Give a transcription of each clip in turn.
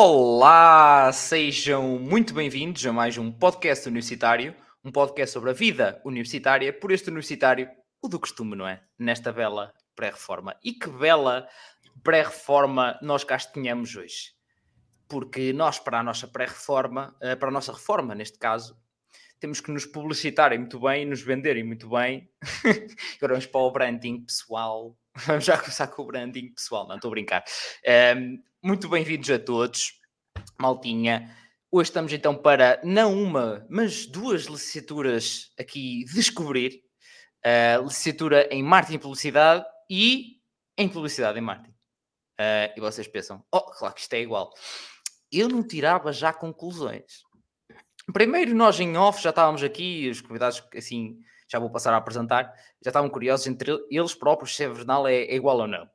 Olá, sejam muito bem-vindos a mais um podcast universitário, um podcast sobre a vida universitária, por este universitário, o do costume, não é? Nesta bela pré-reforma. E que bela pré-reforma nós cá tenhamos hoje. Porque nós, para a nossa pré-reforma, eh, para a nossa reforma, neste caso, temos que nos publicitarem muito bem, nos venderem muito bem. Agora vamos para o branding pessoal. Vamos já começar com o branding pessoal, não estou a brincar. Um, muito bem-vindos a todos, maltinha. Hoje estamos então para não uma, mas duas licenciaturas aqui descobrir. Uh, licenciatura em marketing e publicidade e em publicidade em marketing. Uh, e vocês pensam, oh, claro que isto é igual. Eu não tirava já conclusões. Primeiro, nós em off já estávamos aqui, os convidados, assim, já vou passar a apresentar, já estavam curiosos entre eles próprios se a Vernal é, é igual ou não.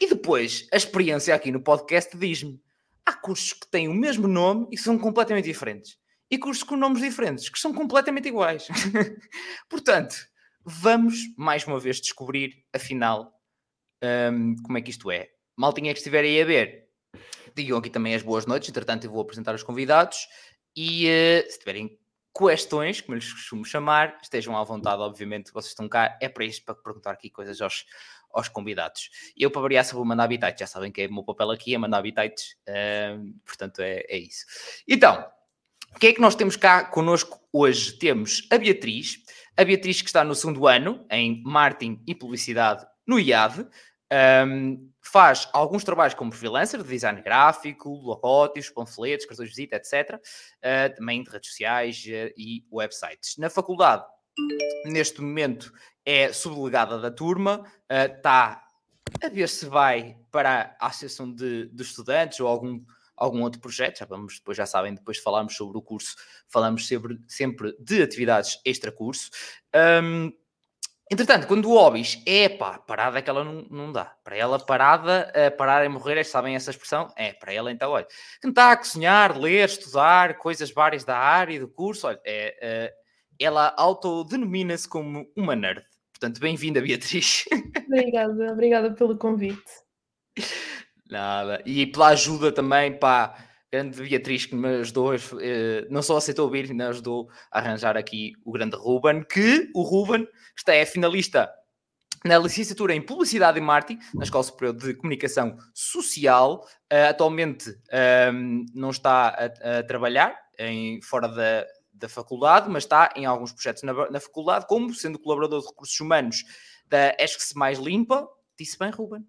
E depois, a experiência aqui no podcast diz-me: há cursos que têm o mesmo nome e são completamente diferentes. E cursos com nomes diferentes que são completamente iguais. Portanto, vamos mais uma vez descobrir, afinal, um, como é que isto é. Maltinha que estiver aí a ver, digam aqui também as boas noites. Entretanto, eu vou apresentar os convidados. E uh, se tiverem questões, como eles costumo chamar, estejam à vontade, obviamente, vocês estão cá, é para isto, para perguntar aqui coisas aos, aos convidados. Eu, para variar, só vou mandar habitats, já sabem que é o meu papel aqui, é mandar habitats, uh, portanto é, é isso. Então, o que é que nós temos cá connosco hoje? Temos a Beatriz, a Beatriz que está no segundo ano, em Marketing e Publicidade no IAD, um, faz alguns trabalhos como freelancer, de design gráfico, logótipos, panfletos, cartões de visita, etc. Uh, ah, também de redes sociais uh, e websites. Na faculdade, neste momento, é subdelegada da turma, está uh, a ver se vai para a Associação de, de, Estudantes ou algum, algum outro projeto. Já vamos, depois já sabem, depois de falarmos sobre o curso, falamos sempre, sempre de atividades extra-curso. Um, Entretanto, quando o hobbies é pá, parada é que ela não, não dá. Para ela, parada, parar e morrer, sabem essa expressão? É, para ela então, olha, tentar a cozinhar, ler, estudar, coisas várias da área e do curso, olha, é, uh, ela autodenomina-se como uma nerd. Portanto, bem-vinda, Beatriz. Obrigada, obrigada pelo convite. Nada. E pela ajuda também, pá, grande Beatriz que me ajudou, eh, não só aceitou vir, ainda ajudou a arranjar aqui o grande Ruben, que o Ruben está é finalista na licenciatura em Publicidade e Marketing, na Escola Superior de Comunicação Social. Uh, atualmente um, ehm, não está a, a trabalhar em, fora da, da faculdade, mas está em alguns projetos na, na faculdade, como sendo colaborador de recursos humanos da ESCS Mais Limpa. Disse bem, Ruben?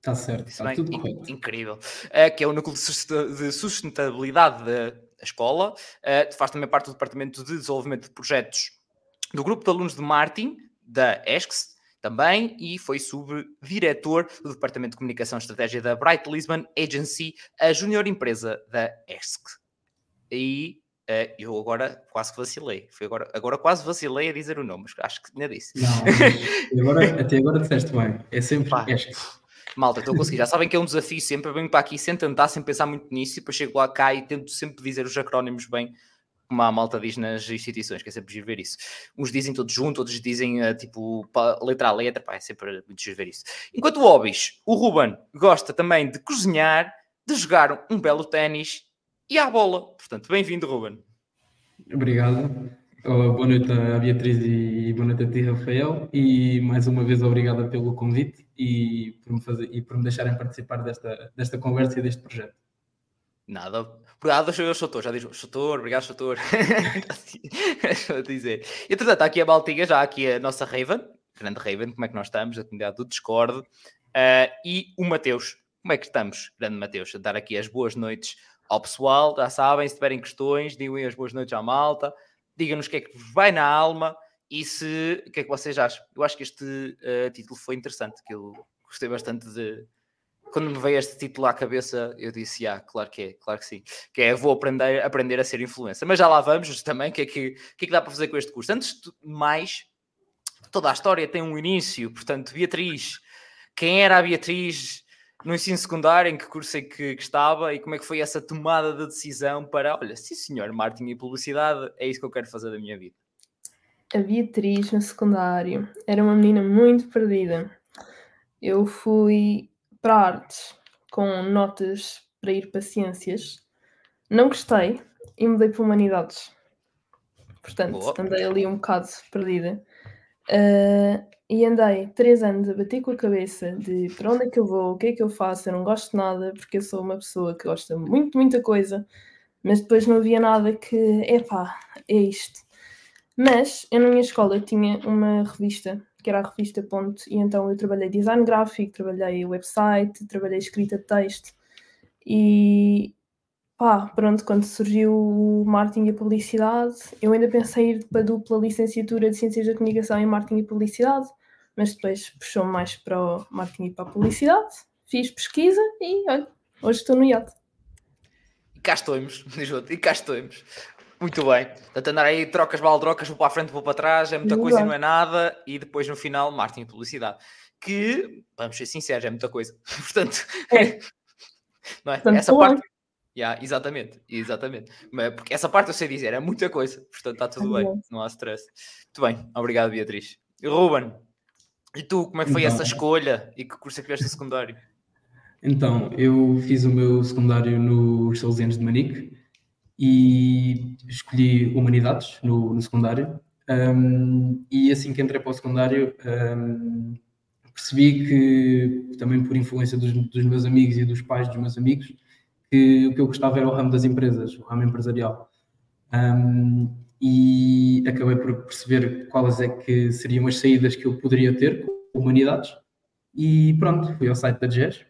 Está certo, está bem, tudo correto. Incrível. Uh, que é o núcleo de sustentabilidade da escola. Uh, faz também parte do Departamento de Desenvolvimento de Projetos do Grupo de Alunos de Marketing, da ESCS, também, e foi subdiretor do Departamento de Comunicação e Estratégia da Bright Lisbon Agency, a junior empresa da ESC. E uh, eu agora quase vacilei. Foi agora, agora quase vacilei a dizer o nome, mas acho que ainda disse. Não, agora, até agora disseste bem. É sempre ESC. Malta, estou a conseguir. Já sabem que é um desafio sempre. Eu venho para aqui sem tentar, sem pensar muito nisso, e depois chego lá cá e tento sempre dizer os acrónimos bem, como a malta diz nas instituições, que é sempre ver isso. Uns dizem todos juntos, outros dizem uh, tipo letra a letra, pá, é sempre muito ver isso. Enquanto hobbies, o Ruben gosta também de cozinhar, de jogar um belo ténis e à bola. Portanto, bem-vindo, Ruben. Obrigado. Boa noite a Beatriz e boa noite a ti, Rafael. E mais uma vez, obrigada pelo convite e por me, fazer, e por me deixarem participar desta, desta conversa e deste projeto. Nada. Obrigado, eu Soutor. Já diz Soutor, obrigado, Soutor. Vou dizer. E entretanto, aqui a Baltiga, já aqui a nossa Raven, grande Raven, como é que nós estamos? A comunidade do Discord. Uh, e o Mateus. Como é que estamos, grande Mateus? A dar aqui as boas noites ao pessoal. Já sabem, se tiverem questões, digam as boas noites à malta. Digam-nos o que é que vai na alma e se o que é que vocês acham? Eu acho que este uh, título foi interessante, que eu gostei bastante de. Quando me veio este título à cabeça, eu disse, ah, claro que é, claro que sim. Que é, vou aprender, aprender a ser influencer. Mas já lá vamos também, o que, é que, que é que dá para fazer com este curso? Antes de mais, toda a história tem um início, portanto, Beatriz, quem era a Beatriz no ensino secundário, em que curso é que, que, estava e como é que foi essa tomada de decisão para, olha, sim senhor, marketing e publicidade, é isso que eu quero fazer da minha vida a Beatriz no secundário. Era uma menina muito perdida. Eu fui para artes com notas para ir para ciências. Não gostei e mudei para humanidades. Portanto, Boa. andei ali um bocado perdida. Uh, e andei três anos a bater com a cabeça de para onde é que eu vou, o que é que eu faço, eu não gosto de nada, porque eu sou uma pessoa que gosta muito muita coisa, mas depois não havia nada que, epá, é isto. Mas eu na minha escola tinha uma revista, que era a revista Ponto, e então eu trabalhei design gráfico, trabalhei website, trabalhei escrita de texto, e pá, pronto, quando surgiu o marketing e a publicidade, eu ainda pensei ir para a dupla licenciatura de Ciências da Comunicação em marketing e publicidade, mas depois puxou mais para o marketing e para a publicidade, fiz pesquisa e olha, hoje estou no iate. E cá estou-nos, diz outro, e cá estou-nos. Muito bem. Portanto, andar aí, trocas, trocas, vou para a frente, vou para trás, é muita Exato. coisa e não é nada, e depois no final, marketing e publicidade. Que, vamos ser sinceros, é muita coisa. Portanto, É. não é? Portanto, essa parte. Yeah, exatamente, exatamente. Mas, porque essa parte eu sei dizer, é muita coisa, portanto está tudo bem, Exato. não há stress. Muito bem, obrigado Beatriz. Ruben, e tu, como é que foi Então. essa escolha e que curso é que tiveste no secundário? Então, eu fiz o meu secundário nos Salesianos de Manique e escolhi Humanidades no, no secundário. Um, e assim que entrei para o secundário, um, percebi que, também por influência dos, dos meus amigos e dos pais dos meus amigos, que o que eu gostava era o ramo das empresas, o ramo empresarial. Um, e acabei por perceber quais é que seriam as saídas que eu poderia ter com Humanidades. E pronto, fui ao site da GES,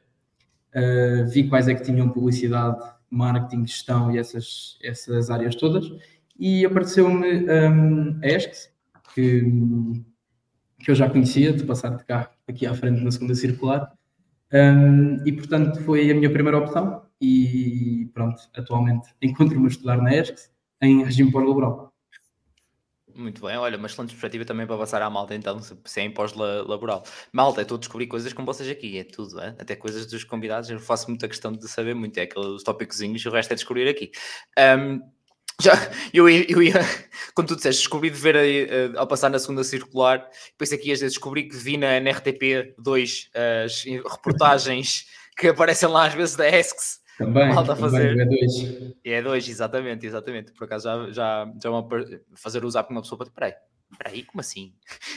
Uh, vi quais é que tinham publicidade, marketing, gestão e essas, essas áreas todas, e apareceu-me um, a ESCS, que, que eu já conhecia, de passar de carro aqui à frente na segunda circular, um, e portanto foi a minha primeira opção, e pronto, atualmente encontro-me a estudar na ESCS, em regime pós-laboral. Muito bem, olha, uma excelente perspectiva também para passar à malta, então, se é em pós-laboral. Malta, estou a descobrir coisas com vocês aqui, é tudo, é? até coisas dos convidados, eu faço muita questão de saber muito, é aqueles tópicozinhos, o resto é descobrir aqui. Ahm, já, eu, eu ia, como tu disseste, descobri de ver eh, ao passar na segunda circular, pensei que ias descobrir que vi na, na RTP 2 as reportagens que aparecem lá às vezes da ESCS, Também, Malta a também, fazer. o E2. é dois, exatamente, exatamente. Por acaso já, já, já uma, fazer usar para uma pessoa para peraí, peraí, como assim?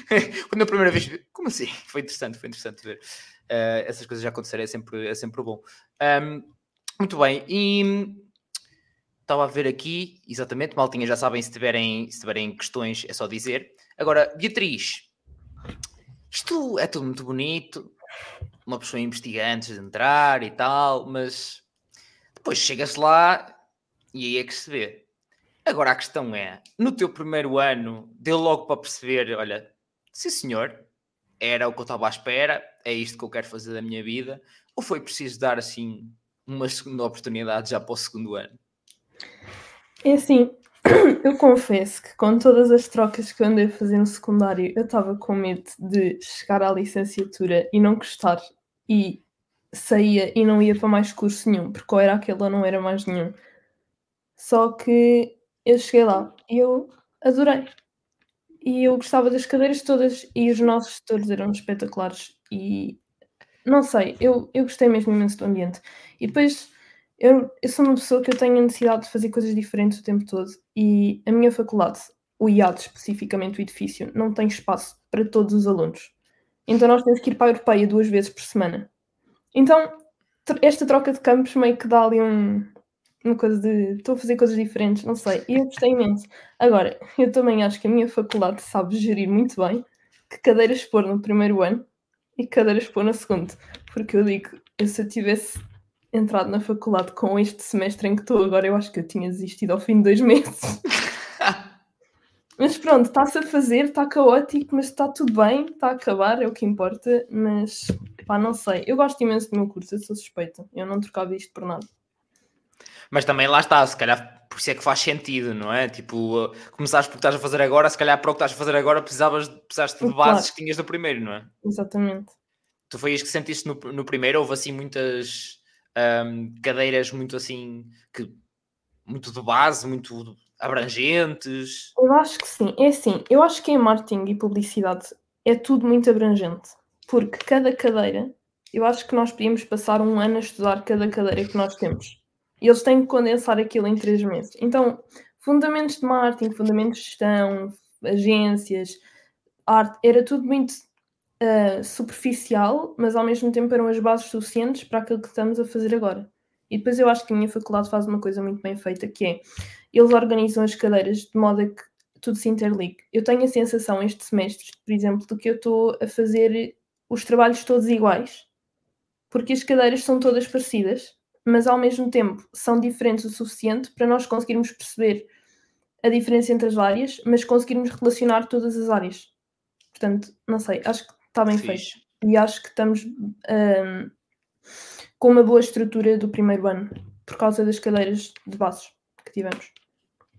Quando a primeira vez, como assim? Foi interessante, foi interessante ver. Eh, essas coisas já acontecerem, é sempre, é sempre bom. Ahm, muito bem, e estava a ver aqui, exatamente, maltinha, já sabem, se tiverem, se tiverem questões é só dizer. Agora, Beatriz, isto é tudo muito bonito, uma pessoa investigante de entrar e tal, mas depois chega-se lá e aí é que se vê. Agora a questão é, no teu primeiro ano, deu logo para perceber, olha, sim senhor, era o que eu estava à espera, é isto que eu quero fazer da minha vida, ou foi preciso dar assim uma segunda oportunidade já para o segundo ano? É assim, eu confesso que com todas as trocas que eu andei a fazer no secundário, eu estava com medo de chegar à licenciatura e não gostar e saía e não ia para mais curso nenhum, porque ou era aquele ou não era mais nenhum. Só que eu cheguei lá e eu adorei. E eu gostava das cadeiras todas e os nossos tutores eram espetaculares e não sei, eu, eu gostei mesmo imenso do ambiente. E depois eu, eu sou uma pessoa que eu tenho a necessidade de fazer coisas diferentes o tempo todo e a minha faculdade, o IAD especificamente, o edifício, não tem espaço para todos os alunos. Então nós temos que ir para a Europeia duas vezes por semana. Então esta troca de campos meio que dá ali um, uma coisa de estou a fazer coisas diferentes, não sei, e eu gostei imenso. Agora, eu também acho que a minha faculdade sabe gerir muito bem que cadeiras pôr no primeiro ano e cadeiras pôr no segundo. Porque eu digo, eu, se eu tivesse entrado na faculdade com este semestre em que estou agora, eu acho que eu tinha desistido ao fim de dois meses. Mas pronto, está-se a fazer, está caótico, mas está tudo bem, está a acabar, é o que importa. Mas pá, não sei, eu gosto imenso do meu curso, eu sou suspeita, eu não trocava isto por nada. Mas também lá está, se calhar por isso é que faz sentido, não é? Tipo, uh, começares por que estás a fazer agora, se calhar para o que estás a fazer agora precisavas, precisaste de Claro. bases que tinhas do primeiro, não é? Exatamente. Tu foi isso que sentiste no, no primeiro? Houve assim muitas ahm, cadeiras muito assim, que, muito de base, muito abrangentes. Eu acho que sim. É assim, eu acho que em marketing e publicidade é tudo muito abrangente. Porque cada cadeira eu acho que nós podíamos passar um ano a estudar cada cadeira que nós temos. E eles têm que condensar aquilo em três meses. Então, fundamentos de marketing, fundamentos de gestão, agências, arte, era tudo muito uh, superficial, mas ao mesmo tempo eram as bases suficientes para aquilo que estamos a fazer agora. E depois eu acho que a minha faculdade faz uma coisa muito bem feita, que é, eles organizam as cadeiras de modo a que tudo se interligue. Eu tenho a sensação este semestre, por exemplo, de que eu estou a fazer os trabalhos todos iguais, porque as cadeiras são todas parecidas, mas ao mesmo tempo são diferentes o suficiente para nós conseguirmos perceber a diferença entre as áreas, mas conseguirmos relacionar todas as áreas. Portanto, não sei, acho que está bem Fiz. feito. E acho que estamos um, com uma boa estrutura do primeiro ano, por causa das cadeiras de bases que tivemos.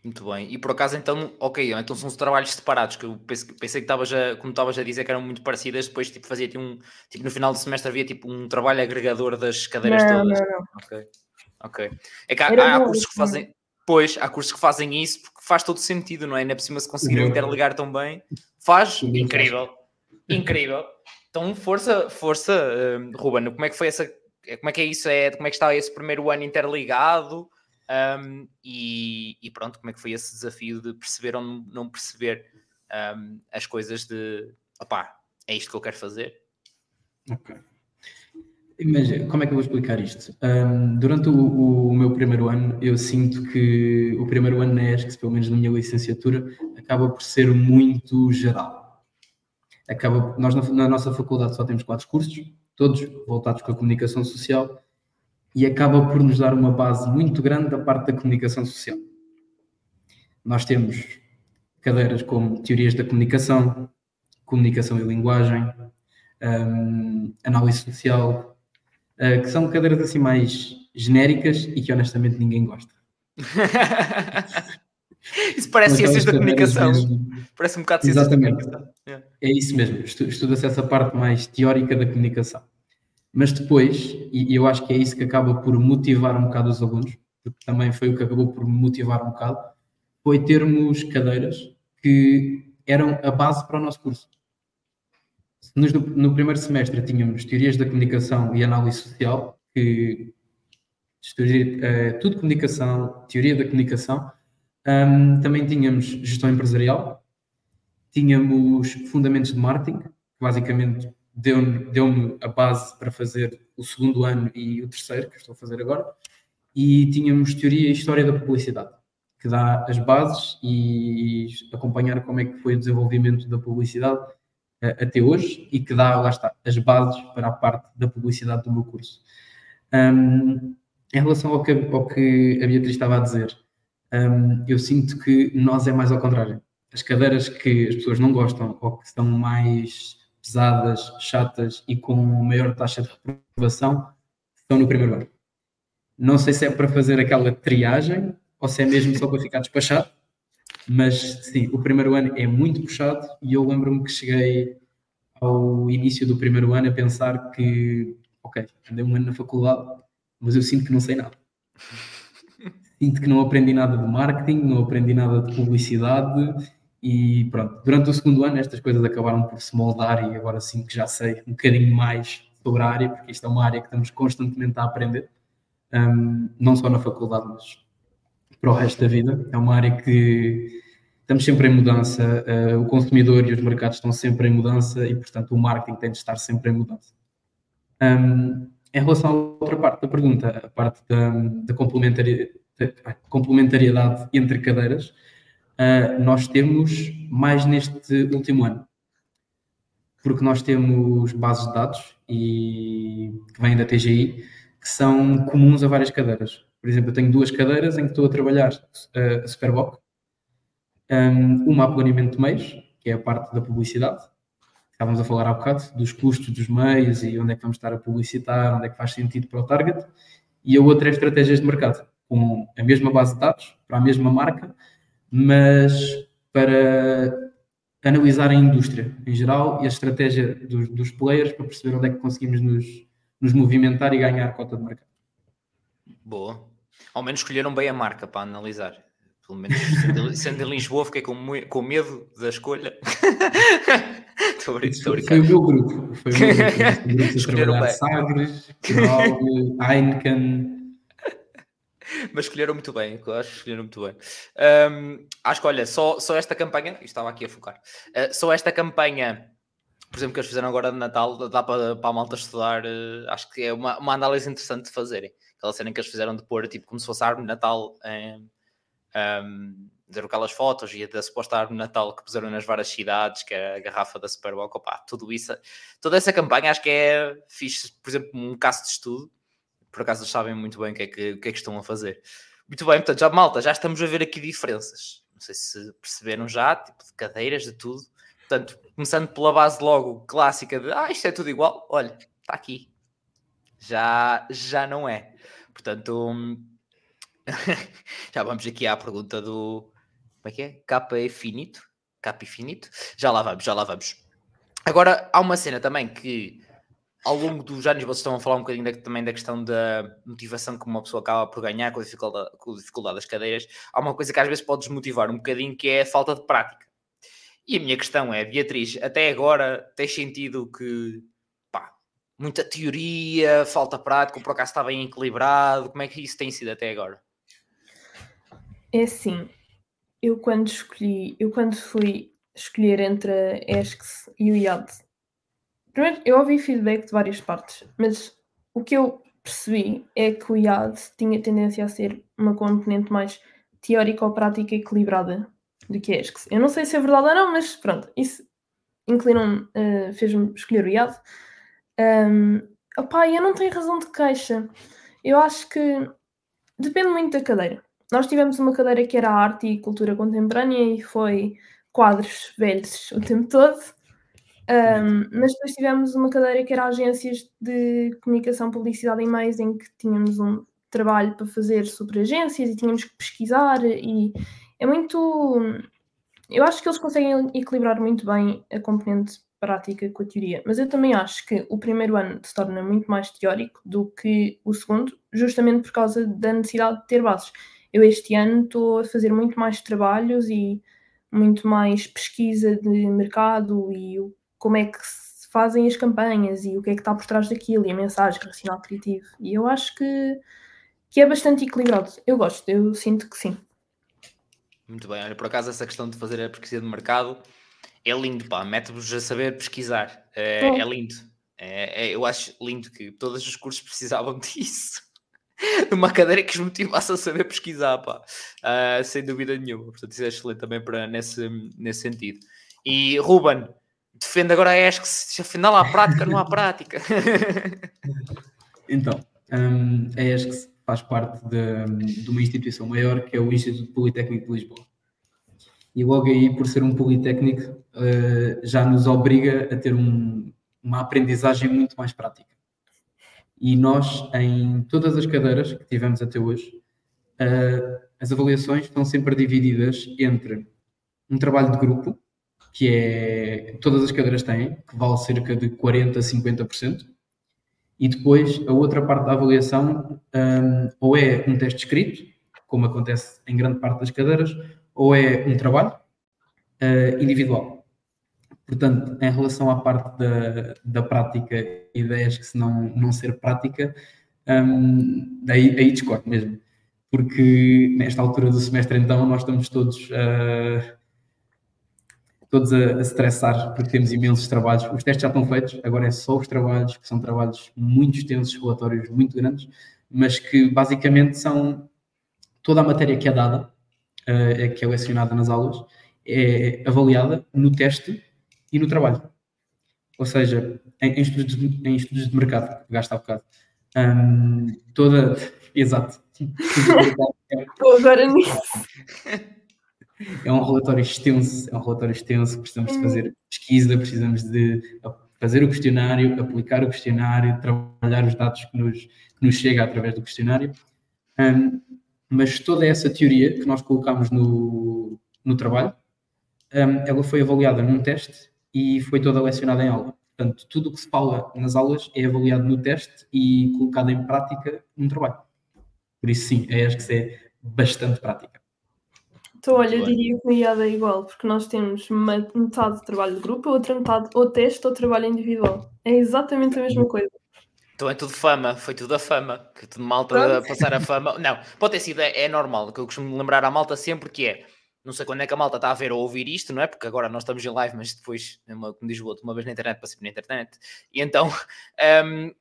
Muito bem. E por acaso, então, ok, então são os trabalhos separados, que eu pensei, pensei que estavas a, como estavas a dizer, que eram muito parecidas, depois tipo, fazia tipo, um, tipo, no final do semestre havia tipo um trabalho agregador das cadeiras não, todas. Não, não. Ok. Ok. É que há, há, há cursos que fazem. Pois, há cursos que fazem isso porque faz todo sentido, não é? Ainda por cima se conseguiram interligar tão bem, faz incrível. Incrível. Então, força, força, uh, Ruben, como é que foi essa. Como é que é isso? É, como é que está esse primeiro ano interligado? Um, e, e, pronto, como é que foi esse desafio de perceber ou não perceber um, as coisas de opá, é isto que eu quero fazer? Ok. Imagina, como é que eu vou explicar isto? Um, durante o, o, meu primeiro ano, eu sinto que o primeiro ano na ESC, pelo menos na minha licenciatura, acaba por ser muito geral. Acaba, nós na, na nossa faculdade só temos quatro cursos, todos voltados com a comunicação social, e acaba por nos dar uma base muito grande da parte da comunicação social. Nós temos cadeiras como teorias da comunicação, comunicação e linguagem, um, análise social, uh, que são cadeiras assim mais genéricas e que honestamente ninguém gosta. isso parece ciências da comunicação. Mesmo. Parece um bocado ciências Exatamente. da comunicação. Yeah. É isso mesmo, estuda-se essa parte mais teórica da comunicação. Mas depois, e eu acho que é isso que acaba por motivar um bocado os alunos, porque também foi o que acabou por motivar um bocado, foi termos cadeiras que eram a base para o nosso curso. Nos, no, primeiro semestre tínhamos teorias da comunicação e análise social, que uh, tudo comunicação, teoria da comunicação. Um, também tínhamos gestão empresarial, tínhamos fundamentos de marketing, basicamente deu-me deu a base para fazer o segundo ano e o terceiro, que estou a fazer agora, e tínhamos teoria e história da publicidade, que dá as bases e acompanhar como é que foi o desenvolvimento da publicidade uh, até hoje e que dá, lá está, as bases para a parte da publicidade do meu curso. Um, em relação ao que, ao que a Beatriz estava a dizer, um, eu sinto que nós é mais ao contrário. As cadeiras que as pessoas não gostam ou que são mais pesadas, chatas e com maior taxa de reprovação estão no primeiro ano. Não sei se é para fazer aquela triagem ou se é mesmo só para ficar despachado, mas sim, o primeiro ano é muito puxado e eu lembro-me que cheguei ao início do primeiro ano a pensar que, ok, andei um ano na faculdade, mas eu sinto que não sei nada. Sinto que não aprendi nada de marketing, não aprendi nada de publicidade e pronto, durante o segundo ano estas coisas acabaram por se moldar e agora sim que já sei um bocadinho mais sobre a área, porque isto é uma área que estamos constantemente a aprender, um, não só na faculdade, mas para o resto da vida. É uma área que estamos sempre em mudança, uh, o consumidor e os mercados estão sempre em mudança e, portanto, o marketing tem de estar sempre em mudança. Um, em relação à outra parte da pergunta, a parte da, da complementariedade entre cadeiras, uh, nós temos mais neste último ano. Porque nós temos bases de dados e que vêm da TGI que são comuns a várias cadeiras. Por exemplo, eu tenho duas cadeiras em que estou a trabalhar uh, a Superboc, um, uma a planeamento de meios, que é a parte da publicidade. Estávamos a falar há bocado dos custos dos meios e onde é que vamos estar a publicitar, onde é que faz sentido para o target. E a outra é estratégias de mercado, com a mesma base de dados, para a mesma marca, mas para analisar a indústria em geral e a estratégia dos, dos players para perceber onde é que conseguimos nos, nos movimentar e ganhar cota de mercado. Boa. Ao menos escolheram bem a marca para analisar. Pelo menos sendo, em Lisboa, fiquei com, com medo da escolha. Estou brincando. Foi o meu grupo. Foi o meu grupo. Escolheram bem. Sagres, Heineken. Mas escolheram muito bem, acho que escolheram muito bem. Um, acho que, olha, só, só esta campanha, estava aqui a focar, uh, só esta campanha, por exemplo, que eles fizeram agora de Natal, dá para, para a malta estudar, uh, acho que é uma, uma análise interessante de fazerem. Aquela cena que eles fizeram de pôr, tipo, como se fosse a árvore de Natal um, dizer aquelas fotos e da suposta árvore Natal que puseram nas várias cidades, que é a garrafa da Superbowl, opá, tudo isso, toda essa campanha acho que é fixe, por exemplo, um caso de estudo, por acaso eles sabem muito bem o que é que, o que, é que estão a fazer. Muito bem, portanto, já malta, já estamos a ver aqui diferenças. Não sei se perceberam já, tipo de cadeiras, de tudo. Portanto, começando pela base logo clássica de ah, isto é tudo igual, olha, está aqui. Já, já não é. Portanto, já vamos aqui à pergunta do como é que é? Capa é finito? Capa infinito? Já lá vamos, já lá vamos. Agora, há uma cena também que ao longo dos anos vocês estão a falar um bocadinho da, também da questão da motivação que uma pessoa acaba por ganhar com a, dificuldade, com a dificuldade das cadeiras. Há uma coisa que às vezes pode desmotivar um bocadinho que é a falta de prática. E a minha questão é, Beatriz, até agora tens sentido que pá, muita teoria, falta prática, por acaso está bem equilibrado? Como é que isso tem sido até agora? É assim, eu quando escolhi, eu quando fui escolher entre a ESCS e o IAD, primeiro eu ouvi feedback de várias partes, mas o que eu percebi é que o IAD tinha tendência a ser uma componente mais teórica ou prática equilibrada do que a ESCS. Eu não sei se é verdade ou não, mas pronto, isso inclinou-me, uh, fez-me escolher o IAD. Um, opá, eu não tenho razão de queixa. Eu acho que depende muito da cadeira. Nós tivemos uma cadeira que era arte e cultura contemporânea e foi quadros velhos o tempo todo. Um, mas depois tivemos uma cadeira que era agências de comunicação, publicidade e meios, em que tínhamos um trabalho para fazer sobre agências e tínhamos que pesquisar e é muito. Eu acho que eles conseguem equilibrar muito bem a componente prática com a teoria, mas eu também acho que o primeiro ano se torna muito mais teórico do que o segundo, justamente por causa da necessidade de ter bases eu este ano estou a fazer muito mais trabalhos e muito mais pesquisa de mercado e como é que se fazem as campanhas e o que é que está por trás daquilo e a mensagem racional criativo. E eu acho que, que é bastante equilibrado. Eu gosto, eu sinto que sim. Muito bem, olha, por acaso essa questão de fazer a pesquisa de mercado é lindo, pá, mete-vos a saber pesquisar, é, é lindo. É, é, eu acho lindo que todos os cursos precisavam disso. numa cadeira que os motivasse a saber pesquisar, pá. Uh, sem dúvida nenhuma. Portanto, isso é excelente também para, nesse, nesse sentido. E Ruben, defende agora a ESC, afinal há prática, não há prática. então, um, a ESC faz parte de, de, uma instituição maior que é o Instituto Politécnico de Lisboa. E logo aí, por ser um Politécnico, uh, já nos obriga a ter um, uma aprendizagem muito mais prática. E nós, em todas as cadeiras que tivemos até hoje, uh, as avaliações estão sempre divididas entre um trabalho de grupo, que é todas as cadeiras têm, que vale cerca de 40% a 50%, e depois a outra parte da avaliação um, ou é um teste escrito, como acontece em grande parte das cadeiras, ou é um trabalho uh, individual. Portanto, em relação à parte da, da prática, ideias que se não, não ser prática, um, aí, aí discordo mesmo. Porque nesta altura do semestre, então, nós estamos todos, uh, todos a, a estressar, porque temos imensos trabalhos. Os testes já estão feitos, agora é só os trabalhos, que são trabalhos muito extensos, relatórios muito grandes, mas que basicamente são toda a matéria que é dada, uh, que é lecionada nas aulas, é avaliada no teste e no trabalho. Ou seja, em, em, estudos, de, em estudos de mercado, que pegaste há bocado. Um, toda. Exato. Estou agora nisso. É um relatório extenso, é um relatório extenso, precisamos de fazer pesquisa, precisamos de fazer o questionário, aplicar o questionário, trabalhar os dados que nos, que nos chega através do questionário. Um, mas toda essa teoria que nós colocamos no, no trabalho, um, ela foi avaliada num teste e foi toda lecionada em aula. Portanto, tudo o que se fala nas aulas é avaliado no teste e colocado em prática no trabalho. Por isso, sim, acho que é bastante prática. Então, olha, eu diria que o IAD é igual, porque nós temos metade de trabalho de grupo, outra metade ou teste ou trabalho individual. É exatamente a mesma coisa. Então é tudo fama, foi tudo a fama, que tudo malta Pronto. passar a fama. Não, pode ter sido, é, é normal, que eu costumo lembrar à malta sempre que é, não sei quando é que a malta está a ver ou ouvir isto, não é? Porque agora nós estamos em live, mas depois, como diz o outro, uma vez na internet, para sempre na internet. E então, um,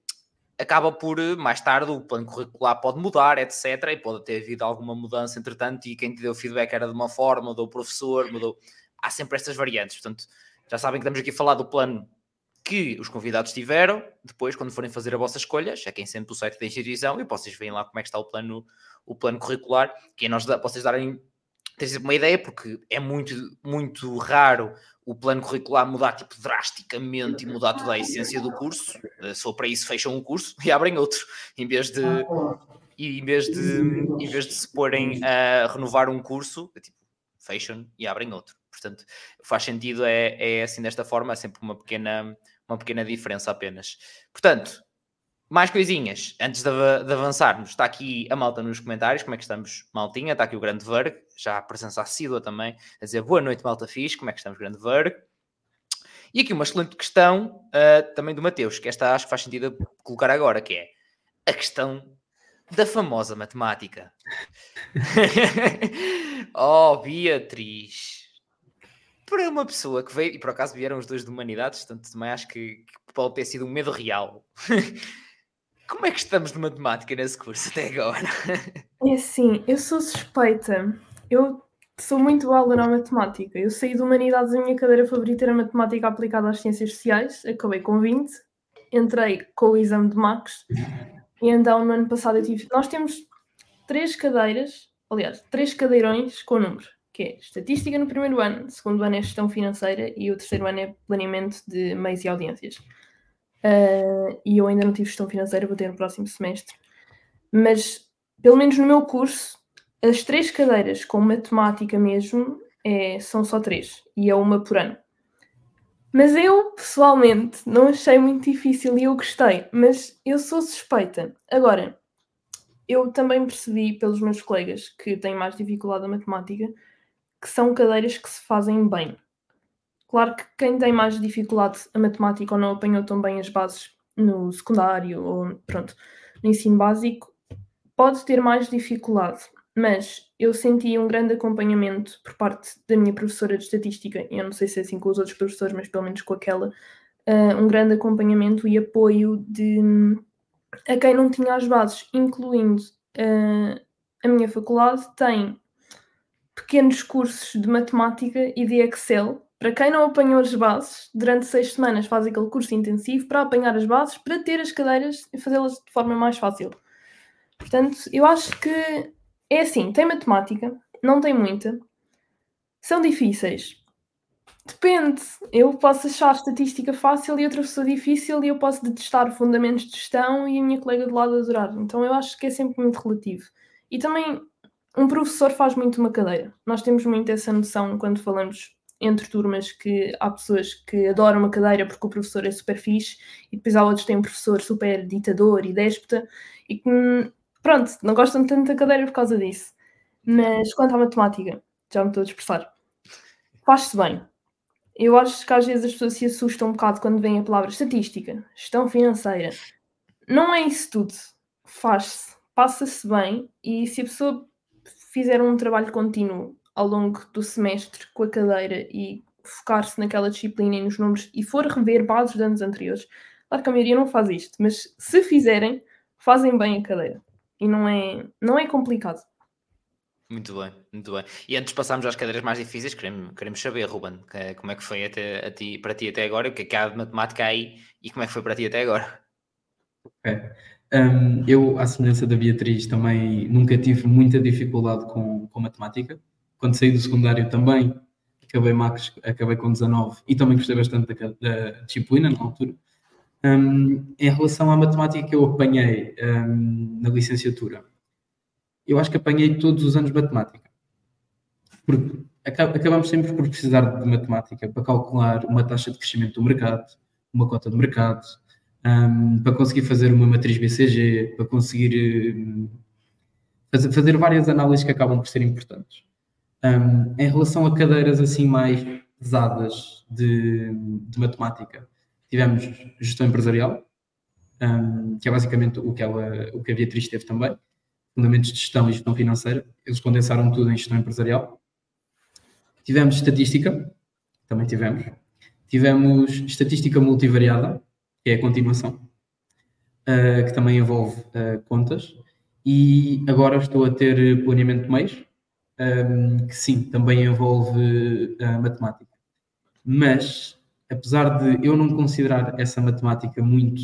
acaba por, mais tarde, o plano curricular pode mudar, etc. E pode ter havido alguma mudança, entretanto, e quem te deu feedback era de uma forma, mudou o professor, mudou... Há sempre estas variantes, portanto, já sabem que estamos aqui a falar do plano que os convidados tiveram, depois, quando forem fazer a vossa escolha, chequem sempre o site da instituição e vocês veem lá como é que está o plano, o plano curricular, que é nós, vocês darem ter sempre uma ideia, porque é muito, muito raro o plano curricular mudar tipo drasticamente e mudar toda a essência do curso. Eh, só para isso fecham um curso e abrem outro, em vez de e em vez de em vez de se porem a renovar um curso, é tipo, fecham e abrem outro. Portanto, faz sentido é, é assim desta forma, é sempre uma pequena uma pequena diferença apenas. Portanto, mais coisinhas, antes de, de, avançarmos, está aqui a malta nos comentários, como é que estamos, maltinha, está aqui o grande Verg, já a presença assídua também, a dizer boa noite, malta fixe, como é que estamos, grande Verg? E aqui uma excelente questão uh, também do Mateus, que esta acho que faz sentido colocar agora, que é a questão da famosa matemática. oh, Beatriz, para uma pessoa que veio, e por acaso vieram os dois de humanidades, portanto também acho que, que pode ter sido um medo real. Como é que estamos de matemática nesse curso até agora? É assim, eu sou suspeita. Eu sou muito boa na matemática. Eu saí de humanidades, a minha cadeira favorita era matemática aplicada às ciências sociais, acabei com 20, entrei com o exame de Max, e então no ano passado eu tive. Nós temos três cadeiras, aliás, três cadeirões com número, que é estatística no primeiro ano, segundo ano é gestão financeira e o terceiro ano é planeamento de meios e audiências. Uh, e eu ainda não tive gestão financeira, vou ter no próximo semestre. Mas, pelo menos no meu curso, as três cadeiras com matemática mesmo é, são só três, e é uma por ano. Mas eu, pessoalmente, não achei muito difícil e eu gostei, mas eu sou suspeita. Agora, eu também percebi pelos meus colegas que têm mais dificuldade na matemática que são cadeiras que se fazem bem. Claro que quem tem mais dificuldade a matemática ou não apanhou tão bem as bases no secundário ou pronto, no ensino básico, pode ter mais dificuldade. Mas eu senti um grande acompanhamento por parte da minha professora de estatística, eu não sei se é assim com os outros professores, mas pelo menos com aquela, uh, um grande acompanhamento e apoio de a quem não tinha as bases, incluindo uh, a minha faculdade, tem pequenos cursos de matemática e de Excel para quem não apanhou as bases, durante seis semanas faz aquele curso intensivo para apanhar as bases, para ter as cadeiras e fazê-las de forma mais fácil. Portanto, eu acho que é assim: tem matemática, não tem muita, são difíceis. Depende. Eu posso achar estatística fácil e outra pessoa difícil, e eu posso detestar fundamentos de gestão e a minha colega de lado adorar. Então, eu acho que é sempre muito relativo. E também, um professor faz muito uma cadeira. Nós temos muito essa noção quando falamos entre turmas que há pessoas que adoram uma cadeira porque o professor é super fixe e depois há outros que têm um professor super ditador e déspota e que, pronto, não gostam tanto da cadeira por causa disso. Mas quanto à matemática, já me estou a dispersar, faz-se bem. Eu acho que às vezes as pessoas se assustam um bocado quando vem a palavra estatística, gestão financeira. Não é isso tudo. Faz-se, passa-se bem e se a pessoa fizer um trabalho contínuo ao longo do semestre com a cadeira e focar-se naquela disciplina e nos números e for rever bases de anos anteriores. Claro que a maioria não faz isto, mas se fizerem, fazem bem a cadeira. E não é, não é complicado. Muito bem, muito bem. E antes de passarmos às cadeiras mais difíceis, queremos, queremos saber, Ruben, como é que foi até, a ti, para ti até agora, o que é que há de matemática aí e como é que foi para ti até agora? Okay. Um, eu, à semelhança da Beatriz, também nunca tive muita dificuldade com, com matemática quando saí do secundário também acabei Max, acabei com 19 e também gostei bastante da, da disciplina na altura. Um, em relação à matemática que eu apanhei um, na licenciatura, eu acho que apanhei todos os anos matemática. Porque acabamos sempre por precisar de matemática para calcular uma taxa de crescimento do mercado, uma cota de mercado, um, para conseguir fazer uma matriz BCG, para conseguir fazer, várias análises que acabam por ser importantes. Um, em relação a cadeiras assim mais pesadas de, de matemática, tivemos gestão empresarial, um, que é basicamente o que, ela, o que a Beatriz teve também, fundamentos de gestão e gestão financeira, eles condensaram tudo em gestão empresarial. Tivemos estatística, também tivemos. Tivemos estatística multivariada, que é a continuação, uh, que também envolve uh, contas. E agora estou a ter planeamento de mês, um, que sim, também envolve uh, matemática. Mas, apesar de eu não considerar essa matemática muito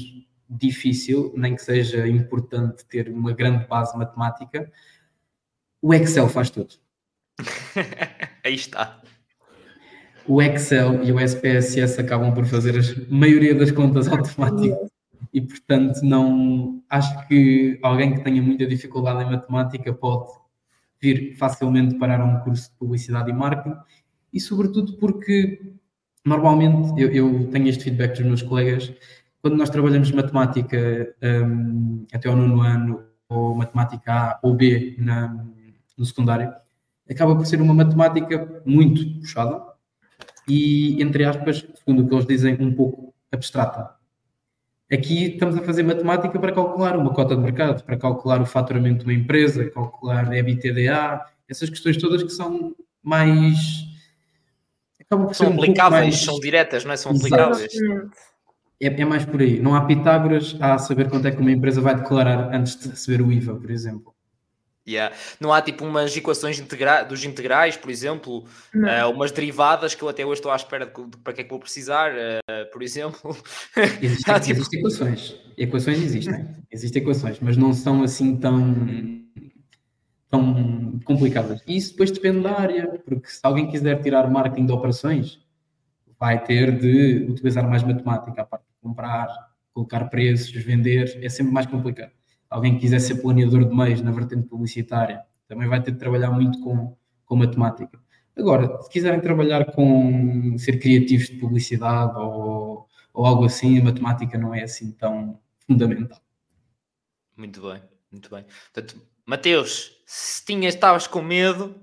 difícil, nem que seja importante ter uma grande base matemática, o Excel faz tudo. Aí está. O Excel e o SPSS acabam por fazer a maioria das contas automáticas e, portanto, não acho que alguém que tenha muita dificuldade em matemática pode vir facilmente parar um curso de publicidade e marketing e, sobretudo, porque normalmente eu, eu tenho este feedback dos meus colegas quando nós trabalhamos matemática um, até ao nono ano, ou matemática A ou B na, no secundário, acaba por ser uma matemática muito puxada e, entre aspas, segundo o que eles dizem, um pouco abstrata. Aqui estamos a fazer matemática para calcular uma cota de mercado, para calcular o faturamento de uma empresa, calcular EBITDA, essas questões todas que são mais. Acabam por são ser um aplicáveis, mais... são diretas, não é? São aplicáveis. É, é, mais por aí. Não há Pitágoras a saber quanto é que uma empresa vai declarar antes de receber o IVA, por exemplo. Yeah. Não há tipo umas equações integra dos integrais, por exemplo, uh, umas derivadas que eu até hoje estou à espera de, de para que é que vou precisar, uh, por exemplo. Existem, tipo... existem equações. Equações existem. Existem equações, mas não são assim tão, tão complicadas. E isso depois depende da área, porque se alguém quiser tirar marketing de operações, vai ter de utilizar mais matemática, a parte de comprar, colocar preços, vender, é sempre mais complicado. Alguém que quiser ser planeador de meios na vertente publicitária, também vai ter de trabalhar muito com, com matemática. Agora, se quiserem trabalhar com ser criativos de publicidade ou, ou algo assim, a matemática não é assim tão fundamental. Muito bem, muito bem. Portanto, Mateus, se tinhas, estavas com medo,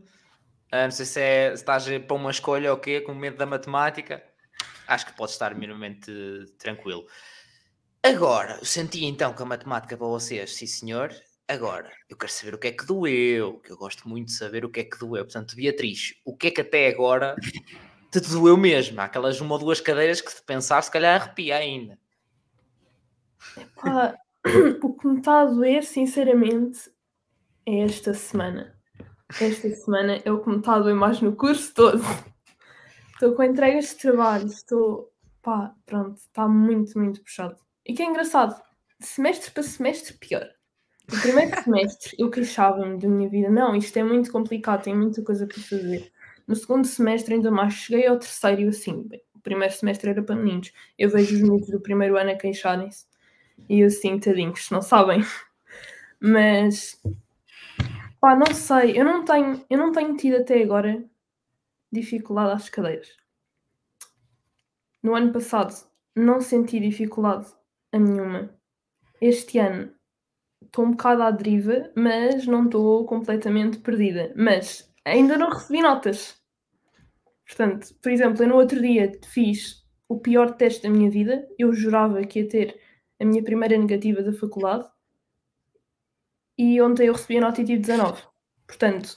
Uh, não sei se, é, se estás para uma escolha ou quê, com medo da matemática. Acho que pode estar minimamente tranquilo. Agora, eu senti então que a matemática para vocês, sim senhor. Agora, eu quero saber o que é que doeu, que eu gosto muito de saber o que é que doeu. Portanto, Beatriz, o que é que até agora te doeu mesmo? Há aquelas uma ou duas cadeiras que, se pensar, se calhar arrepia ainda. Epá, o que me está a doer, sinceramente, é esta semana esta semana o que me está a doer mais no curso todo. Estou com entregas de trabalho, estou. pá, pronto, está muito, muito puxado. E que é engraçado, de semestre para semestre, pior. No primeiro semestre eu queixava-me da minha vida, não, isto é muito complicado, tenho muita coisa para fazer. No segundo semestre, ainda mais, cheguei ao terceiro e assim, bem, o primeiro semestre era para meninos. Eu vejo os meninos do primeiro ano a queixarem-se e eu assim, tadinhos, não sabem. Mas Pá, não sei, eu não tenho, eu não tenho tido até agora dificuldade às cadeiras. No ano passado não senti dificuldade a nenhuma. Este ano estou um bocado à deriva, mas não estou completamente perdida. Mas ainda não recebi notas. Portanto, por exemplo, eu no outro dia fiz o pior teste da minha vida. Eu jurava que ia ter a minha primeira negativa da faculdade e ontem eu recebi a nota tive 19. Portanto.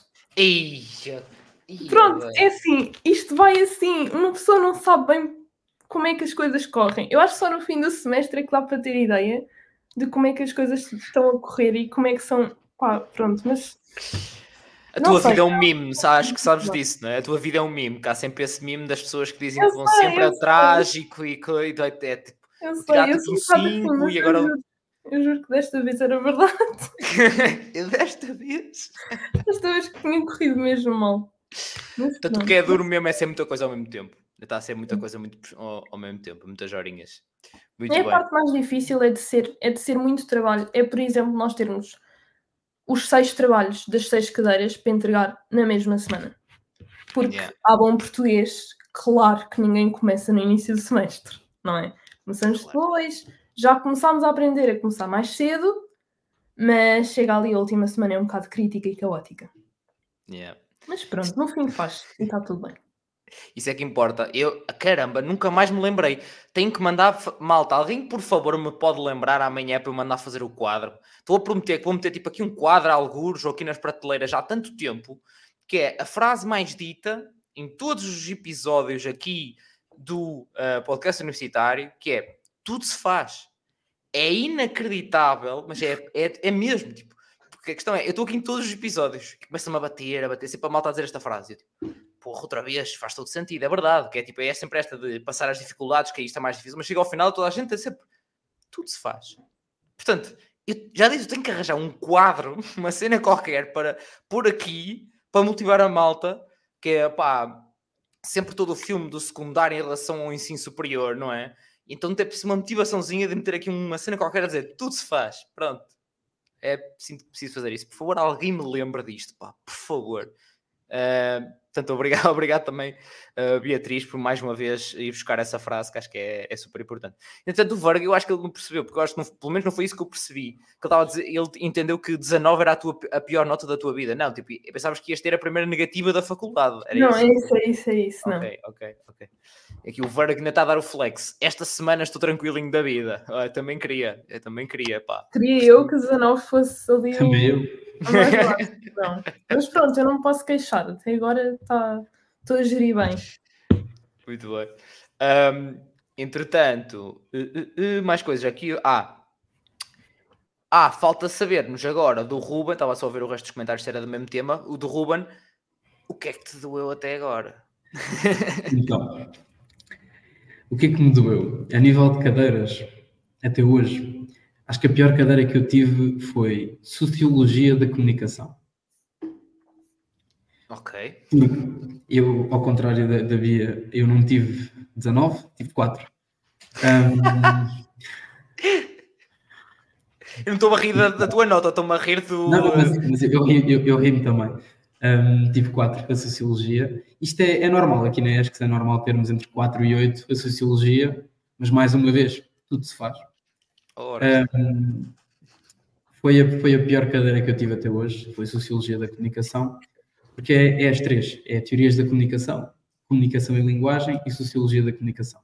Pronto, é assim, isto vai assim, uma pessoa não sabe bem como é que as coisas correm. Eu acho que só no fim do semestre é que dá para ter ideia de como é que as coisas estão a correr e como é que são. Pá, pronto, mas. A tua sei, vida é um mime, acho que sabes disso, não é? A tua vida é um mime, que há sempre esse mime das pessoas que dizem eu que vão sei, sempre a trágico e que é, tipo, tirar-te um 5 e agora eu juro que desta vez era verdade. eu desta vez? Desta vez que tinha corrido mesmo mal. Portanto, o que é duro mesmo é ser muita coisa ao mesmo tempo. Está a ser muita coisa muito ao, ao mesmo tempo, muitas horinhas. Muito é a parte mais difícil é de, ser, é de ser muito trabalho. É, por exemplo, nós termos os seis trabalhos das seis cadeiras para entregar na mesma semana. Porque yeah. há bom português, claro que ninguém começa no início do semestre, não é? Começamos claro. depois, já começámos a aprender a começar mais cedo, mas chega ali a última semana é um bocado crítica e caótica. Yeah. Mas pronto, no fim faz e está tudo bem. Isso é que importa. Eu, caramba, nunca mais me lembrei. Tenho que mandar, malta, alguém por favor me pode lembrar amanhã para eu mandar fazer o quadro. Estou a prometer que vou meter tipo aqui um quadro, alguns ou aqui nas prateleiras já há tanto tempo, que é a frase mais dita em todos os episódios aqui do uh, podcast universitário, que é tudo se faz. É inacreditável, mas é, é, é mesmo, tipo, porque a questão é, eu estou aqui em todos os episódios, começa-me a bater, a bater, sempre a malta a dizer esta frase. Eu, tipo, porra, outra vez, faz todo sentido, é verdade, que é tipo, é sempre esta de passar as dificuldades, que aí está mais difícil, mas chega ao final toda a gente é sempre, tudo se faz. Portanto, eu já disse, eu tenho que arranjar um quadro, uma cena qualquer para pôr aqui, para motivar a malta, que é, pá, sempre todo o filme do secundário em relação ao ensino superior, não é? Então tem uma motivaçãozinha de meter aqui uma cena qualquer a dizer, tudo se faz, pronto. É, sinto que preciso fazer isso. Por favor, alguém me lembra disto, pá, por favor. Uh, Portanto, obrigado, obrigado também, uh, Beatriz, por mais uma vez ir buscar essa frase que acho que é, é super importante. Entretanto, o Varga, eu acho que ele não percebeu, porque eu acho que não, pelo menos não foi isso que eu percebi. Que ele, dizer, ele entendeu que 19 era a, tua, a pior nota da tua vida. Não, tipo, pensavas que ias ter a primeira negativa da faculdade. Era não, isso? é isso, é isso, é isso. Ok, não. ok, ok. Aqui o Varga ainda está a dar o flex. Esta semana estou tranquilinho da vida. Eu ah, também queria, eu também queria, pá. Queria eu que 19 fosse ali. Também eu. Mas pronto, eu não me posso queixar. Até agora está. Estou a gerir bem. Muito bem. Um, entretanto, uh, uh, uh, mais coisas aqui. Ah, ah, falta sabermos agora do Ruben. Estava só a ver o resto dos comentários se era do mesmo tema. O do Ruben, o que é que te doeu até agora? então, o que é que me doeu? A nível de cadeiras, até hoje, acho que a pior cadeira que eu tive foi Sociologia da Comunicação. Ok. Eu, ao contrário da, da Bia, eu não tive 19, tive 4. Um... eu não estou a rir da, da tua nota, estou-me a rir do. Não, mas, mas eu, eu, eu, ri-me também. Um, tive 4 a Sociologia. Isto é, é normal aqui na ESC, é normal termos entre 4 e 8 a Sociologia, mas mais uma vez, tudo se faz. Um, foi, a, foi a pior cadeira que eu tive até hoje, foi Sociologia da Comunicação porque é, é as três: é teorias da comunicação, comunicação e linguagem e sociologia da comunicação.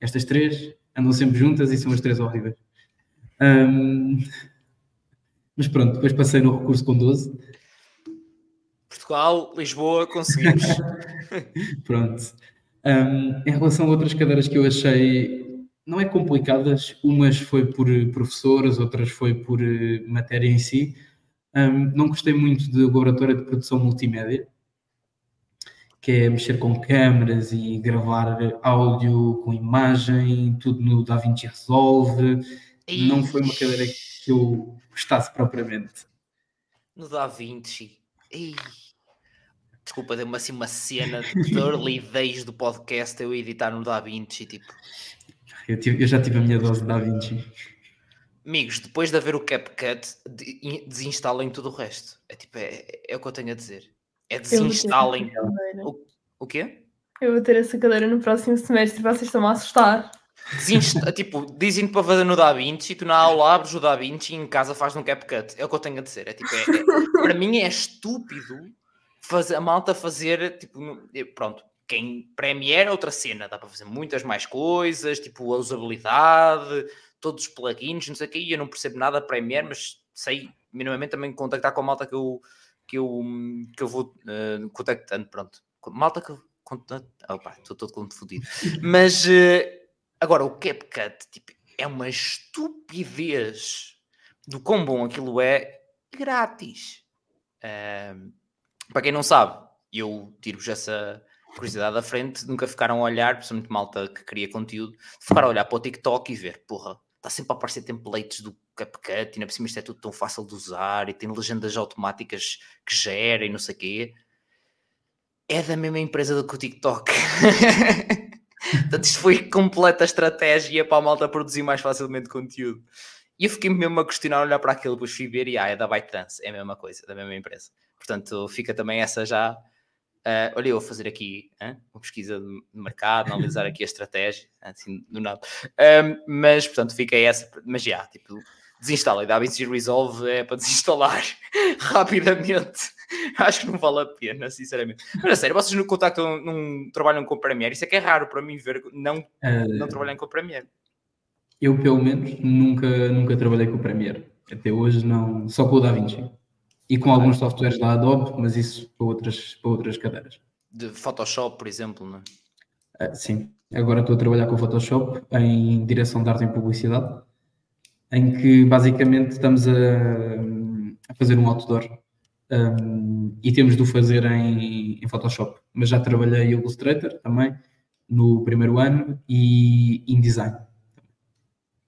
Estas três andam sempre juntas e são as três horríveis. Um, mas pronto, depois passei no recurso com 12. Portugal, Lisboa, conseguimos. pronto. Um, em relação a outras cadeiras que eu achei, não é complicadas, umas foi por professoras, outras foi por eh, matéria em si, um, não gostei muito de laboratório de produção multimédia, que é mexer com câmeras e gravar áudio com imagem, tudo no DaVinci Resolve. Ixi. Não foi uma cadeira que eu gostasse propriamente. No DaVinci. Desculpa, deu-me assim uma cena de early days do podcast eu editar no DaVinci, tipo. Eu, tive, eu já tive a minha dose de DaVinci. Amigos, depois de haver o CapCut, desinstalem tudo o resto. É tipo, é, é o que eu tenho a dizer. É desinstalem. O, o quê? Eu vou ter essa cadeira no próximo semestre, vocês estão a assustar. Desinsta tipo, dizem para fazer no DaVinci, tu na aula abres o DaVinci e em casa faz no CapCut. É o que eu tenho a dizer. É, tipo, é, é, para mim é estúpido fazer, a malta fazer, tipo, no, pronto, quem Premiere é outra cena, dá para fazer muitas mais coisas, tipo a usabilidade, todos os plugins, não sei o que, e eu não percebo nada Premiere, mas sei minimamente também contactar com a malta que eu, que eu, que eu vou uh, contactando, pronto. Malta que eu. Opa, estou todo confundido. Mas uh, agora o CapCut tipo, é uma estupidez do quão bom aquilo é grátis. Uh, para quem não sabe, eu tiro-vos essa curiosidade à frente, nunca ficaram a olhar, principalmente malta que cria conteúdo, ficar a olhar para o TikTok e ver, porra, está sempre a aparecer templates do CapCut e na por cima isto é tudo tão fácil de usar e tem legendas automáticas que gerem e não sei o quê. É da mesma empresa do que o TikTok. Portanto, isto foi completa estratégia para a malta produzir mais facilmente conteúdo. E eu fiquei mesmo a questionar, olhar para aquilo, depois fui ver e ah, é da ByteDance, é a mesma coisa, da mesma empresa. Portanto, fica também essa já Uh, olha, eu vou fazer aqui hein, uma pesquisa de mercado, analisar aqui a estratégia, assim, do nada. Um, mas, portanto, fica essa, mas já, tipo, desinstala. E DaVinci Resolve é para desinstalar rapidamente. Acho que não vale a pena, sinceramente. Mas a sério, vocês no contacto não trabalham com Premiere? Isso é que é raro para mim ver não, uh, não trabalham com Premiere. Eu, pelo menos, nunca, nunca trabalhei com o Premiere. Até hoje, não, só com o DaVinci. E com alguns softwares da Adobe, mas isso para outras, para outras cadeiras. De Photoshop, por exemplo, não é? Uh, sim. Agora estou a trabalhar com o Photoshop em direção de arte em publicidade, em que basicamente estamos a, a fazer um outdoor um, e temos de o fazer em, em, Photoshop. Mas já trabalhei em Illustrator também no primeiro ano e InDesign.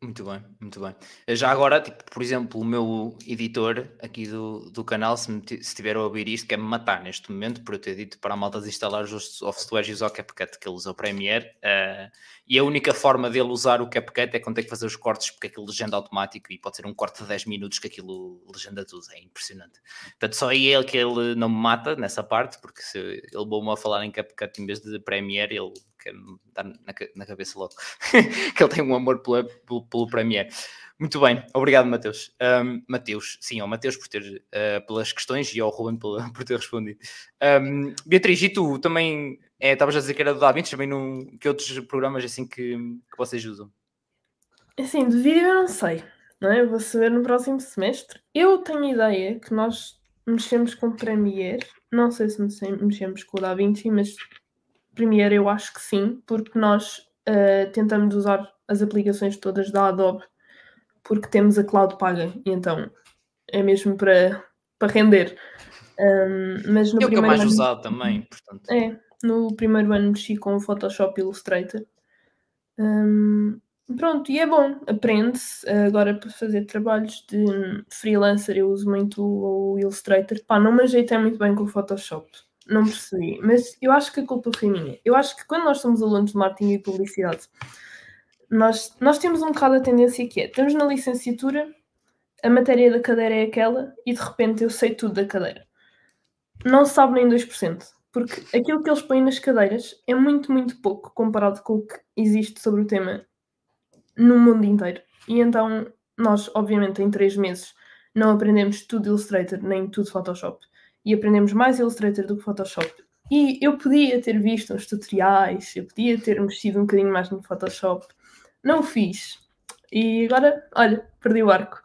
Muito bem, muito bem. Já agora, tipo, por exemplo, o meu editor aqui do, do canal, se, se estiver a ouvir isto, quer me matar neste momento por eu ter dito para a malta instalar os softwares e usar o CapCut que ele usa o Premiere. Uh, e a única forma dele usar o CapCut é quando tem que fazer os cortes, porque aquilo legenda automático e pode ser um corte de 10 minutos que aquilo legenda tudo. É impressionante. Portanto, só é ele que ele não me mata nessa parte, porque se ele levou-me a falar em CapCut em vez de Premiere, ele quer me dar na, na cabeça logo. que ele tem um amor pelo, pelo, pelo Premiere. Muito bem, obrigado, Mateus. Um, Mateus, sim, ao Mateus por ter uh, pelas questões e ao Ruben por, ter respondido. Um, Beatriz, e tu também é, estavas a dizer que era do Da também num, que outros programas assim que, que vocês usam? Assim, de vídeo eu não sei, não é? Eu vou saber no próximo semestre. Eu tenho ideia que nós mexemos com Premiere, não sei se mexemos com o DaVinci, mas Premiere eu acho que sim, porque nós uh, tentamos usar as aplicações todas da Adobe, porque temos a cloud paga, e então é mesmo para, para render. Um, mas no é o que é mais ano, usado também, portanto. É, no primeiro ano mexi com o Photoshop Illustrator. Um, pronto, e é bom, aprende-se. Agora para fazer trabalhos de freelancer eu uso muito o Illustrator. Pá, não me ajeitei muito bem com o Photoshop. Não percebi, mas eu acho que a culpa foi minha. Eu acho que quando nós somos alunos de marketing e publicidade, nós, nós temos um bocado a tendência que é, estamos na licenciatura, a matéria da cadeira é aquela e de repente eu sei tudo da cadeira. Não se sabe nem 2%, porque aquilo que eles põem nas cadeiras é muito, muito pouco comparado com o que existe sobre o tema no mundo inteiro. E então nós, obviamente, em três meses não aprendemos tudo Illustrator nem tudo Photoshop e aprendemos mais Illustrator do que Photoshop. E eu podia ter visto uns tutoriais, eu podia ter mexido um bocadinho mais no Photoshop. Não o fiz. E agora, olha, perdi o arco.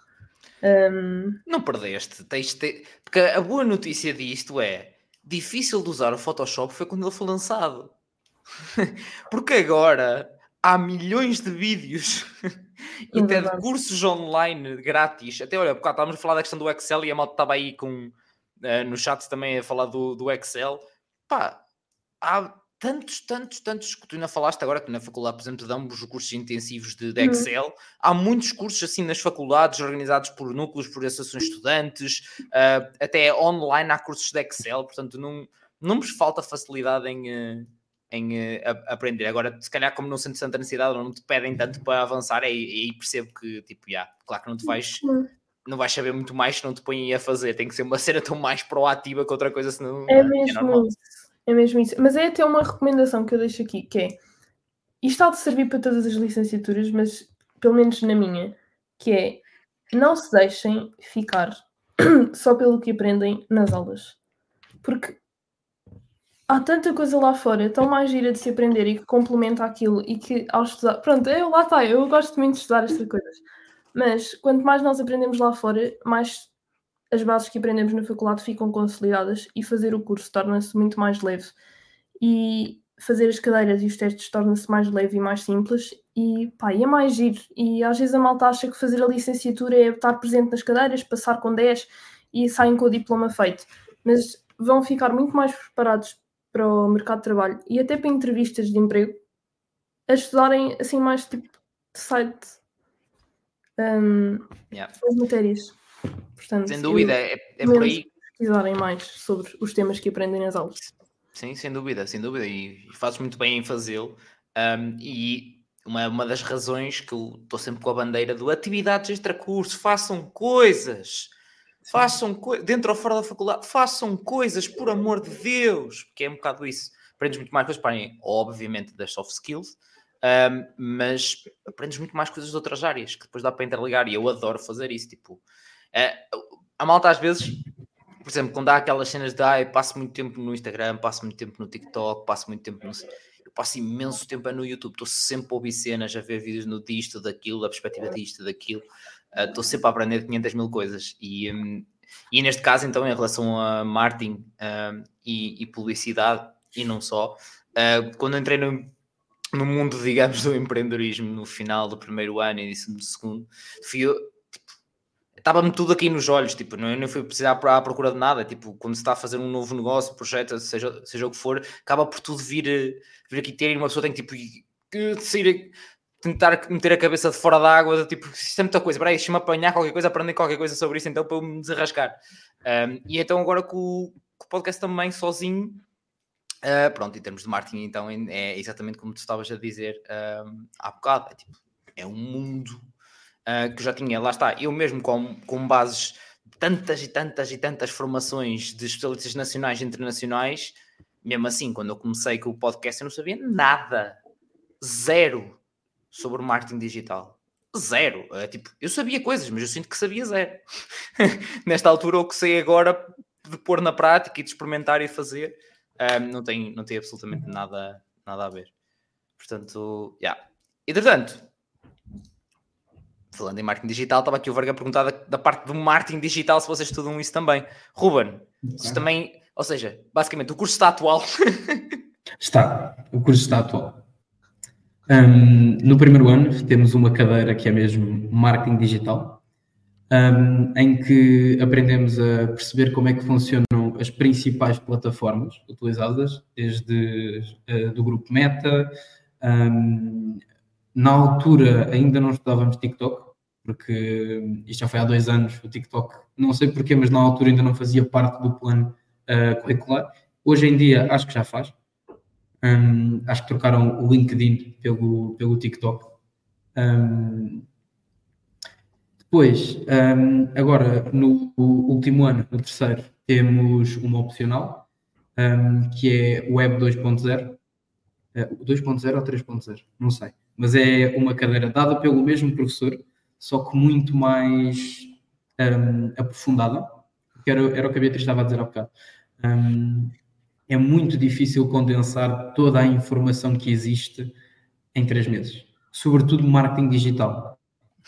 Um... Não perdeste. Tens te... Porque a boa notícia disto é difícil de usar o Photoshop foi quando ele foi lançado. Porque agora há milhões de vídeos e até de cursos online grátis. Até olha, porque estávamos a falar da questão do Excel e a malta estava aí com uh, no chat também a falar do, do Excel. Pá, há tantos, tantos, tantos que tu ainda falaste agora que na faculdade, por exemplo, damos cursos intensivos de, de uhum. Excel. Uhum. Há muitos cursos assim nas faculdades, organizados por núcleos, por associações de estudantes, uh, até online há cursos de Excel, portanto, não, não nos falta facilidade em. Uh, em uh, aprender. Agora, se calhar, como não sentes tanta necessidade não te pedem tanto para avançar, aí, aí percebo que, tipo, já, yeah, claro que não te vais uhum não vais saber muito mais se não te põem a fazer. Tem que ser uma cena tão mais proativa que outra coisa, senão é, é mesmo é isso. É mesmo isso. Mas é até uma recomendação que eu deixo aqui, que é isto há de servir para todas as licenciaturas, mas pelo menos na minha, que é não se deixem ficar só pelo que aprendem nas aulas. Porque há tanta coisa lá fora, tão mais gira de se aprender e que complementa aquilo e que ao estudar. Pronto, eu, lá está, eu gosto muito de estudar estas coisas. Mas quanto mais nós aprendemos lá fora, mais as bases que aprendemos na faculdade ficam consolidadas e fazer o curso torna-se muito mais leve. E fazer as cadeiras e os testes torna-se mais leve e mais simples e pá, e é mais giro. E às vezes a malta acha que fazer a licenciatura é estar presente nas cadeiras, passar com 10 e saem com o diploma feito. Mas vão ficar muito mais preparados para o mercado de trabalho e até para entrevistas de emprego a estudarem assim mais tipo de site um, yeah. as matérias. Portanto, sem dúvida, é, é por aí. Pesquisarem mais sobre os temas que aprendem nas aulas. Sim, sem dúvida, sem dúvida, e, fazes muito bem em fazê-lo. Um, e uma, uma das razões que eu estou sempre com a bandeira do atividades extracurso, façam coisas, façam coisas, dentro ou fora da faculdade, façam coisas, por amor de Deus, porque é um bocado isso. Aprendes muito mais coisas, para obviamente, das soft skills, um, mas aprendes muito mais coisas de outras áreas que depois dá para interligar e eu adoro fazer isso. Tipo, a malta às vezes, por exemplo, quando há aquelas cenas de ah, passo muito tempo no Instagram, passo muito tempo no TikTok, passo muito tempo no. Eu passo imenso tempo no YouTube, estou sempre a ouvir cenas, a ver vídeos no disto, daquilo, da perspectiva disto, daquilo. Estou uh, sempre a aprender 500 mil coisas e. Um, e neste caso, então, em relação a marketing uh, e, e, publicidade, e não só, uh, quando entrei no, no mundo, digamos, do empreendedorismo no final do primeiro ano e no segundo, fui eu, estava-me tudo aqui nos olhos, tipo, não, eu não fui precisar à procura de nada, tipo, quando se está a fazer um novo negócio, projeto, seja, seja o que for, acaba por tudo vir, vir aqui ter e uma pessoa tem tipo, que sair, tentar meter a cabeça de fora da água, tipo, isto é muita coisa, peraí, deixa-me apanhar qualquer coisa, aprender qualquer coisa sobre isso, então, para eu me desarrascar. Um, e então agora com o, com o podcast também, sozinho, uh, pronto, em termos de marketing, então, é exatamente como tu estavas a dizer um, há bocado, é, tipo, é um mundo uh, que já tinha, lá está, eu mesmo com, com bases tantas e tantas e tantas formações de especialistas nacionais e internacionais, mesmo assim, quando eu comecei com o podcast, eu não sabia nada, zero sobre marketing digital. Zero. É, tipo, eu sabia coisas, mas eu sinto que sabia zero. Nesta altura, o que sei agora de pôr na prática e de experimentar e fazer, um, não, tem, não tem absolutamente nada, nada a ver. Portanto, já. Yeah. Entretanto, falando em marketing digital, estava aqui o Varga a perguntar da, da, parte do marketing digital se vocês estudam isso também. Ruben, também, ou seja, basicamente o curso está atual. está, o curso está atual. Um, no primeiro ano temos uma cadeira que é mesmo marketing digital, um, em que aprendemos a perceber como é que funcionam as principais plataformas utilizadas, desde uh, do grupo Meta. Um, na altura ainda não estudávamos TikTok, porque isto já foi há dois anos, o TikTok, não sei porquê, mas na altura ainda não fazia parte do plano uh, curricular. Hoje em dia acho que já faz. Um, acho que trocaram o LinkedIn pelo, pelo TikTok. Um, depois, um, agora no último ano, no terceiro, temos uma opcional que é Web 2.0. Uh, 2.0 ou 3.0, não sei. Mas é uma cadeira dada pelo mesmo professor, só que muito mais aprofundada. Era, era o que a Beatriz estava a dizer há bocado. Um, é muito difícil condensar toda a informação que existe em três meses, sobretudo marketing digital,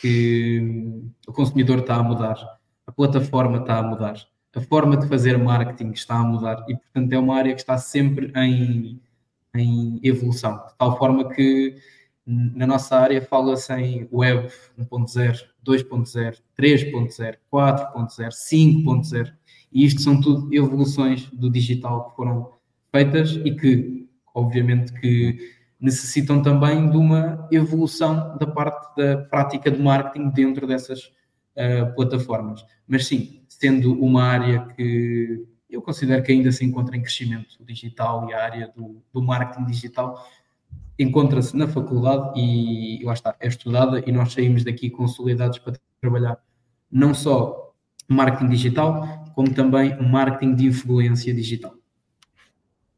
que o consumidor está a mudar, a plataforma está a mudar, a forma de fazer marketing está a mudar e, portanto, é uma área que está sempre em, em evolução, de tal forma que na nossa área fala-se em web 1.0, 2.0, 3.0, 4.0, 5.0 e isto são tudo evoluções do digital que foram feitas e que, obviamente, que necessitam também de uma evolução da parte da prática de marketing dentro dessas uh, plataformas. Mas sim, sendo uma área que eu considero que ainda se encontra em crescimento digital e a área do, do marketing digital encontra-se na faculdade e lá está, é estudada e nós saímos daqui consolidados para trabalhar não só marketing digital, como também o marketing de influência digital.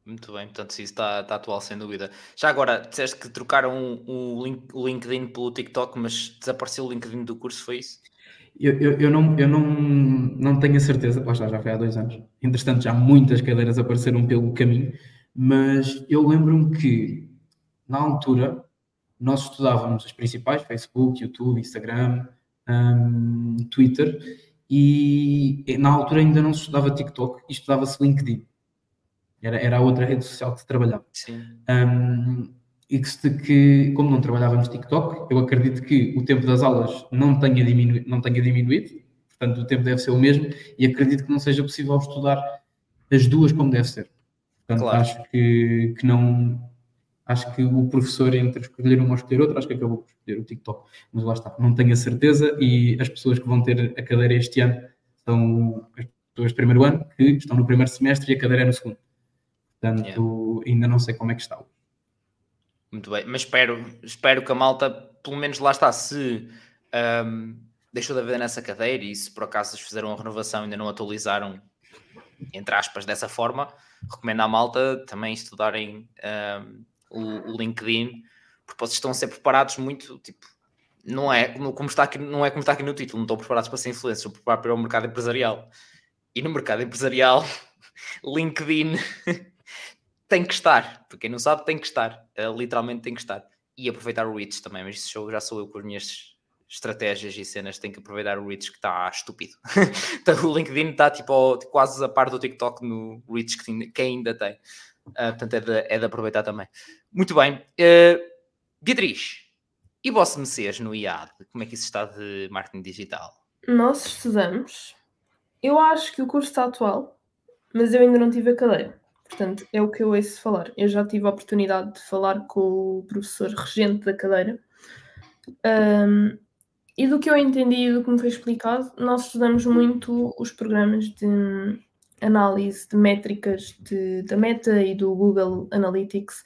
Muito bem, portanto, sim, está, está atual sem dúvida. Já agora, disseste que trocaram o, link, o LinkedIn pelo TikTok, mas desapareceu o LinkedIn do curso, foi isso? Eu, eu, eu, não, eu não, não tenho a certeza, lá está, já foi há dois anos. Entretanto, já muitas cadeiras apareceram pelo caminho, mas eu lembro-me que, na altura, nós estudávamos as principais, Facebook, YouTube, Instagram, um, Twitter, e na altura ainda não se estudava TikTok e estudava-se LinkedIn. Era, era a outra rede social que se trabalhava. Sim. Um, e que, que, como não trabalhávamos TikTok, eu acredito que o tempo das aulas não tenha, diminuído, não tenha diminuído, portanto o tempo deve ser o mesmo, e acredito que não seja possível estudar as duas como deve ser. Portanto, claro. acho que, que não. Acho que o professor, entre escolher uma ou escolher outra, acho que acabou por escolher o TikTok. Mas lá está, não tenho a certeza, e as pessoas que vão ter a cadeira este ano são as pessoas de primeiro ano, que estão no primeiro semestre e a cadeira é no segundo. Portanto, yeah. ainda não sei como é que está. Muito bem, mas espero, espero que a malta, pelo menos lá está, se um, deixou de haver nessa cadeira e se por acaso fizeram a renovação e ainda não atualizaram, entre aspas, dessa forma, recomendo à malta também estudarem um, o, o, LinkedIn, porque vocês estão a ser preparados muito, tipo, não é como está aqui, não é como está aqui no título, não estão preparados para ser influencers, estão preparados para o mercado empresarial. E no mercado empresarial, LinkedIn tem que estar. Para quem não sabe, tem que estar. Uh, literalmente tem que estar. E aproveitar o reach também, mas isso já sou eu com as minhas estratégias e cenas, tem que aproveitar o reach que está estúpido. então o LinkedIn está tipo, quase a par do TikTok no reach que, que ainda tem. Uh, portanto, é de, é de, aproveitar também. Muito bem. Uh, Beatriz, e vosso Messias no IAD? Como é que isso está de marketing digital? Nós estudamos. Eu acho que o curso está atual, mas eu ainda não tive a cadeira. Portanto, é o que eu ouço falar. Eu já tive a oportunidade de falar com o professor regente da cadeira. Um, e do que eu entendi e do que me foi explicado, nós estudamos muito os programas de análise de métricas de, da Meta e do Google Analytics.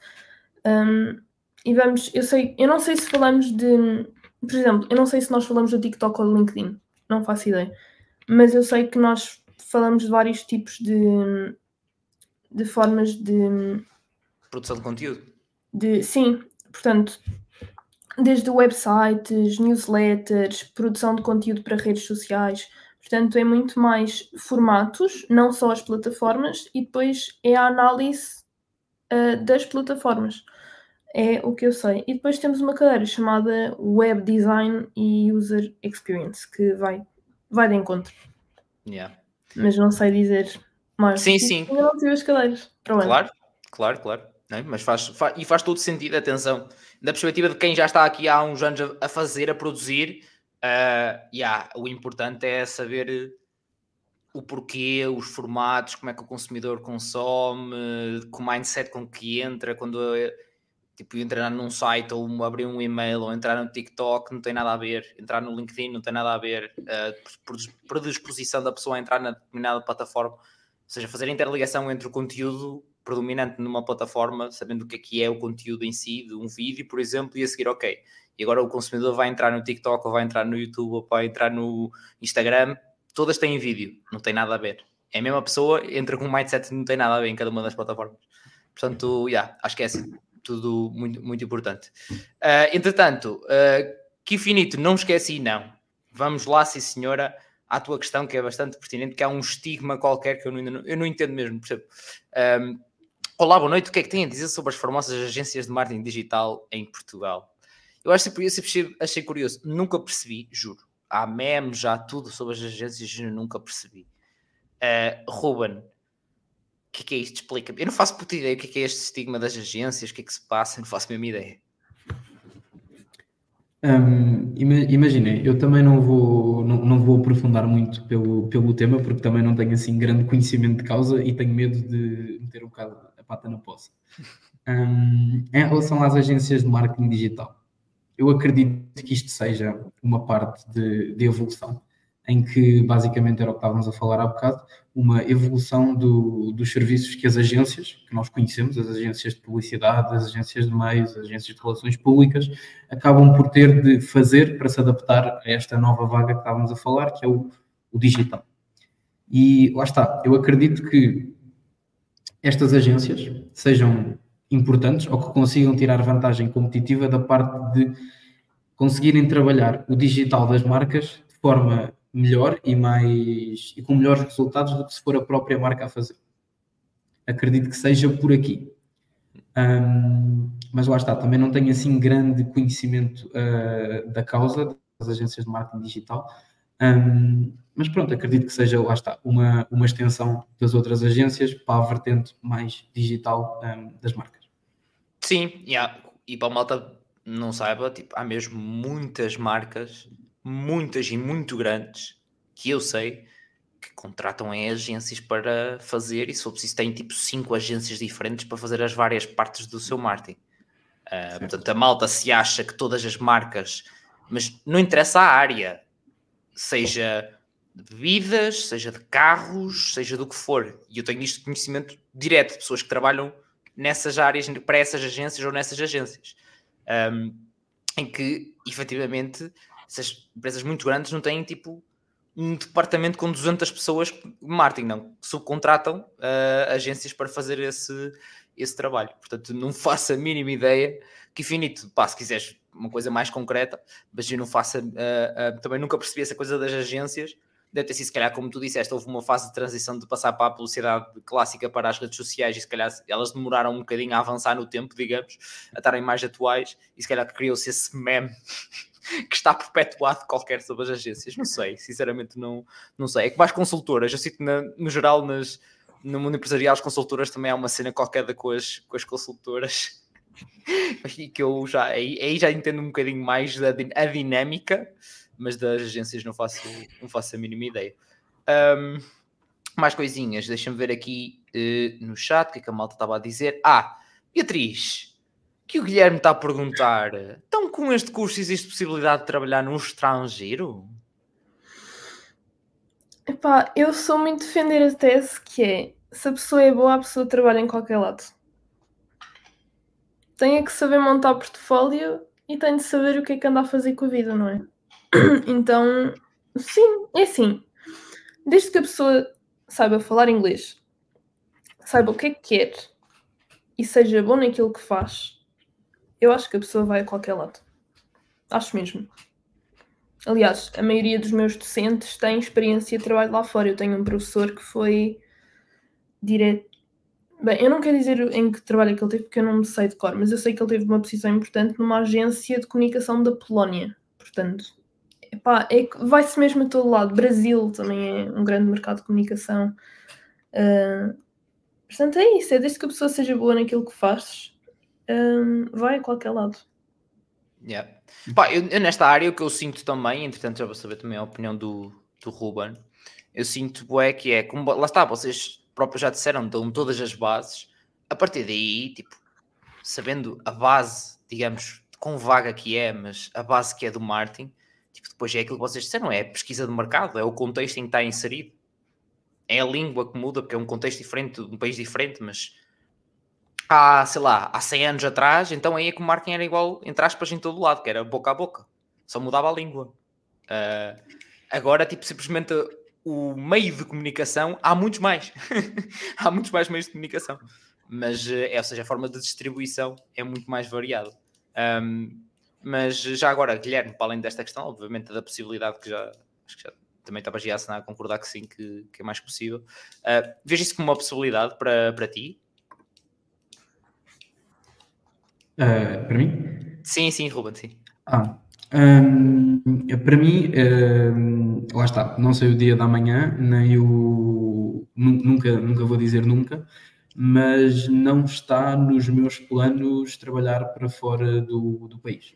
Um, e vamos, eu sei, eu não sei se falamos de, por exemplo, eu não sei se nós falamos do TikTok ou do LinkedIn, não faço ideia, mas eu sei que nós falamos de vários tipos de, de formas de produção de conteúdo. De, sim, portanto, desde websites, newsletters, produção de conteúdo para redes sociais. Portanto, é muito mais formatos, não só as plataformas, e depois é a análise uh, das plataformas é o que eu sei. E depois temos uma cadeira chamada Web Design e User Experience, que vai, vai de encontro. Yeah. Mas não sei dizer mais. Sim, sim. Não tive as cadeiras. Claro, claro, claro. Não, mas faz, faz, e faz todo sentido, atenção, da perspectiva de quem já está aqui há uns anos a, a fazer, a produzir, uh, yeah, o importante é saber o porquê, os formatos, como é que o consumidor consome, com o mindset com que entra, quando Tipo, entrar num site ou abrir um e-mail ou entrar no TikTok não tem nada a ver, entrar no LinkedIn não tem nada a ver, uh, predisposição da pessoa a entrar na determinada plataforma, ou seja, fazer a interligação entre o conteúdo predominante numa plataforma, sabendo o que é que é o conteúdo em si, de um vídeo, por exemplo, e a seguir, ok, e agora o consumidor vai entrar no TikTok ou vai entrar no YouTube ou vai entrar no Instagram, todas têm vídeo, não tem nada a ver. É a mesma pessoa, entra com um mindset não tem nada a ver em cada uma das plataformas. Portanto, yeah, acho que é assim tudo muito, muito importante. Uh, entretanto, uh, que infinito, não esqueci, não. Vamos lá, sim senhora, à tua questão que é bastante pertinente, que há um estigma qualquer que eu não, eu não entendo mesmo, percebo. Um, olá, boa noite, o que é que tem a dizer sobre as famosas agências de marketing digital em Portugal? Eu acho que sempre achei curioso, nunca percebi, juro. Há memes, já tudo sobre as agências, eu nunca percebi. Uh, Ruben, que é que é isto? Explica-me. Eu não faço puta ideia o que é, que é este estigma das agências, o que é que se passa, não faço a mesma ideia. Um, eu também não vou, não, não vou aprofundar muito pelo, pelo tema, porque também não tenho assim grande conhecimento de causa e tenho medo de meter um bocado a pata na poça. Um, em relação às agências de marketing digital, eu acredito que isto seja uma parte de, de evolução em que basicamente era o que estávamos a falar há bocado, uma evolução do, dos serviços que as agências, que nós conhecemos, as agências de publicidade, as agências de meios, as agências de relações públicas, acabam por ter de fazer para se adaptar a esta nova vaga que estávamos a falar, que é o, o digital. E lá está, eu acredito que estas agências sejam importantes ou que consigam tirar vantagem competitiva da parte de conseguirem trabalhar o digital das marcas de forma melhor e mais e com melhores resultados do que se for a própria marca a fazer. Acredito que seja por aqui. Um, mas lá está, também não tenho assim grande conhecimento uh, da causa das agências de marketing digital. Um, mas pronto, acredito que seja, lá está, uma, uma extensão das outras agências para a vertente mais digital um, das marcas. Sim, yeah. e para a malta não saiba, tipo, há mesmo muitas marcas muitas e muito grandes que eu sei que contratam em agências para fazer, e se for preciso, têm tipo cinco agências diferentes para fazer as várias partes do seu marketing. Uh, portanto, a malta se acha que todas as marcas, mas não interessa a área, seja de bebidas, seja de carros, seja do que for. E eu tenho isto de conhecimento direto de pessoas que trabalham nessas áreas, para essas agências ou nessas agências, um, em que efetivamente essas empresas muito grandes não têm tipo um departamento com 200 pessoas, marketing não, subcontratam uh, agências para fazer esse, esse trabalho. Portanto, não faço a mínima ideia que infinito, pá, se quiseres uma coisa mais concreta, mas eu não faço, uh, uh, também nunca percebi essa coisa das agências, deve ter sido, se calhar, como tu disseste, houve uma fase de transição de passar para a publicidade clássica para as redes sociais e se calhar elas demoraram um bocadinho a avançar no tempo, digamos, a estarem mais atuais e se calhar criou-se esse meme que está perpetuado qualquer sobre as agências. Não sei, sinceramente não, não sei. É que mais consultoras, eu sinto na, no geral nas, no mundo empresarial as consultoras também há uma cena qualquer com as, com as consultoras e que eu já aí, aí, já entendo um bocadinho mais da a dinâmica, mas das agências não faço, não faço a mínima ideia. Um, mais coisinhas, deixa-me ver aqui uh, no chat o que, é que a malta estava a dizer. Ah, Beatriz, que o Guilherme está a perguntar: então com este curso existe possibilidade de trabalhar no estrangeiro? Epá, eu sou muito defender a tese que é se a pessoa é boa, a pessoa trabalha em qualquer lado. Tem que saber montar o portfólio e tem de saber o que é que anda a fazer com a vida, não é? Então, sim, é assim. Desde que a pessoa saiba falar inglês, saiba o que é que quer e seja bom naquilo que faz, eu acho que a pessoa vai a qualquer lado. Acho mesmo. Aliás, a maioria dos meus docentes tem experiência de trabalho lá fora. Eu tenho um professor que foi direto. Bem, eu não quero dizer em que trabalho é que ele teve, porque eu não me sei de cor, mas eu sei que ele teve uma posição importante numa agência de comunicação da Polónia. Portanto, é vai-se mesmo a todo lado. Brasil também é um grande mercado de comunicação. Uh, portanto, é isso. É desde que a pessoa seja boa naquilo que faz, um, vai a qualquer lado. Yeah. Pá, eu, eu, nesta área o que eu sinto também, entretanto já vou saber também a opinião do, do Ruben, eu sinto é que é, como lá está, vocês próprios já disseram, dão todas as bases, a partir daí, tipo, sabendo a base, digamos, com vaga que é, mas a base que é do marketing, tipo, depois é aquilo que vocês disseram, é pesquisa do mercado, é o contexto em que está inserido, é a língua que muda, porque é um contexto diferente, um país diferente, mas há, sei lá, há 100 anos atrás, então aí é que o marketing era igual, entre aspas, em todo lado, que era boca a boca. Só mudava a língua. Uh, agora, tipo, simplesmente o meio de comunicação, há muitos mais. há muitos mais meios de comunicação. Mas, é, ou seja, a forma de distribuição é muito mais variada. Um, mas já agora, Guilherme, para além desta questão, obviamente da possibilidade que já, acho que já também estava já a concordar que sim, que, que é mais possível. Uh, vejo isso como uma possibilidade para, para ti? Uh, para mim? Sim, sim, Ruben, sim. Ah, um, para mim, um, lá está, não sei o dia da manhã, nem o. Nunca, nunca vou dizer nunca, mas não está nos meus planos trabalhar para fora do, do país.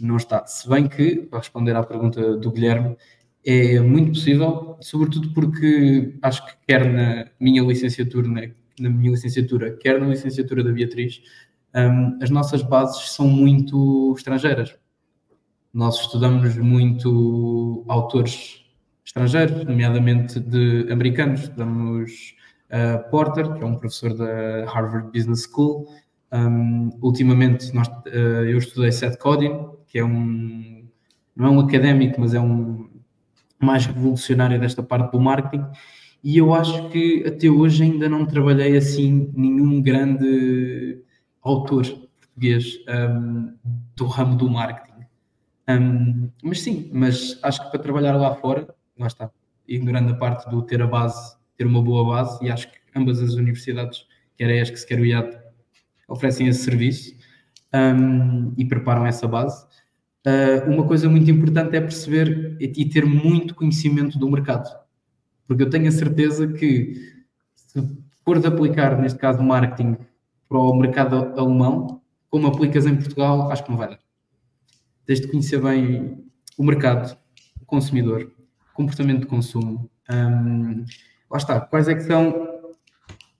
Não está. Se bem que, para responder à pergunta do Guilherme, é muito possível, sobretudo porque acho que quer na minha licenciatura, na, minha licenciatura, quer na licenciatura da Beatriz, um, as nossas bases são muito estrangeiras. Nós estudamos muito autores estrangeiros, nomeadamente de americanos. Estudamos uh, Porter, que é um professor da Harvard Business School. Um, ultimamente nós, uh, eu estudei Seth Godin, que é um não é um académico, mas é um mais revolucionário desta parte do marketing. E eu acho que até hoje ainda não trabalhei assim nenhum grande autor português um, do ramo do marketing. Um, mas sim, mas acho que para trabalhar lá fora, lá está, ignorando a parte do ter a base, ter uma boa base, e acho que ambas as universidades, quer a ESC, quer o IAT, oferecem esse serviço um, e preparam essa base. Uh, uma coisa muito importante é perceber e ter muito conhecimento do mercado, porque eu tenho a certeza que se fores aplicar, neste caso, marketing para o mercado alemão, como aplicas em Portugal, acho que não vai dar. Tens de conhecer bem o mercado, o consumidor, o comportamento de consumo. Um, lá está, quais é que são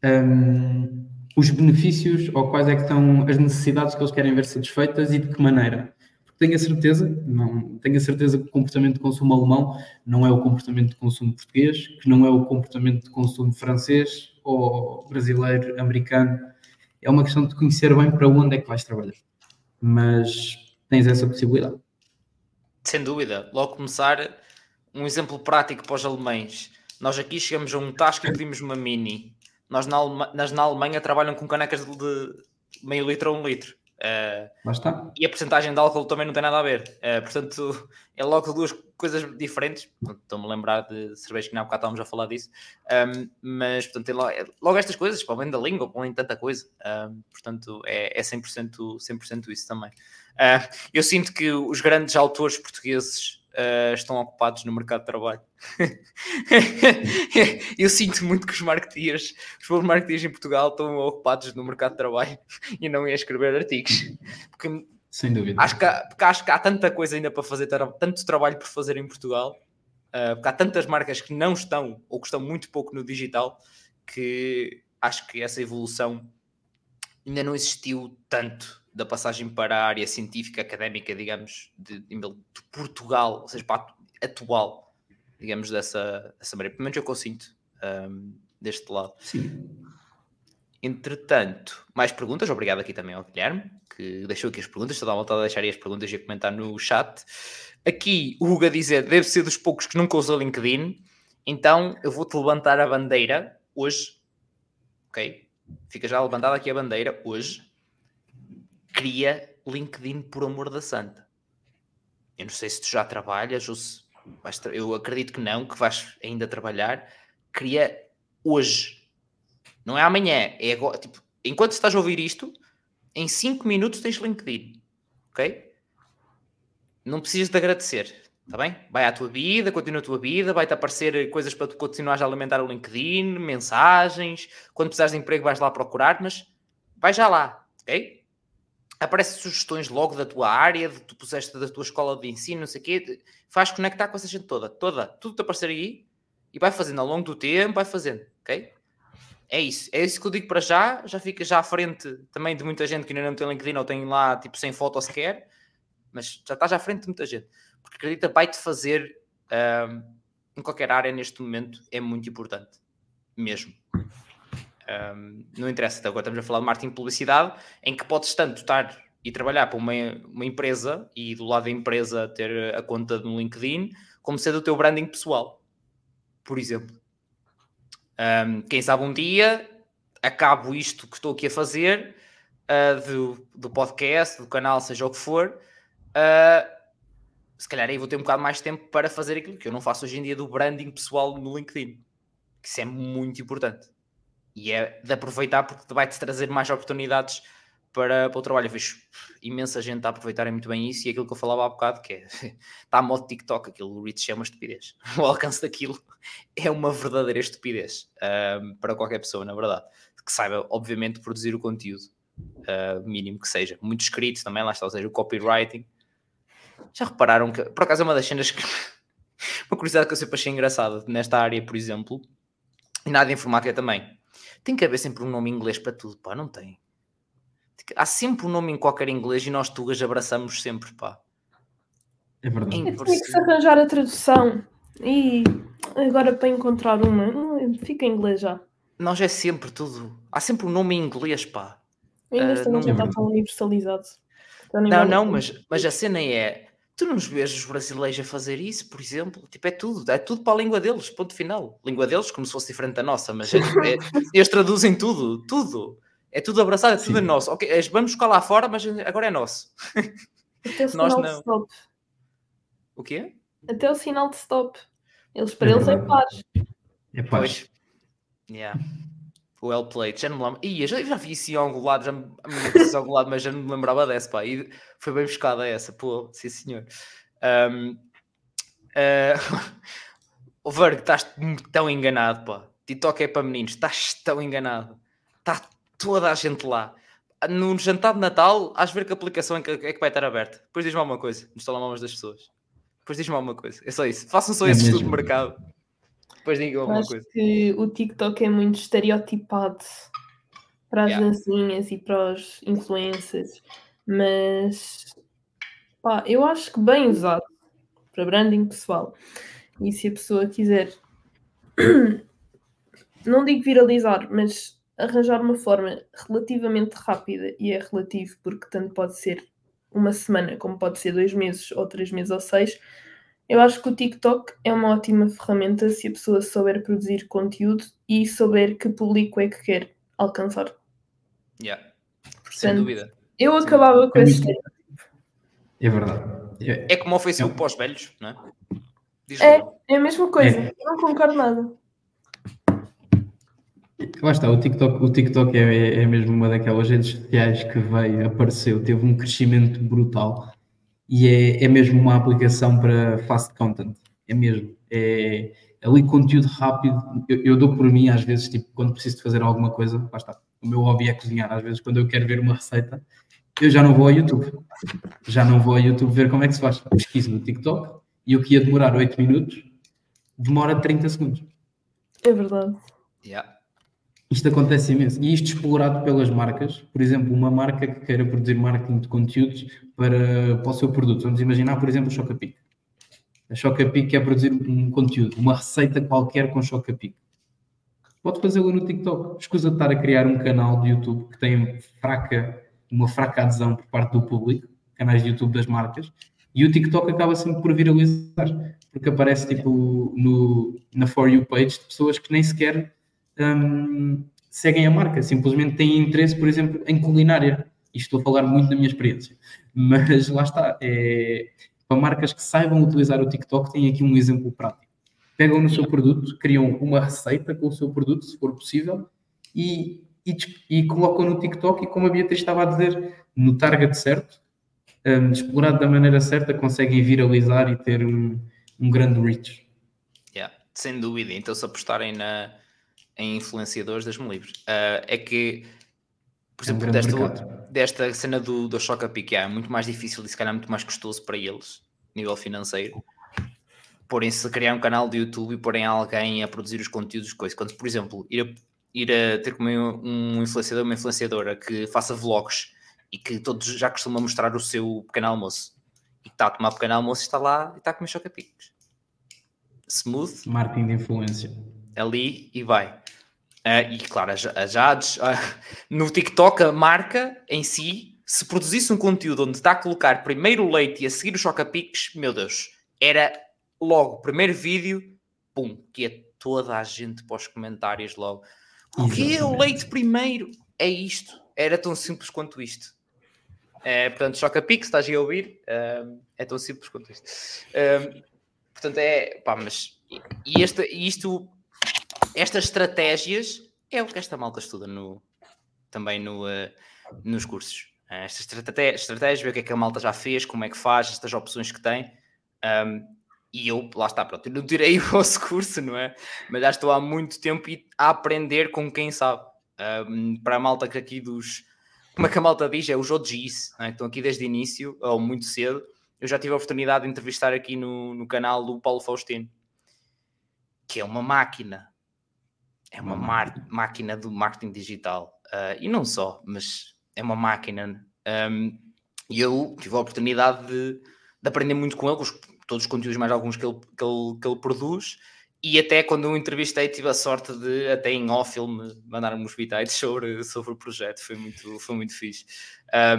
um, os benefícios ou quais é que são as necessidades que eles querem ver satisfeitas e de que maneira. Porque tenho a certeza, não, tenho a certeza que o comportamento de consumo alemão não é o comportamento de consumo português, que não é o comportamento de consumo francês ou brasileiro, americano é uma questão de conhecer bem para onde é que vais trabalhar. Mas tens essa possibilidade. Sem dúvida. Logo começar, um exemplo prático para os alemães. Nós aqui chegamos a um tasco e pedimos uma mini. Nós na, Alema nas, na Alemanha trabalham com canecas de, meio litro a um litro. Uh, está. E a porcentagem de álcool também não tem nada a ver. Uh, portanto, é logo duas coisas diferentes. Estou-me a lembrar de cerveja que na bocado estávamos a falar disso. Um, mas, portanto, logo, é logo, estas coisas, para além da língua, para além de tanta coisa. Um, portanto, é, é 100%, 100% isso também. Uh, eu sinto que os grandes autores portugueses uh, estão ocupados no mercado de trabalho. eu sinto muito que os marketeers, os bons marketeers em Portugal estão ocupados no mercado de trabalho e não a escrever artigos. Porque Sem dúvida. Acho que, há, porque acho que há tanta coisa ainda para fazer, tanto trabalho por fazer em Portugal, uh, porque há tantas marcas que não estão ou que estão muito pouco no digital que acho que essa evolução ainda não existiu tanto da passagem para a área científica académica, digamos, de, de, de Portugal, ou seja, para a atual, digamos, dessa, dessa maneira. Pelo menos eu sinto um, deste lado. Sim. Entretanto, mais perguntas. Obrigado aqui também ao Guilherme, que deixou aqui as perguntas. Estou a dar vontade de deixar aí as perguntas e a comentar no chat. Aqui o Hugo a dizer: deve ser dos poucos que nunca usou LinkedIn. Então eu vou-te levantar a bandeira hoje. Ok? Fica já levantada aqui a bandeira hoje cria LinkedIn por amor da santa. Eu não sei se tu já trabalhas ou se tra eu acredito que não, que vais ainda trabalhar. Cria hoje, não é amanhã, é agora. Tipo, enquanto estás a ouvir isto, em 5 minutos tens LinkedIn, ok? Não precisas de agradecer, Está bem? Vai à tua vida, continua a tua vida, vai-te aparecer coisas para tu continuares a alimentar o LinkedIn, mensagens. Quando precisares de emprego, vais lá procurar, mas vai já lá, ok? Aparecem sugestões logo da tua área, de tu puseste da tua escola de ensino, não sei o quê, faz conectar com essa gente toda, toda, tudo te aparecer aí e vai fazendo ao longo do tempo, vai fazendo, ok? É isso, é isso que eu digo para já, já fica já à frente também de muita gente que ainda não tem LinkedIn ou tem lá tipo sem foto sequer, mas já estás à frente de muita gente, porque acredita, vai-te fazer um, em qualquer área neste momento é muito importante, mesmo. Um, não interessa, agora estamos a falar de marketing de publicidade, em que podes tanto estar e trabalhar para uma, uma empresa e do lado da empresa ter a conta no LinkedIn, como ser do teu branding pessoal, por exemplo. Um, quem sabe um dia acabo isto que estou aqui a fazer uh, do, do podcast, do canal, seja o que for. Uh, se calhar aí vou ter um bocado mais tempo para fazer aquilo que eu não faço hoje em dia do branding pessoal no LinkedIn. Que isso é muito importante. E é de aproveitar porque vai-te trazer mais oportunidades para, para o trabalho. Eu vejo imensa gente a aproveitarem muito bem isso e aquilo que eu falava há bocado, que é está a modo TikTok, aquilo o Rich é uma estupidez. O alcance daquilo é uma verdadeira estupidez um, para qualquer pessoa, na verdade. Que saiba, obviamente, produzir o conteúdo, uh, mínimo que seja. Muito escrito também, lá está, ou seja, o copywriting. Já repararam que, por acaso, é uma das cenas que. uma curiosidade que eu sempre achei engraçada nesta área, por exemplo, e na área informática também tem que haver sempre um nome em inglês para tudo, pá, não tem. Há sempre um nome em qualquer inglês e nós tugas abraçamos sempre, pá. É verdade. É tem que se arranjar a tradução. E agora para encontrar uma, fica em inglês já. Nós é sempre tudo. Há sempre um nome em inglês, pá. Ainda uh, não já está tão universalizado. Não, não, mas, mas a cena é Tu não os vês os brasileiros a fazer isso, por exemplo? Tipo, é tudo, é tudo para a língua deles, ponto final. Língua deles, como se fosse diferente da nossa, mas é, é, eles traduzem tudo, tudo. É tudo abraçado, é tudo Sim. nosso. Ok, vamos ficar lá fora, mas agora é nosso. Até o Nós não. stop. O quê? Até o sinal de stop. Eles para é eles é pares. É pares. Yeah Well Played, já não me lembro. Eu já, já vi isso em algum lado, já me, em algum lado, mas já não me lembrava dessa, pá. E foi bem buscada essa, pô, sim senhor. Um, uh, o Verg, estás tão enganado, pá. TikTok é para meninos, estás tão enganado. Está toda a gente lá. No jantar de Natal, has ver que aplicação é que, é que vai estar aberta. Depois diz-me alguma coisa nos telemóveis das pessoas. Depois diz-me alguma coisa. É só isso. Façam só é esse estudo de mercado. Depois digam alguma Acho coisa. que o TikTok é muito estereotipado para as yeah. dancinhas e para os influencers, mas pá, eu acho que bem usado para branding pessoal. E se a pessoa quiser, não digo viralizar, mas arranjar uma forma relativamente rápida, e é relativo porque tanto pode ser uma semana, como pode ser dois meses, ou três meses, ou seis, Eu acho que o TikTok é uma ótima ferramenta se a pessoa souber produzir conteúdo e souber que público é que quer alcançar. Yeah. Sem dúvida. Eu acabava Sim. com é esse É verdade. É, é como o Facebook é. para os velhos, não é? é, é a mesma coisa. É. Eu não concordo nada. Lá está, o TikTok, o TikTok é, é mesmo uma daquelas redes sociais que veio, apareceu, teve um crescimento brutal e é, é mesmo uma aplicação para fast content. É mesmo. É, ali conteúdo rápido. Eu, eu, dou por mim, às vezes, tipo, quando preciso de fazer alguma coisa, lá está. O meu hobby é cozinhar. Às vezes, quando eu quero ver uma receita, eu já não vou ao YouTube. Já não vou ao YouTube ver como é que se faz. Pesquiso no TikTok e o que ia demorar 8 minutos demora 30 segundos. É verdade. Yeah. Isto acontece imenso. E isto explorado pelas marcas. Por exemplo, uma marca que queira produzir marketing de conteúdos para, para o seu produto. Vamos imaginar, por exemplo, o Chocapic. A Chocapic quer produzir um conteúdo, uma receita qualquer com Chocapic. Pode fazê-lo no TikTok. Escusa de estar a criar um canal de YouTube que tem fraca, uma fraca adesão por parte do público, canais de YouTube das marcas, e o TikTok acaba sempre por viralizar, porque aparece tipo no, na For You page de pessoas que nem sequer um, seguem a marca, simplesmente têm interesse, por exemplo, em culinária. Isto estou a falar muito da minha experiência, mas lá está. É, para marcas que saibam utilizar o TikTok, tem aqui um exemplo prático. Pegam no seu produto, criam uma receita com o seu produto, se for possível, e, e, e colocam no TikTok. E como a Beatriz estava a dizer, no target certo, um, explorado da maneira certa, conseguem viralizar e ter um, um grande reach. Yeah, sem dúvida. Então, se apostarem na, em influenciadores, livre. Uh, é que, por exemplo, é um desta, desta, cena do, do Choca Pique, é muito mais difícil e se calhar muito mais custoso para eles, nível financeiro, porém se criar um canal de YouTube e porem alguém a produzir os conteúdos, coisas. Quando, por exemplo, ir a, ir a ter como um influenciador, uma influenciadora que faça vlogs e que todos já costumam mostrar o seu pequeno almoço e está a tomar pequeno almoço e está lá e está a comer choca-piques. Smooth. Marketing de influência. Ali e vai. Uh, e claro, a Jades, uh, no TikTok, a marca em si, se produzisse um conteúdo onde está a colocar primeiro o leite e a seguir o choca-piques, meu Deus, era logo, primeiro vídeo, pum, que é toda a gente para os comentários logo. O que é o leite primeiro? É isto. Era tão simples quanto isto. É, portanto, choca-pique, estás a ouvir, uh, é tão simples quanto isto. portanto, é, pá, mas e, este, isto estas estratégias é o que esta malta estuda no, também no, uh, nos cursos. Uh, estratégias, ver o que é que a malta já fez, como é que faz, estas opções que tem. Um, e eu, lá está, pronto, eu não tirei o vosso curso, não é? Mas já estou há muito tempo a aprender com quem sabe. Um, para a malta que aqui dos. Como é que a malta diz? É os OGs, é? que estão aqui desde o início, ou muito cedo. Eu já tive a oportunidade de entrevistar aqui no, no canal do Paulo Faustino, que é uma máquina é uma máquina do marketing digital. Uh, e não só, mas é uma máquina. Um, e eu tive a oportunidade de, de aprender muito com ele, os, todos os conteúdos, mais alguns que ele, que, ele, que ele produz. E até quando eu entrevistei, tive a sorte de, até em off, ele me mandar uns bitites sobre, sobre o projeto. Foi muito, foi muito fixe.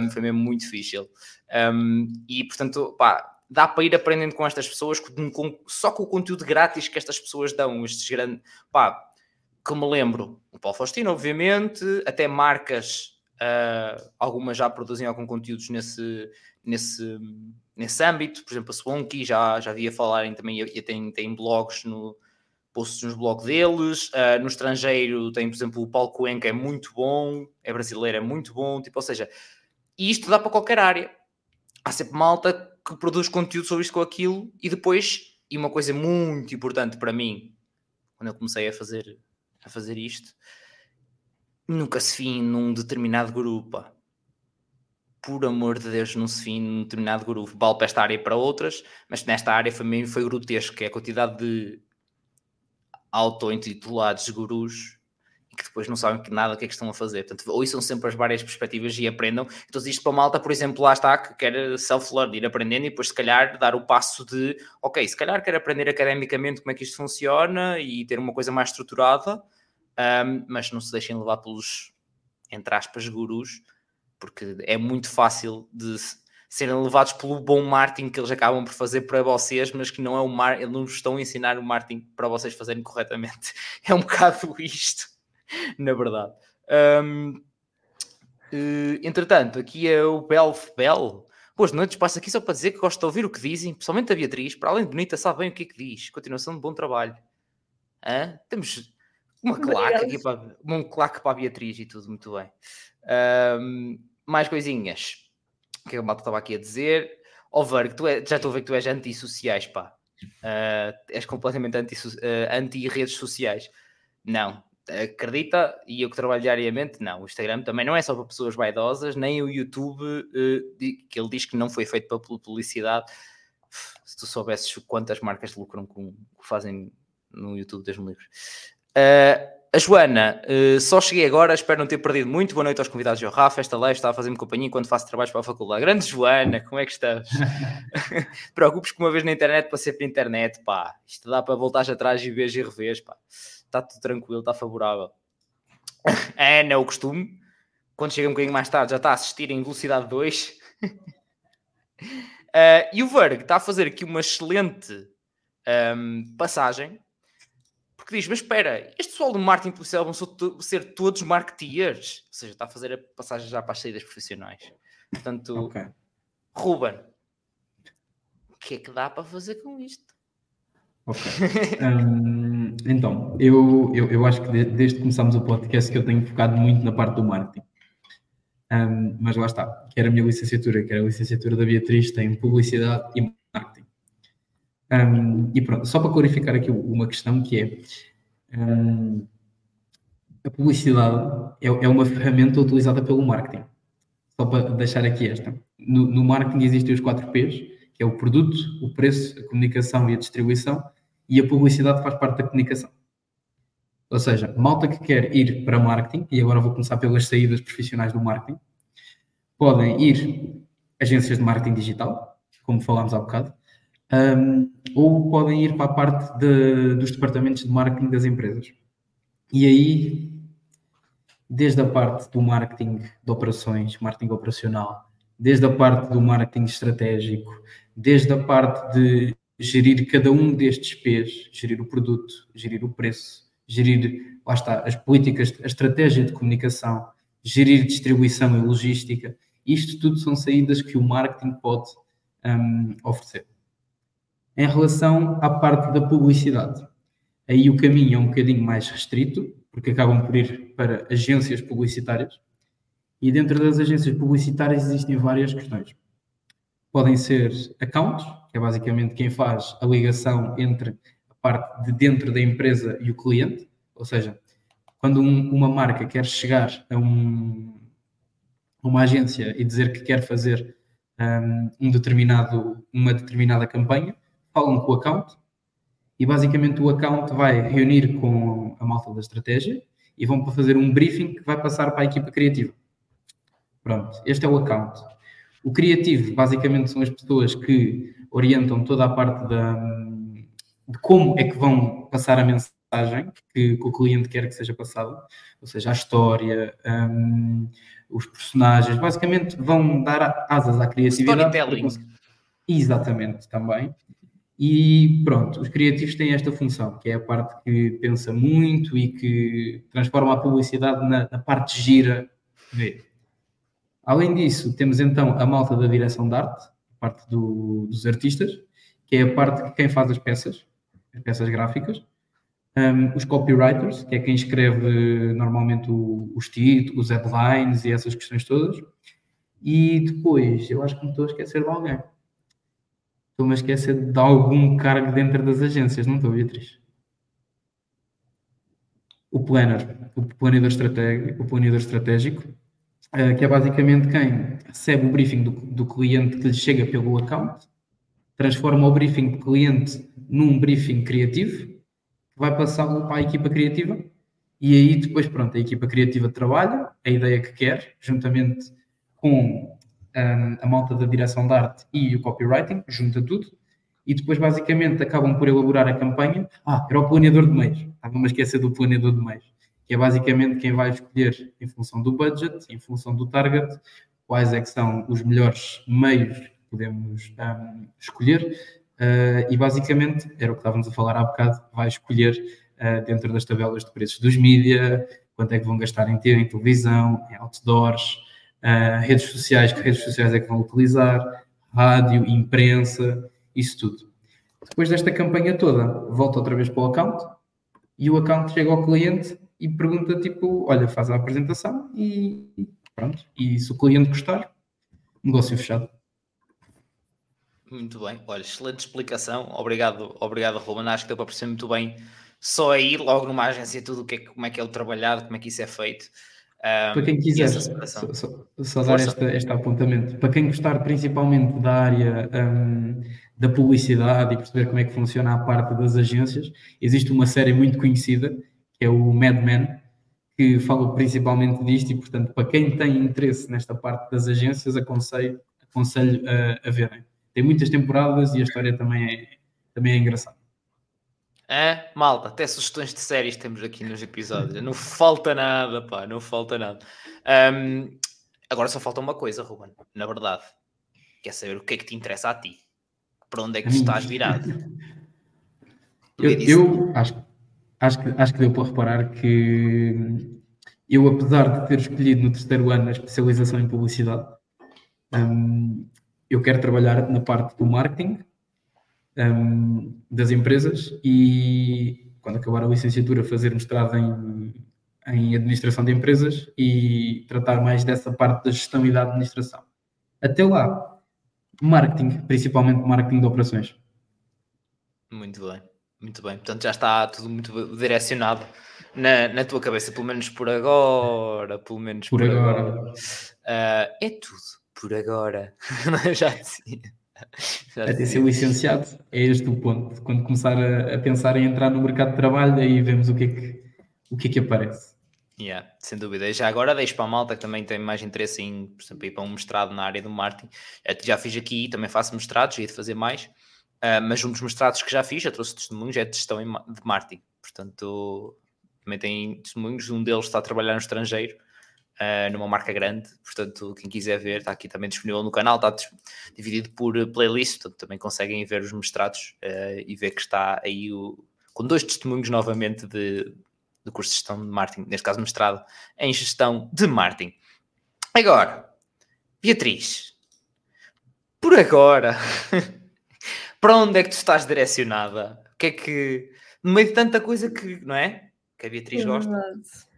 Um, foi mesmo muito fixe ele. Um, e portanto, pá, dá para ir aprendendo com estas pessoas, com, com, só com o conteúdo grátis que estas pessoas dão. Estes grandes. Pá, que me lembro, o Paulo Faustino, obviamente, até marcas, uh, algumas já produzem algum conteúdos nesse, nesse, nesse âmbito, por exemplo, a Swanky já, já havia falarem também, e tem, tem blogs no posts nos blogs deles, uh, no estrangeiro tem, por exemplo, o Paulo Cuenca é muito bom, é brasileiro, é muito bom, tipo, ou seja, e isto dá para qualquer área. Há sempre malta que produz conteúdo sobre isto ou aquilo, e depois, e uma coisa muito importante para mim, quando eu comecei a fazer a fazer isto, nunca se fim num determinado grupo. Por amor de Deus, não se fim num determinado grupo. Vale para esta área e para outras, mas nesta área foi, foi grotesco, é a quantidade de auto-intitulados gurus que depois não sabem que nada que é que estão a fazer. Portanto, ouçam sempre as várias perspectivas e aprendam. Então, isto para malta, por exemplo, lá está, que quer self-learn, ir aprendendo e depois, se calhar, dar o passo de, ok, se calhar quero aprender academicamente como é que isto funciona e ter uma coisa mais estruturada, um, mas não se deixem levar pelos, entre aspas, gurus, porque é muito fácil de serem levados pelo bom marketing que eles acabam por fazer para vocês, mas que não é o mar, eles não estão a ensinar o marketing para vocês fazerem corretamente. É um bocado isto, na verdade. Um, uh, entretanto, aqui é o Belf Bell. Boas noites, passo aqui só para dizer que gosto de ouvir o que dizem, principalmente a Beatriz, para além de bonita, sabe bem o que é que diz. Continuação de bom trabalho. Hã? Temos uma claque aqui para, um claque para a Beatriz e tudo, muito bem. Um, mais coisinhas que a malta estava aqui a dizer. Ó, oh, tu é, já estou a ver que tu és antissociais, pá. Uh, és completamente anti-redes uh, anti sociais. Não, acredita, e eu que trabalho diariamente, não. O Instagram também não é só para pessoas vaidosas, nem o YouTube, uh, que ele diz que não foi feito para publicidade. Se tu soubesses quantas marcas lucram com que fazem no YouTube, das livros. Uh, a Joana, uh, só cheguei agora, espero não ter perdido muito. Boa noite aos convidados e ao Rafa. Esta live está a fazer-me companhia enquanto faço trabalhos para a faculdade. Grande Joana, como é que estás? Preocupes que uma vez na internet para ser para internet, pá. Isto dá para voltar atrás e ver e rever, pá. Está tudo tranquilo, está favorável. É, não é o costume. Quando chega um bocadinho mais tarde, já está a assistir em velocidade 2. uh, eh, e o Verg está a fazer aqui uma excelente um, ehm, passagem porque diz, mas espera, este pessoal do marketing policial vão ser todos marketeers? Ou seja, está a fazer a passagem já para as saídas profissionais. Portanto, okay. Ruben, o que é que dá para fazer com isto? Ok. um, então, eu, eu, eu acho que desde que começámos o podcast que eu tenho focado muito na parte do marketing. Um, mas lá está, que era a minha licenciatura, que era a licenciatura da Beatriz, tem publicidade e marketing. Um, e pronto, só para clarificar aqui uma questão que é um, a publicidade é, é, uma ferramenta utilizada pelo marketing. Só para deixar aqui esta. No, no, marketing existem os 4 P's, que é o produto, o preço, a comunicação e a distribuição, e a publicidade faz parte da comunicação. Ou seja, malta que quer ir para marketing, e agora vou começar pelas saídas profissionais do marketing, podem ir agências de marketing digital, como falámos há bocado, um, ou podem ir para a parte de, dos departamentos de marketing das empresas. E aí, desde a parte do marketing de operações, marketing operacional, desde a parte do marketing estratégico, desde a parte de gerir cada um destes P's, gerir o produto, gerir o preço, gerir, lá está, as políticas, a estratégia de comunicação, gerir distribuição e logística, isto tudo são saídas que o marketing pode um, oferecer em relação à parte da publicidade. Aí o caminho é um bocadinho mais restrito, porque acabam por ir para agências publicitárias, e dentro das agências publicitárias existem várias questões. Podem ser accounts, que é basicamente quem faz a ligação entre a parte de dentro da empresa e o cliente, ou seja, quando um, uma marca quer chegar a um, uma agência e dizer que quer fazer um, um determinado, uma determinada campanha, falam com o account e basicamente o account vai reunir com a malta da estratégia e vão para fazer um briefing que vai passar para a equipa criativa. Pronto, este é o account. O criativo, basicamente, são as pessoas que orientam toda a parte da, de como é que vão passar a mensagem que, que o cliente quer que seja passada, ou seja, a história, um, os personagens, basicamente vão dar asas à criatividade. Storytelling. Exatamente, também. E pronto, os criativos têm esta função, que é a parte que pensa muito e que transforma a publicidade na, na parte gira. Além disso, temos então a malta da direção de arte, a parte do, dos artistas, que é a parte que quem faz as peças, as peças gráficas, um, os copywriters, que é quem escreve normalmente o, os títulos, os headlines e essas questões todas. E depois, eu acho que me estou a esquecer de alguém estou-me a esquecer de algum cargo dentro das agências, não estou, Beatriz? O planner, o planejador estratégico, o planejador estratégico uh, que é basicamente quem recebe o briefing do, do cliente que lhe chega pelo account, transforma o briefing do cliente num briefing criativo, vai passá-lo para a equipa criativa, e aí depois, pronto, a equipa criativa trabalha a ideia que quer, juntamente com um, a malta da direção de arte e o copywriting, junta tudo, e depois basicamente acabam por elaborar a campanha. Ah, era o planeador de meios, estava-me a esquecer do planeador de meios, que é basicamente quem vai escolher em função do budget, em função do target, quais é que são os melhores meios que podemos um, escolher uh, e basicamente, era o que estávamos a falar há bocado, vai escolher uh, dentro das tabelas de preços dos mídia, quanto é que vão gastar em em televisão, em outdoors, uh, redes sociais, que redes sociais é que vão utilizar, rádio, imprensa, isso tudo. Depois desta campanha toda, volta outra vez para o account e o account chega ao cliente e pergunta tipo, olha, faz a apresentação e pronto. E se o cliente gostar, negócio fechado. Muito bem, olha, excelente explicação. Obrigado, obrigado, Ruben. Acho que deu para perceber muito bem só aí, logo numa agência, tudo o que é, como é que é o trabalhado, como é que isso é feito. Um, para quem quiser, só, só, só dar este, este apontamento, para quem gostar principalmente da área um, da publicidade e perceber como é que funciona a parte das agências, existe uma série muito conhecida, que é o Mad Men, que fala principalmente disto e, portanto, para quem tem interesse nesta parte das agências, aconselho, aconselho a, a verem. Tem muitas temporadas e a história também é, também é engraçada. É, malta, até sugestões de séries temos aqui nos episódios. Não falta nada, pá, não falta nada. Um, agora só falta uma coisa, Ruben, na verdade. Quer saber o que é que te interessa a ti? Para onde é que tu estás virado? eu, eu acho, acho, que, acho que deu para reparar que eu, apesar de ter escolhido no terceiro ano a especialização em publicidade, um, eu quero trabalhar na parte do marketing um, das empresas e quando acabar a licenciatura fazer mestrado em, em administração de empresas e tratar mais dessa parte da gestão e da administração. Até lá, marketing, principalmente marketing de operações. Muito bem, muito bem. Portanto, já está tudo muito direcionado na, na tua cabeça, pelo menos por agora, pelo menos por, por agora. agora. Uh, é tudo por agora. já dizia. Até ser licenciado, é este o ponto. Quando começar a, a, pensar em entrar no mercado de trabalho, aí vemos o que é que, o que, é que aparece. Yeah, sem dúvida. E já agora deixo para a malta que também tem mais interesse em, por exemplo, ir para um mestrado na área do marketing. Eu já fiz aqui, também faço mestrados, ia de fazer mais, uh, mas um dos mestrados que já fiz, já trouxe testemunhos, é de gestão de marketing. Portanto, também tem testemunhos, um deles está a trabalhar no estrangeiro uh, numa marca grande. Portanto, quem quiser ver, está aqui também disponível no canal, está dividido por playlist, portanto, também conseguem ver os mestrados uh, e ver que está aí o, com dois testemunhos novamente de, do curso de gestão de marketing, neste caso mestrado em gestão de marketing. Agora, Beatriz, por agora, para onde é que tu estás direcionada? O que é que, no meio de tanta coisa que, não é? Que a Beatriz é gosta.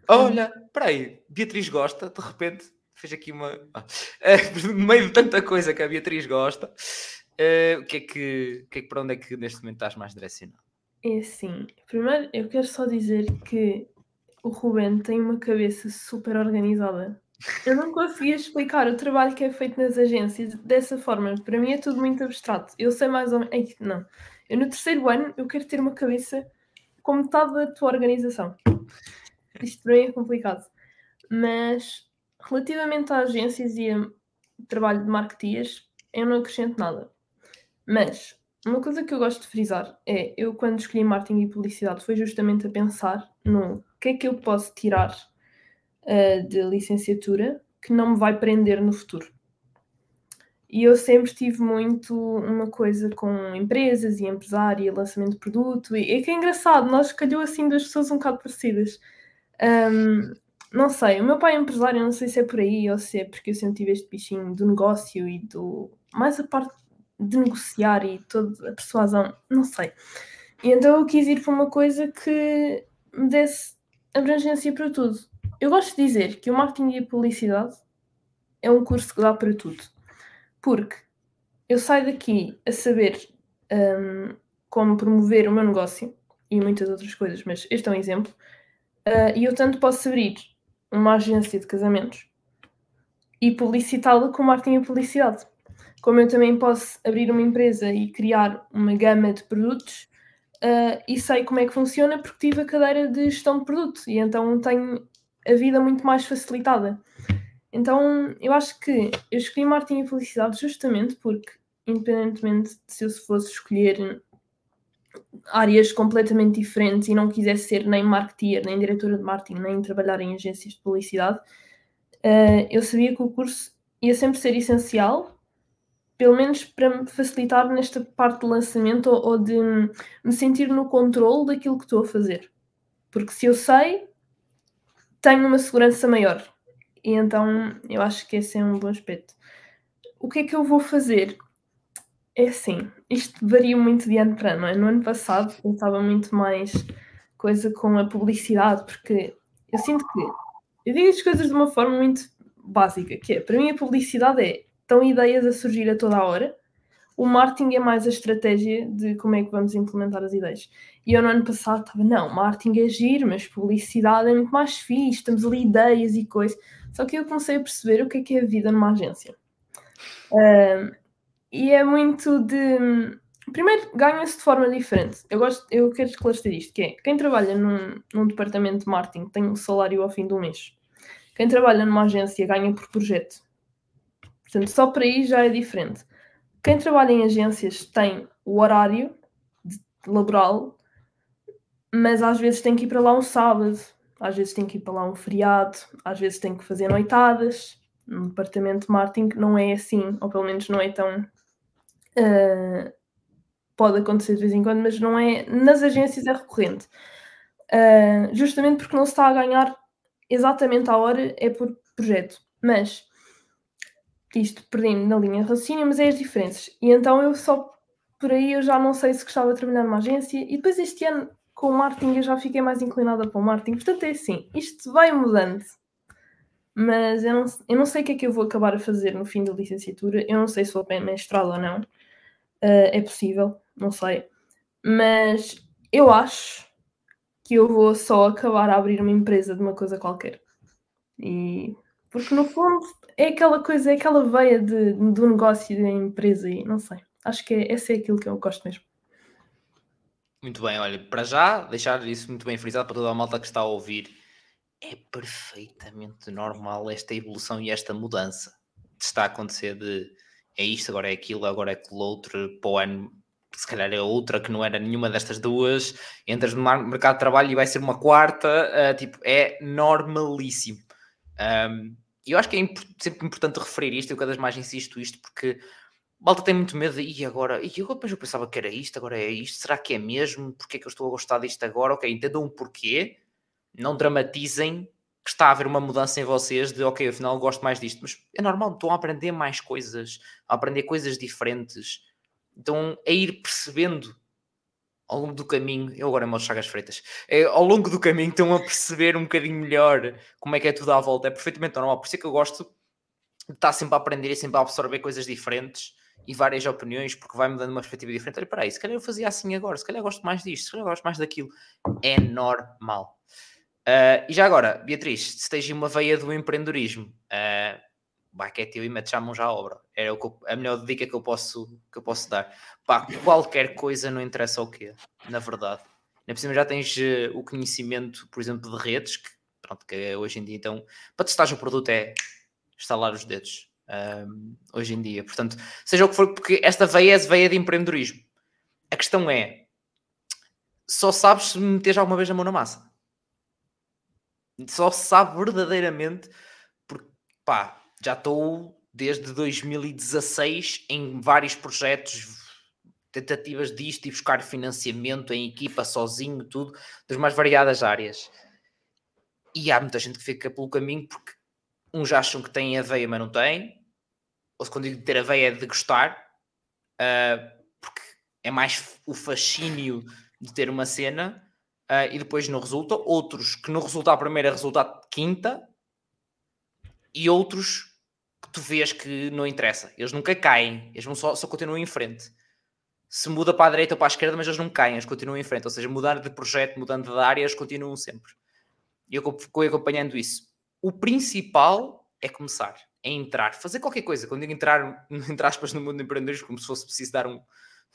Olha, peraí, Beatriz gosta, de repente fez aqui uma. no meio de tanta coisa que a Beatriz gosta, uh, o que é que, que, é que para onde é que neste momento estás mais direcionado? É assim, primeiro eu quero só dizer que o Ruben tem uma cabeça super organizada. Eu não conseguia explicar o trabalho que é feito nas agências dessa forma. Para mim é tudo muito abstrato. Eu sei mais ou menos. Não. Eu no terceiro ano eu quero ter uma cabeça com metade da tua organização. Isto mim é complicado. Mas relativamente a agências e a trabalho de marketeers, eu não acrescento nada. Mas uma coisa que eu gosto de frisar é, eu quando escolhi marketing e publicidade foi justamente a pensar no que é que eu posso tirar uh, de licenciatura que não me vai prender no futuro. E eu sempre tive muito uma coisa com empresas e empresário e lançamento de produto. E é que é engraçado, nós calhou assim duas pessoas um bocado parecidas. Um, não sei, o meu pai é empresário, não sei se é por aí ou se é porque eu sempre tive este bichinho do negócio e do. mais a parte de negociar e toda a persuasão, não sei. E então eu quis ir para uma coisa que me desse abrangência para tudo. Eu gosto de dizer que o marketing e a publicidade é um curso que dá para tudo. Porque eu saio daqui a saber um, como promover o meu negócio e muitas outras coisas, mas este é um exemplo. Uh, e eu tanto posso abrir uma agência de casamentos e publicitá-la com marketing e publicidade. Como eu também posso abrir uma empresa e criar uma gama de produtos uh, e sei como é que funciona porque tive a cadeira de gestão de produto e então tenho a vida muito mais facilitada. Então eu acho que eu escolhi marketing e publicidade justamente porque, independentemente de se eu fosse escolher áreas completamente diferentes e não quisesse ser nem marketeer, nem diretora de marketing, nem trabalhar em agências de publicidade, uh, eu sabia que o curso ia sempre ser essencial, pelo menos para me facilitar nesta parte de lançamento ou, ou de me sentir no controle daquilo que estou a fazer. Porque se eu sei, tenho uma segurança maior. E então eu acho que esse é um bom aspecto. O que é que eu vou fazer? É assim, isto varia muito de ano para ano, é? No ano passado eu estava muito mais coisa com a publicidade, porque eu sinto que eu digo as coisas de uma forma muito básica, que é, para mim a publicidade é, estão ideias a surgir a toda a hora, o marketing é mais a estratégia de como é que vamos implementar as ideias. E eu no ano passado estava, não, marketing é giro, mas publicidade é muito mais fixe, temos ali ideias e coisas. Só que eu comecei a perceber o que é que é a vida numa agência. E é muito de. Primeiro, ganha-se de forma diferente. Eu, gosto, eu quero esclarecer isto: que é quem trabalha num, num departamento de marketing tem um salário ao fim do mês. Quem trabalha numa agência ganha por projeto. Portanto, só para aí já é diferente. Quem trabalha em agências tem o horário laboral, mas às vezes tem que ir para lá um sábado, às vezes tem que ir para lá um feriado, às vezes tem que fazer noitadas. No departamento de marketing não é assim, ou pelo menos não é tão Uh, pode acontecer de vez em quando, mas não é. Nas agências é recorrente. Uh, justamente porque não se está a ganhar exatamente à hora, é por projeto. Mas isto perdi na linha de raciocínio, mas é as diferenças. E então eu só por aí eu já não sei se gostava de trabalhar numa agência. E depois este ano com o marketing eu já fiquei mais inclinada para o marketing. Portanto é assim, isto vai mudando. Mas eu não, eu não sei o que é que eu vou acabar a fazer no fim da licenciatura. Eu não sei se vou para mestrado ou não. Uh, é possível, não sei. Mas eu acho que eu vou só acabar a abrir uma empresa de uma coisa qualquer. E porque no fundo é aquela coisa, é aquela veia de, do negócio da empresa e não sei. Acho que é, esse é aquilo que eu gosto mesmo. Muito bem, olha, para já deixar isso muito bem frisado para toda a malta que está a ouvir. É perfeitamente normal esta evolução e esta mudança que está a acontecer de é isto, agora é aquilo, agora é aquilo outro, para o ano se calhar é outra que não era nenhuma destas duas, entras no mercado de trabalho e vai ser uma quarta, uh, tipo, é normalíssimo. Um, e eu acho que é imp sempre importante referir isto, eu cada vez mais insisto isto, porque malta tem muito medo e agora, e eu depois eu pensava que era isto, agora é isto, será que é mesmo? Porquê é que eu estou a gostar disto agora? Ok, entendam o porquê, não dramatizem que está a haver uma mudança em vocês de ok, afinal gosto mais disto, mas é normal, estão a aprender mais coisas, a aprender coisas diferentes, então a ir percebendo ao longo do caminho, eu agora é Chagas Freitas, é, ao longo do caminho estão a perceber um bocadinho melhor como é que é tudo à volta, é perfeitamente normal, por isso é que eu gosto de estar sempre a aprender e sempre a absorver coisas diferentes e várias opiniões, porque vai-me dando uma perspectiva diferente. Olha, peraí, se calhar eu fazia assim agora, se calhar gosto mais disto, se calhar gosto mais daquilo. É normal. Uh, e já agora, Beatriz, se esteja uma veia do empreendedorismo, uh, que é e mete já à obra. É a melhor dica que eu posso, que eu posso dar. Pá, qualquer coisa não interessa o quê, na verdade. Na cima já tens uh, o conhecimento, por exemplo, de redes, que, pronto, que hoje em dia, então, para testar o produto é estalar os dedos. hoje em dia, portanto, seja o que for, porque esta veia é veia de empreendedorismo. A questão é, só sabes se meteres alguma vez a mão na massa só se sabe verdadeiramente porque pá, já estou desde 2016 em vários projetos, tentativas disto e buscar financiamento em equipa, sozinho, tudo, das mais variadas áreas. E há muita gente que fica pelo caminho porque uns acham que têm a veia, mas não têm, ou se quando digo ter a veia é de gostar, uh, porque é mais o fascínio de ter uma cena uh, e depois não resulta, outros que não resulta a primeira, resulta a quinta, e outros que tu vês que não interessa. Eles nunca caem, eles vão só, só continuam em frente. Se muda para a direita ou para a esquerda, mas eles não caem, eles continuam em frente. Ou seja, mudar de projeto, mudando de área, eles continuam sempre. E eu fui acompanhando isso. O principal é começar, é entrar, fazer qualquer coisa. Quando digo entrar, entre aspas, no mundo do empreendedorismo, como se fosse preciso dar um,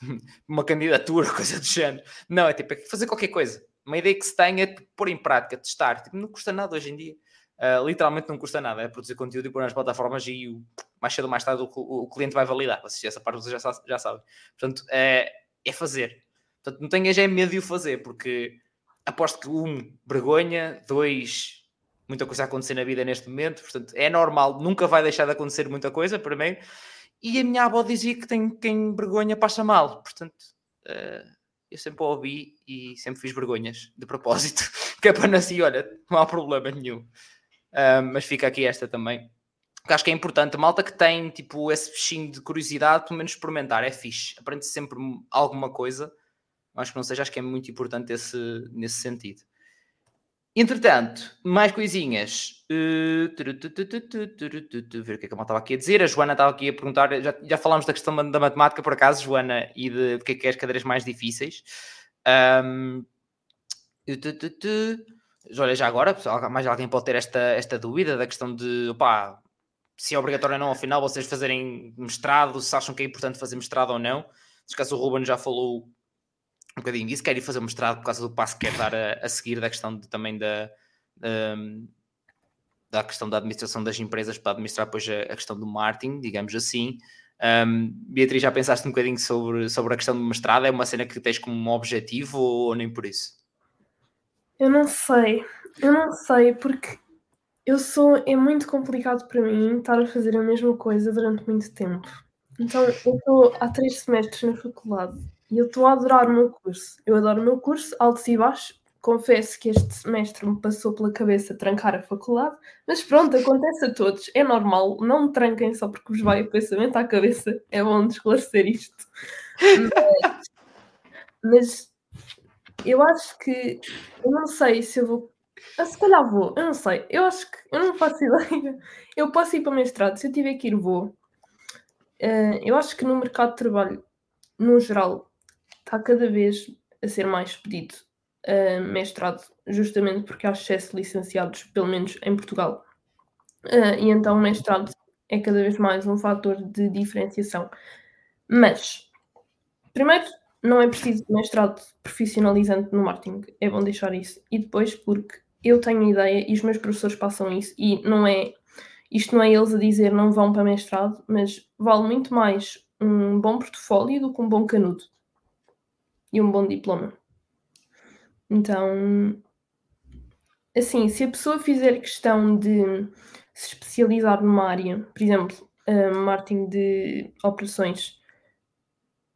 uma candidatura, coisa do género. Não, é tipo, é fazer qualquer coisa uma ideia que se tenha de pôr em prática, testar. Tipo, não custa nada hoje em dia. Uh, literalmente não custa nada. É produzir conteúdo e pôr nas plataformas e o, mais cedo ou mais tarde o, o, o, cliente vai validar. Vocês, essa parte vocês já, já sabem. Portanto, é, é fazer. Portanto, não tenhas é medo de o fazer, porque aposto que um, vergonha, dois, muita coisa a acontecer na vida neste momento, portanto é normal, nunca vai deixar de acontecer muita coisa, primeiro. E a minha avó dizia que tem quem vergonha passa mal, portanto uh, eu sempre ouvi e sempre fiz vergonhas de propósito, que é para nascer, olha, não há problema nenhum. Uh, mas fica aqui esta também. Porque acho que é importante, a malta que tem tipo esse bichinho de curiosidade, pelo menos experimentar, é fixe, aprende -se sempre alguma coisa. Acho que não seja, acho que é muito importante esse, nesse sentido. Entretanto, mais coisinhas. Uh, ver o que é que a malta estava aqui a dizer. A Joana estava aqui a perguntar. Já, já falámos da questão da matemática, por acaso, Joana, e de, de que é que é as cadeiras mais difíceis. Um, olha, já agora, mais alguém pode ter esta, esta dúvida da questão de opá, se é obrigatório ou não, ao final, vocês fazerem mestrado, se acham que é importante fazer mestrado ou não. Neste caso, o Ruben já falou um bocadinho disso, quer ir fazer mestrado por causa do passo que quer dar a, a seguir, da questão de, também da, um, da questão da administração das empresas para administrar depois a, a questão do marketing, digamos assim. Um, Beatriz, já pensaste um bocadinho sobre, sobre a questão do mestrado? É uma cena que tens como objetivo ou, ou nem por isso? Eu não sei, eu não sei, porque eu sou, é muito complicado para mim estar a fazer a mesma coisa durante muito tempo. Então, eu estou há três semestres na faculdade e eu estou a adorar o meu curso. Eu adoro o meu curso, altos e baixos. Confesso que este semestre me passou pela cabeça trancar a faculdade, mas pronto, acontece a todos, é normal. Não me tranquem só porque vos vai o pensamento à cabeça, é bom esclarecer isto. Mas, mas eu acho que eu não sei se eu vou. Ah, se calhar vou, eu não sei. Eu acho que eu não faço ideia. Eu posso ir para o mestrado, se eu tiver que ir, vou. Uh, eu acho que no mercado de trabalho, no geral, está cada vez a ser mais pedido uh, mestrado, justamente porque há excesso de licenciados, pelo menos em Portugal. Uh, e então o mestrado é cada vez mais um fator de diferenciação. Mas, primeiro, não é preciso mestrado profissionalizante no marketing, é bom deixar isso. E depois, porque eu tenho ideia e os meus professores passam isso, e não é isto não é eles a dizer não vão para mestrado, mas vale muito mais um bom portfólio do que um bom canudo e um bom diploma. Então, assim, se a pessoa fizer questão de se especializar numa área, por exemplo, uh, marketing de operações,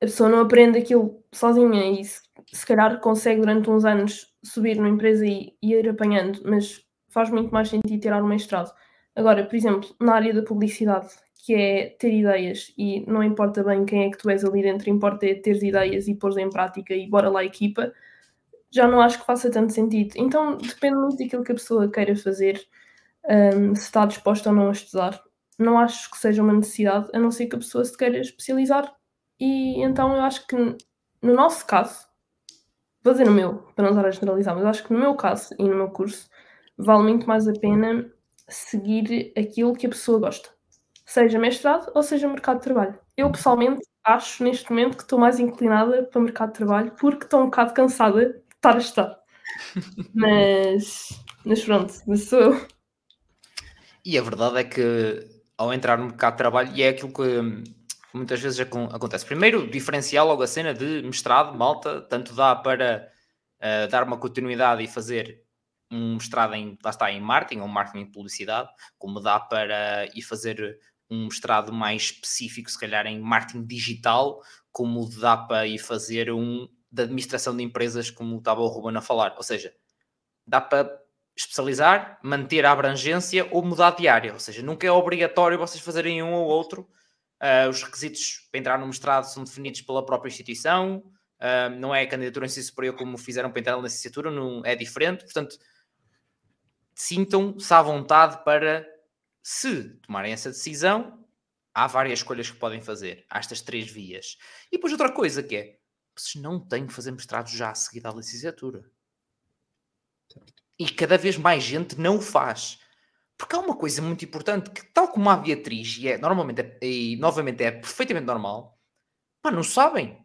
a pessoa não aprende aquilo sozinha e se, se calhar consegue durante uns anos subir numa empresa e, e ir apanhando, mas faz muito mais sentido tirar um mestrado. Agora, por exemplo, na área da publicidade, que é ter ideias e não importa bem quem é que tu és ali dentro, importa é ter ideias e pôr em prática e bora lá equipa, já não acho que faça tanto sentido. Então depende muito daquilo que a pessoa queira fazer, um, se está disposta ou não a estudar. Não acho que seja uma necessidade, a não ser que a pessoa se queira especializar. E então eu acho que no nosso caso, vou dizer no meu, para não estar a generalizar, mas acho que no meu caso e no meu curso, vale muito mais a pena seguir aquilo que a pessoa gosta seja mestrado ou seja mercado de trabalho. Eu pessoalmente acho neste momento que estou mais inclinada para o mercado de trabalho porque estou um bocado cansada de estar a estar. mas, mas pronto, mas sou eu. E a verdade é que ao entrar no mercado de trabalho, e é aquilo que muitas vezes acontece. Primeiro, diferenciar logo a cena de mestrado, malta, tanto dá para uh, dar uma continuidade e fazer um mestrado em, lá está, em marketing ou marketing de publicidade, como dá para ir fazer um mestrado mais específico, se calhar em marketing digital, como dá para ir fazer um de administração de empresas, como estava o Ruben a falar. Ou seja, dá para especializar, manter a abrangência ou mudar de área. Ou seja, nunca é obrigatório vocês fazerem um ou outro. Uh, os requisitos para entrar no mestrado são definidos pela própria instituição. Uh, não é a candidatura em si superior como fizeram para entrar na licenciatura, não é diferente. Portanto, sintam-se à vontade para se tomarem essa decisão, há várias escolhas que podem fazer. Há estas três vias. E depois outra coisa que é, vocês não têm que fazer mestrado já a seguir à licenciatura. E cada vez mais gente não o faz. Porque há uma coisa muito importante que, tal como a Beatriz, e é normalmente e novamente é perfeitamente normal, pá, não sabem.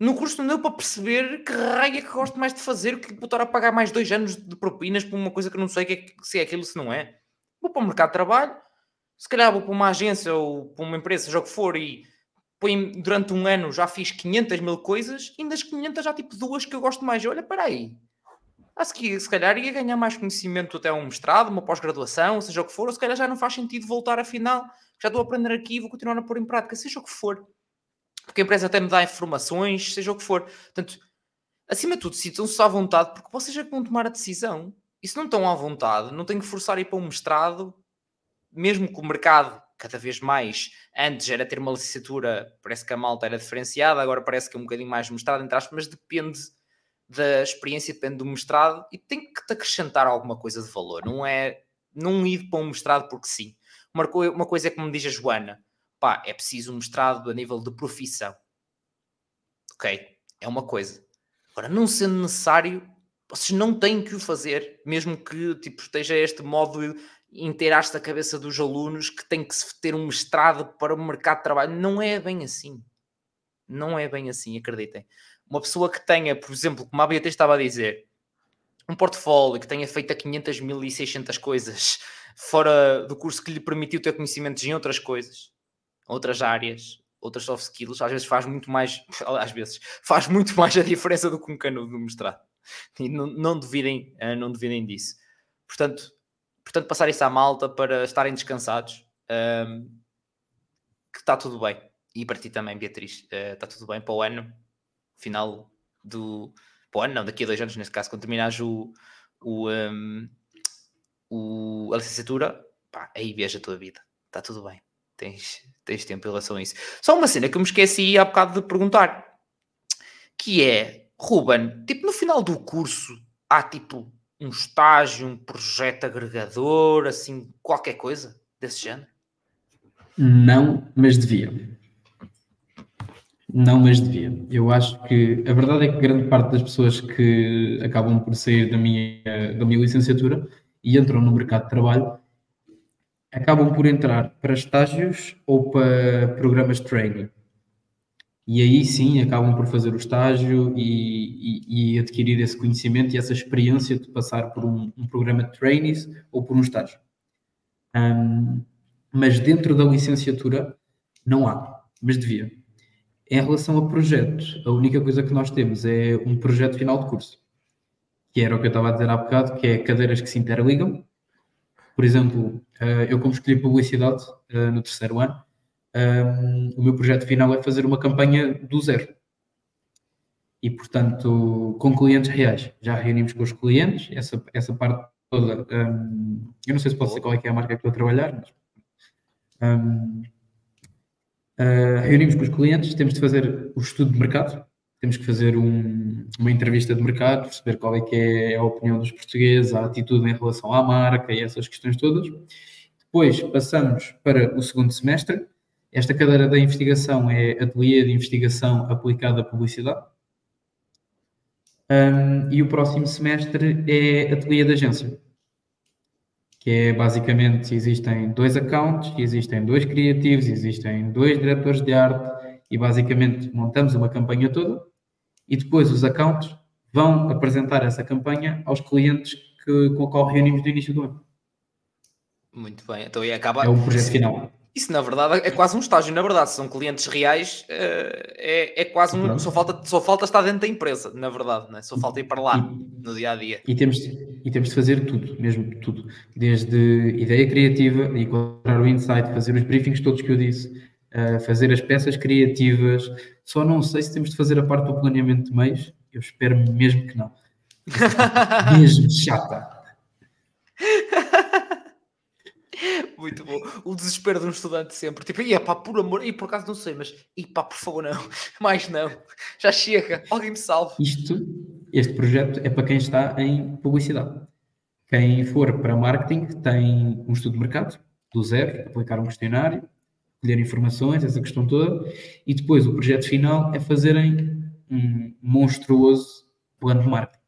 No curso não deu para perceber que raio é que gosto mais de fazer que botar a pagar mais dois anos de propinas por uma coisa que não sei que é, se é aquilo se não é vou para o mercado de trabalho, se calhar vou para uma agência ou para uma empresa, seja o que for, e durante um ano já fiz 500 mil coisas, e das 500 já tipo duas que eu gosto mais. Olha, para aí. Acho que se calhar ia ganhar mais conhecimento até um mestrado, uma pós-graduação, seja o que for, ou se calhar já não faz sentido voltar afinal, já estou a aprender aqui e vou continuar a pôr em prática, seja o que for. Porque a empresa até me dá informações, seja o que for. Portanto, acima de tudo, sintam-se à vontade, porque vocês já vão tomar a decisão. E se não estão à vontade, não têm que forçar a ir para um mestrado, mesmo que o mercado cada vez mais, antes era ter uma licenciatura, parece que a malta era diferenciada, agora parece que é um bocadinho mais mestrado, entre aspas, mas depende da experiência, depende do mestrado e tem que te acrescentar alguma coisa de valor, não é não ir para um mestrado porque sim. Uma, uma coisa é como diz a Joana, pá, é preciso um mestrado a nível de profissão. Ok, é uma coisa. Agora, não sendo necessário, vocês não têm que o fazer, mesmo que tipo, esteja este modo inteiraste a cabeça dos alunos que tem que ter um mestrado para o mercado de trabalho. Não é bem assim. Não é bem assim, acreditem. Uma pessoa que tenha, por exemplo, como a Beatriz estava a dizer, um portfólio que tenha feito a 500 mil e 600 coisas fora do curso que lhe permitiu ter conhecimentos em outras coisas, outras áreas, outras soft skills, às vezes faz muito mais, às vezes, faz muito mais a diferença do que um canudo no mestrado. E não, não duvidem, eh, não duvidem disso. Portanto, portanto, passar isso à malta para estarem descansados, um, que está tudo bem. E para ti também, Beatriz, uh, está tudo bem para o ano, final do. O ano, não, daqui a dois anos, neste caso, quando terminares o, o, um, o, a licenciatura, pá, aí veja a tua vida, está tudo bem. Tens, tens tempo em relação a isso. Só uma cena que eu me esqueci há bocado de perguntar, que é, Ruben, tipo, no final do curso, há tipo um estágio, um projeto agregador, assim, qualquer coisa desse género? Não, mas devia. Não, mas devia. Eu acho que a verdade é que grande parte das pessoas que acabam por sair da minha, da minha licenciatura e entram no mercado de trabalho acabam por entrar para estágios ou para programas de training e aí sim acabam por fazer o estágio e, e, e, adquirir esse conhecimento e essa experiência de passar por um, um programa de trainees ou por um estágio. Um, mas dentro da licenciatura não há, mas devia. Em relação a projetos, a única coisa que nós temos é um projeto final de curso, que era o que eu estava a dizer há bocado, que é cadeiras que se interligam. Por exemplo, eh, eu como escolhi publicidade eh, no terceiro ano, um, o meu projeto final é fazer uma campanha do zero. E, portanto, com clientes reais. Já reunimos com os clientes, essa, essa parte toda. Eu não sei se posso dizer qual é, é a marca que estou a trabalhar, mas. Uh, reunimos com os clientes, temos de fazer o estudo de mercado, temos que fazer um, uma entrevista de mercado, perceber qual é que é a opinião dos portugueses, a atitude em relação à marca e essas questões todas. Depois passamos para o segundo semestre, esta cadeira da investigação é Ateliê de Investigação Aplicada à Publicidade. Um, e o próximo semestre é Ateliê de Agência, que é basicamente existem dois accounts, existem dois criativos, existem dois diretores de arte e basicamente montamos uma campanha toda e depois os accounts vão apresentar essa campanha aos clientes que, com o qual reunimos no início do ano. Muito bem, então e acaba. É o projeto final. Isso, na verdade, é quase um estágio. Na verdade, se são clientes reais, eh, é, é quase um. Só falta, só falta estar dentro da empresa, na verdade, né? só falta ir para lá, e, no dia a dia. E temos, e temos de fazer tudo, mesmo tudo. Desde ideia criativa, encontrar o insight, fazer os briefings todos que eu disse, uh, fazer as peças criativas. Só não sei se temos de fazer a parte do planeamento de meios. Eu espero mesmo que não. mesmo chata. Muito bom. O desespero de um estudante sempre. Tipo, ia pá, por amor, e por acaso não sei, mas e pá, por favor, não. Mais não. Já chega. Alguém me salve. Isto, este projeto é para quem está em publicidade. Quem for para marketing tem um estudo de mercado, do zero, aplicar um questionário, colher informações, essa questão toda, e depois o projeto final é fazerem um monstruoso plano de marketing.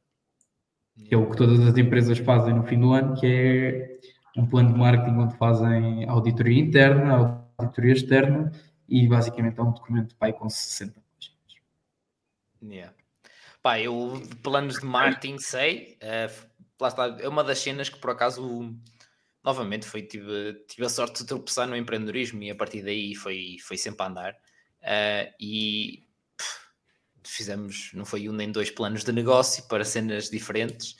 Que é o que todas as empresas fazem no fim do ano, que é um plano de marketing onde fazem auditoria interna, auditoria externa e basicamente é um documento pai com 60 páginas. Yeah. Pá, eu planos de marketing sei, uh, lá está, é uma das cenas que por acaso novamente foi, tive, tive a sorte de tropeçar no empreendedorismo e a partir daí foi, foi sempre a andar. Uh, e pff, fizemos, não foi um nem dois planos de negócio para cenas diferentes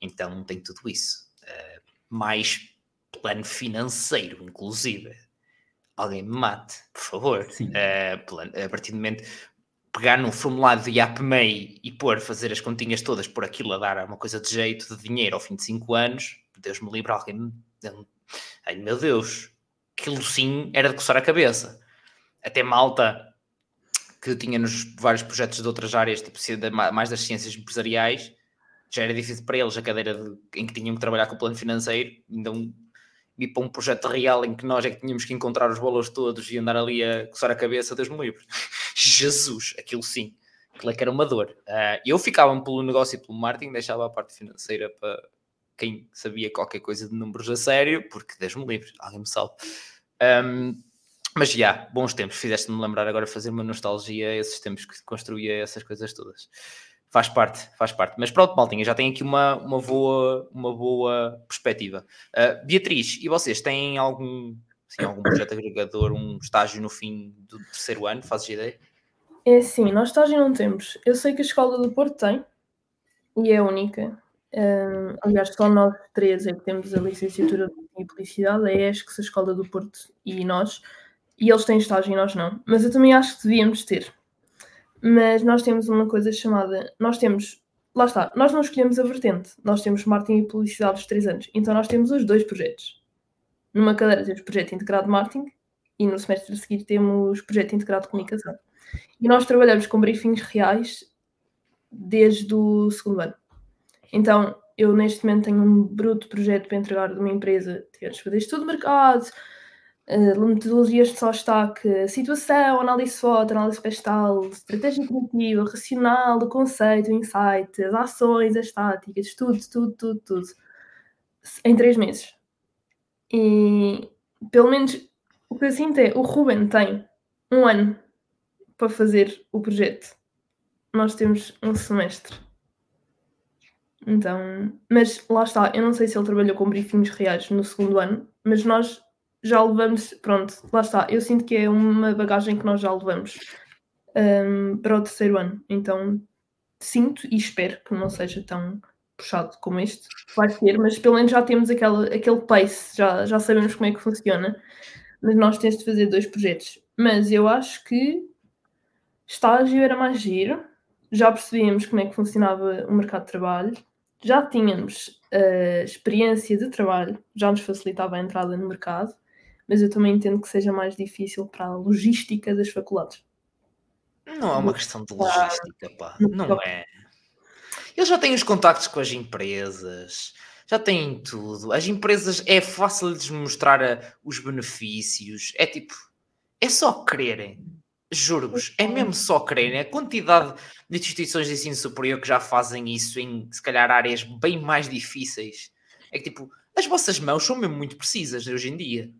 Então tem tudo isso. Uh, mais plano financeiro, inclusive. Alguém me mate, por favor. Uh, plano, a partir do momento pegar num formulário de IAPMEI e pôr, fazer as continhas todas por aquilo a dar uma coisa de jeito, de dinheiro ao fim de 5 anos, Deus me livre, alguém. Ai meu Deus, aquilo sim era de coçar a cabeça. Até malta que tinha nos vários projetos de outras áreas, tipo mais das ciências empresariais, já era difícil para eles a cadeira de, em que tinham que trabalhar com o plano financeiro, então ir para um projeto real em que nós é que tínhamos que encontrar os valores todos e andar ali a coçar a cabeça, Deus me livre. Jesus, aquilo sim, aquilo é que era uma dor. Uh, eu ficava pelo negócio e pelo marketing, deixava a parte financeira para quem sabia qualquer coisa de números a sério, porque Deus me livre, alguém me salve. Um, mas já, bons tempos, fizeste-me lembrar agora fazer uma nostalgia a esses tempos que construía essas coisas todas. Faz parte, faz parte. Mas pronto, Maltinha, já tem aqui uma, uma, boa, uma boa perspectiva. Uh, Beatriz, e vocês têm algum, assim, algum projeto agregador, um estágio no fim do terceiro ano? Fazes ideia? É assim, nós estágio não temos. Eu sei que a Escola do Porto tem, e é única. Uh, aliás, só nós três é que temos a licenciatura em publicidade, a ESC, a Escola do Porto e nós e eles têm estágio e nós não. Mas eu também acho que devíamos ter. Mas nós temos uma coisa chamada. Nós temos. Lá está, nós não escolhemos a vertente. Nós temos marketing e publicidade dos três anos. Então nós temos os dois projetos. Numa cadeira temos projeto integrado de marketing e no semestre a seguir temos projeto integrado de comunicação. E nós trabalhamos com briefings reais desde o segundo ano. Então, eu neste momento tenho um bruto projeto para entregar de uma empresa, temos que fazer estudo de mercado, uh, metodologias de só destaque, situação, análise SWOT, análise pestal, estratégia criativa, racional, o conceito, o insight, as ações, as táticas, tudo, tudo, tudo, tudo. Em três meses. E pelo menos o que eu sinto é o Ruben tem um ano para fazer o projeto. Nós temos um semestre. Então, mas lá está, eu não sei se ele trabalhou com briefings reais no segundo ano, mas nós já levamos, pronto, lá está. Eu sinto que é uma bagagem que nós já levamos um, para o terceiro ano. Então sinto e espero que não seja tão puxado como este. Vai ser, mas pelo menos já temos aquela, aquele pace, já, já sabemos como é que funciona. Mas nós temos de fazer dois projetos. Mas eu acho que estágio era mais giro. Já percebíamos como é que funcionava o mercado de trabalho. Já tínhamos a experiência de trabalho, já nos facilitava a entrada no mercado mas eu também entendo que seja mais difícil para a logística das faculdades. Não é uma questão de logística, pá. Não é. Eles já têm os contactos com as empresas, já têm tudo. As empresas é fácil de mostrar a, os benefícios. É tipo, é só quererem. Juro-vos, é mesmo só quererem. A quantidade de instituições de ensino superior que já fazem isso em, se calhar, áreas bem mais difíceis. É que, tipo, as vossas mãos são mesmo muito precisas hoje em dia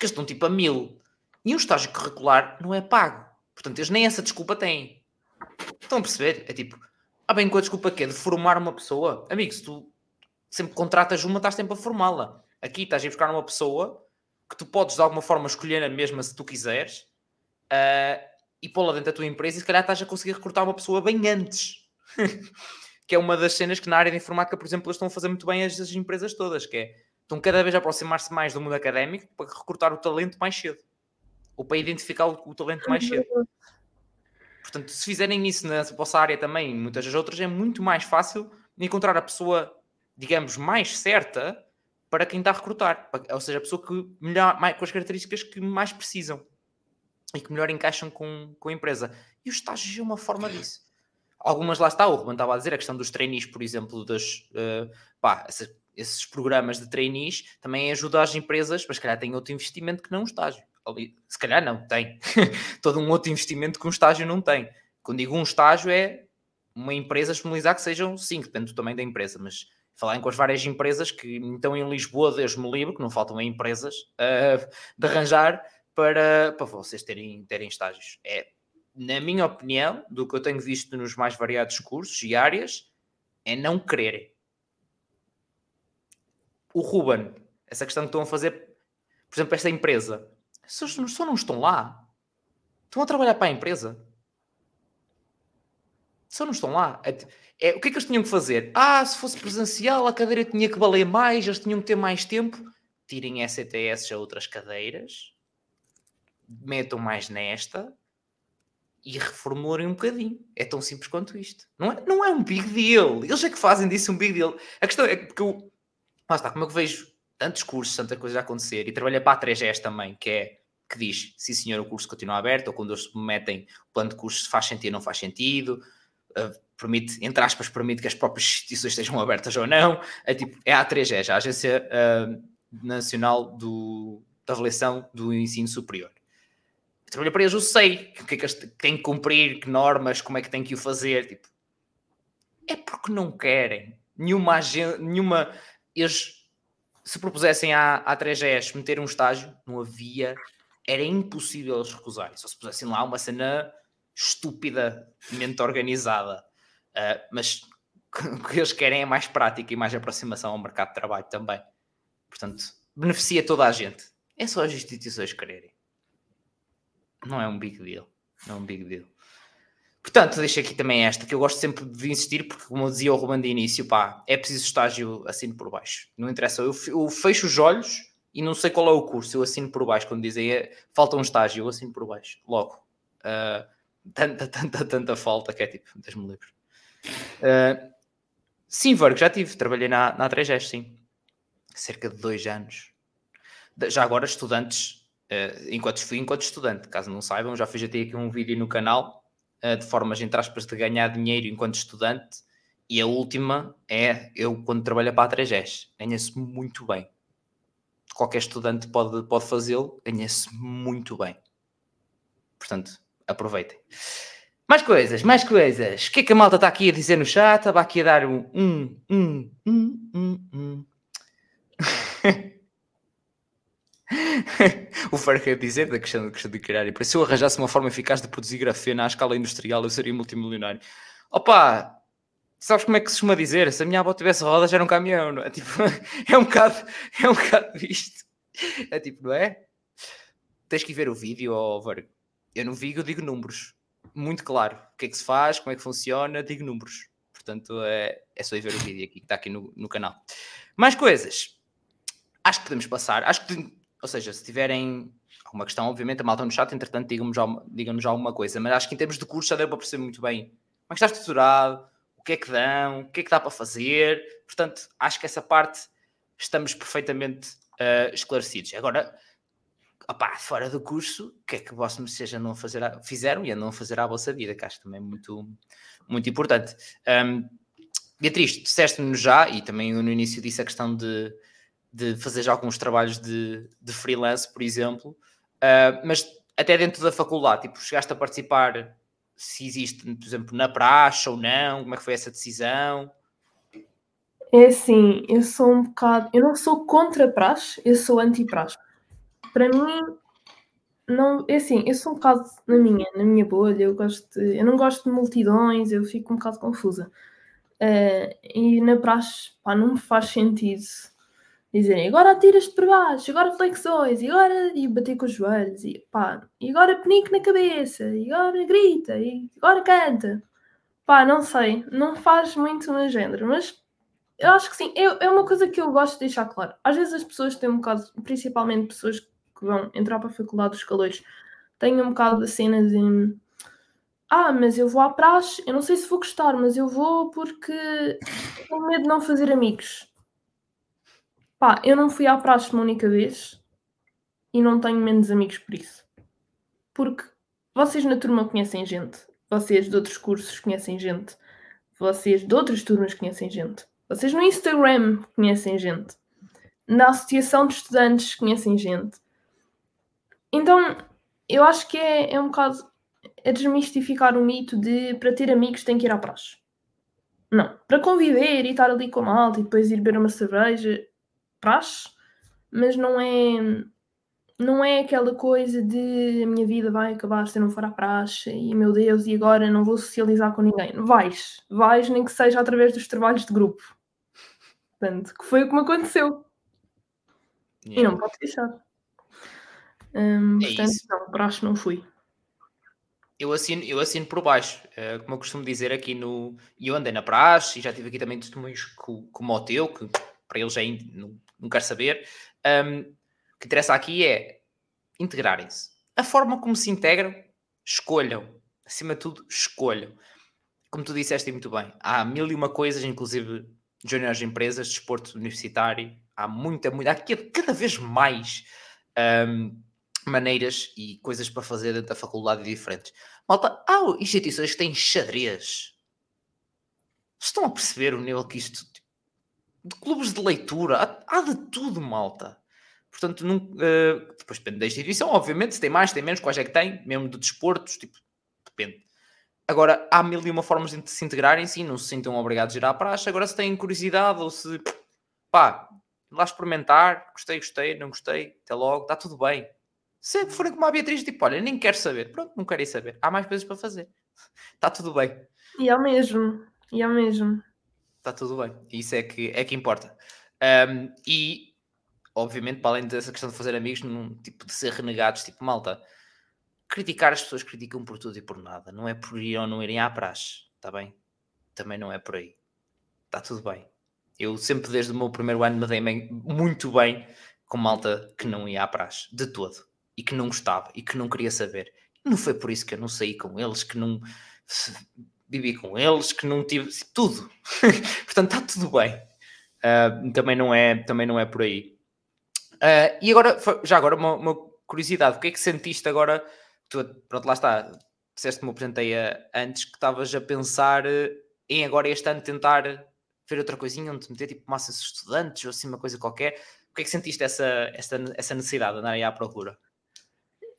que estão tipo a mil. E um estágio curricular não é pago. Portanto, eles nem essa desculpa têm. Estão a perceber? É tipo, ah bem, com a desculpa que é de formar uma pessoa. Amigo, se tu sempre contratas uma, estás sempre a formá-la. Aqui estás a buscar uma pessoa que tu podes de alguma forma escolher a mesma se tu quiseres uh, e pô-la dentro da tua empresa e se calhar estás a conseguir recrutar uma pessoa bem antes. que é uma das cenas que na área de informática, por exemplo, eles estão a fazer muito bem as, as empresas todas, que é estão cada vez a aproximar-se mais do mundo académico para recrutar o talento mais cedo ou para identificar o, o talento mais cedo. Portanto, se fizerem isso na vossa área também, muitas das outras, é muito mais fácil encontrar a pessoa, digamos, mais certa para quem está a recrutar. Ou seja, a pessoa que melhor, mais, com as características que mais precisam e que melhor encaixam com, com a empresa. E o estágio é uma forma disso. Algumas lá está, o Ruben estava a dizer, a questão dos trainees, por exemplo, das, uh, pá, essa esses programas de trainees também ajudam as empresas, mas se calhar tem outro investimento que não um estágio. Se calhar não, tem. Todo um outro investimento que um estágio não tem. Quando digo um estágio é uma empresa disponibilizar que sejam cinco, depende tamanho da empresa, mas falarem com as várias empresas que então em Lisboa, Deus me livre, que não faltam empresas uh, de arranjar para, para vocês terem, terem estágios. É, na minha opinião, do que eu tenho visto nos mais variados cursos e áreas, é não quererem o Ruben, essa questão que estão a fazer, por exemplo, esta empresa, só, só não estão lá. Estão a trabalhar para a empresa. Só não estão lá. É, é, o que é que eles tinham que fazer? Ah, se fosse presencial, a cadeira tinha que valer mais, eles tinham que ter mais tempo. Tirem STS a outras cadeiras, metam mais nesta e reformulem um bocadinho. É tão simples quanto isto. Não é, não é um big deal. Eles é que fazem disso um big deal. A questão é que eu. Lá está, como eu vejo tantos cursos, tanta coisa a acontecer, e trabalhei para a 3GS também, que é que diz, sim senhor, o curso continua aberto, ou quando eles submetem o plano de curso faz sentido ou não faz sentido, uh, permite, entre aspas, permite que as próprias instituições estejam abertas ou não, é tipo, é a 3GS, a Agência uh, Nacional do, da Avaliação do Ensino Superior. Eu trabalhei para eles, eu sei o que é que têm que cumprir, que normas, como é que têm que o fazer, tipo, é porque não querem. Nenhuma nenhuma, eles se propusessem à, à 3GS meter um estágio, não havia, era impossível eles recusarem. Só se pusessem lá uma cena estupidamente organizada. Uh, mas o que eles querem é mais prática e mais aproximação ao mercado de trabalho também. Portanto, beneficia toda a gente. É só as instituições quererem. Não é um big deal. Não é um big deal. Portanto, deixo aqui também esta, que eu gosto sempre de insistir, porque, como eu dizia ao Ruben de início, pá, é preciso estágio assino por baixo. Não interessa, eu, eu, fecho os olhos e não sei qual é o curso, eu assino por baixo. Quando dizem é, falta um estágio, eu assino por baixo, logo. Uh, tanta, tanta, tanta falta que é tipo, deixe-me livre. Uh, sim, Varg, já tive, trabalhei na, na 3 sim. Cerca de dois anos. Já agora, estudantes, uh, enquanto fui enquanto estudante, caso não saibam, já fiz até aqui um vídeo no canal de formas, entre aspas, de ganhar dinheiro enquanto estudante. E a última é eu, quando trabalho para a 3S, ganha-se muito bem. Qualquer estudante pode, pode fazê-lo, ganha-se muito bem. Portanto, aproveitem. Mais coisas, mais coisas. O que é que a malta está aqui a dizer no chat? Estava aqui a dar um. um, um, um, um, um. o quer dizer da questão, da questão de criar e se eu arranjasse uma forma eficaz de produzir grafeno à escala industrial, eu seria multimilionário. Opa, sabes como é que se costuma dizer? Se a minha avó tivesse rodas, era um caminhão, não é? Tipo, é um bocado, é um bocado isto. É tipo, não é? Tens que ver o vídeo, Vergo. Eu no vídeo digo números. Muito claro. O que é que se faz, como é que funciona, digo números. Portanto, é, é só ir ver o vídeo aqui que está aqui no, no canal. Mais coisas. Acho que podemos passar. Acho que ou seja, se tiverem alguma questão, obviamente, a malta no chat, entretanto, digam-nos digam alguma coisa. Mas acho que em termos de curso já deu para perceber muito bem como é que está estruturado, o que é que dão, o que é que dá para fazer. Portanto, acho que essa parte estamos perfeitamente uh, esclarecidos. Agora, opá, fora do curso, o que é que vossos seja não fazer a, fizeram e andam a fazer à vossa vida, que acho também é muito, muito importante. Um, Beatriz, disseste-nos já, e também no início disse a questão de de fazer já alguns trabalhos de, de freelance, por exemplo, uh, mas até dentro da faculdade, tipo, chegaste a participar se existe, por exemplo, na praxe ou não, como é que foi essa decisão? É assim, eu sou um bocado, eu não sou contra praxe, eu sou anti-praxe. Para mim, não, é assim, eu sou um bocado na minha, na minha bolha, eu gosto de, eu não gosto de multidões, eu fico um bocado confusa. Uh, e na praxe, pá, não me faz sentido dizerem agora atiras-te para baixo, agora flexões, e agora e bater com os joelhos, e pá, e agora penique na cabeça, e agora grita, e agora canta. Pá, não sei, não faz muito no género, mas eu acho que sim, é, é uma coisa que eu gosto de deixar claro. Às vezes as pessoas têm um bocado, principalmente pessoas que vão entrar para a faculdade dos calores, têm um bocado a cena de ah, mas eu vou à praxe, eu não sei se vou gostar, mas eu vou porque tenho medo de não fazer amigos. Pá, eu não fui à praxe uma única vez e não tenho menos amigos por isso. Porque vocês na turma conhecem gente, vocês de outros cursos conhecem gente, vocês de outras turmas conhecem gente, vocês no Instagram conhecem gente, na associação de estudantes conhecem gente. Então, eu acho que é, é um bocado é desmistificar o mito de para ter amigos tem que ir à praxe. Não, para conviver e estar ali com a malta e depois ir beber uma cerveja, praxe, mas não é não é aquela coisa de a minha vida vai acabar se eu não for à praxe e meu Deus, e agora não vou socializar com ninguém. Vais, vais, nem que seja através dos trabalhos de grupo. Portanto, que foi o que me aconteceu. Yeah. E não pode deixar. Hum, é portanto, isso. não, praxe não fui. eu assino, eu assino por baixo, uh, como eu costumo dizer aqui no. E eu andei na praxe e já tive aqui também testemunhos como o teu, que para eles é não, não quero saber. Um, o que interessa aqui é integrarem-se. A forma como se integram, escolham. Acima de tudo, escolham. Como tu disseste muito bem, há mil e uma coisas, inclusive juniors empresas, desporto universitário, há muita, muita, há cada vez mais um, maneiras e coisas para fazer dentro da faculdade diferentes. Malta, há instituições que têm xadrez. Estão a perceber o nível que isto. De clubes de leitura, há, há de tudo, malta. Portanto, uh, depois depende da instituição, obviamente, se tem mais, se tem menos, quais é que tem, mesmo de desportos, tipo, depende. Agora, há mil e uma formas de se integrarem, sim, não se sintam obrigados a ir à praxe. Agora, se têm curiosidade ou se, pá, lá experimentar, gostei, gostei, não gostei, até logo, está tudo bem. Se forem como a Beatriz, tipo, olha, nem quero saber, pronto, não querem saber, há mais coisas para fazer, está tudo bem. E é mesmo, e é mesmo. Está tudo bem, isso é que, é que importa. Um, e, obviamente, para além dessa questão de fazer amigos, num tipo de ser renegados, tipo, malta, criticar as pessoas criticam por tudo e por nada, não é por ir ou não irem à praxe, está bem? Também não é por aí, está tudo bem. Eu sempre, desde o meu primeiro ano, me dei muito bem com malta que não ia à praxe, de todo. E que não gostava, e que não queria saber. Não foi por isso que eu não saí com eles, que não vivi com eles, que não tive tudo. Portanto, está tudo bem. Uh, também, não é, também não é por aí. Uh, e agora, já agora, uma, uma, curiosidade: o que é que sentiste agora? Tu, pronto, lá está. Disseste-me, eu apresentei antes que estavas a pensar em agora este ano tentar ver outra coisinha onde meter tipo massas estudantes ou assim uma coisa qualquer. O que é que sentiste essa, essa, essa necessidade de andar aí à procura?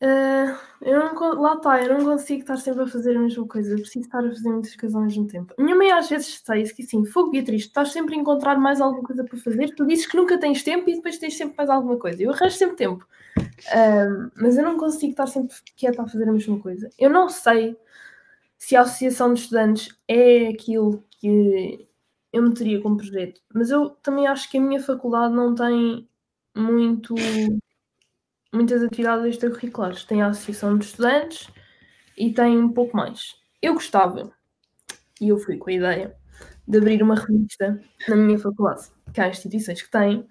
Uh, eu não, lá está, eu não consigo estar sempre a fazer a mesma coisa, eu preciso estar a fazer muitas coisas ao mesmo tempo. A minha mãe às vezes diz que assim, fogo Beatriz, tu estás sempre a encontrar mais alguma coisa para fazer, tu dizes que nunca tens tempo e depois tens sempre mais alguma coisa. Eu arranjo sempre tempo, uh, mas eu não consigo estar sempre quieta a fazer a mesma coisa. Eu não sei se a Associação de Estudantes é aquilo que eu meteria como projeto. Mas eu também acho que a minha faculdade não tem muito muitas atividades extracurriculares. Tem a Associação de Estudantes e tem um pouco mais. Eu gostava, e eu fui com a ideia, de abrir uma revista na minha faculdade, que há instituições que têm,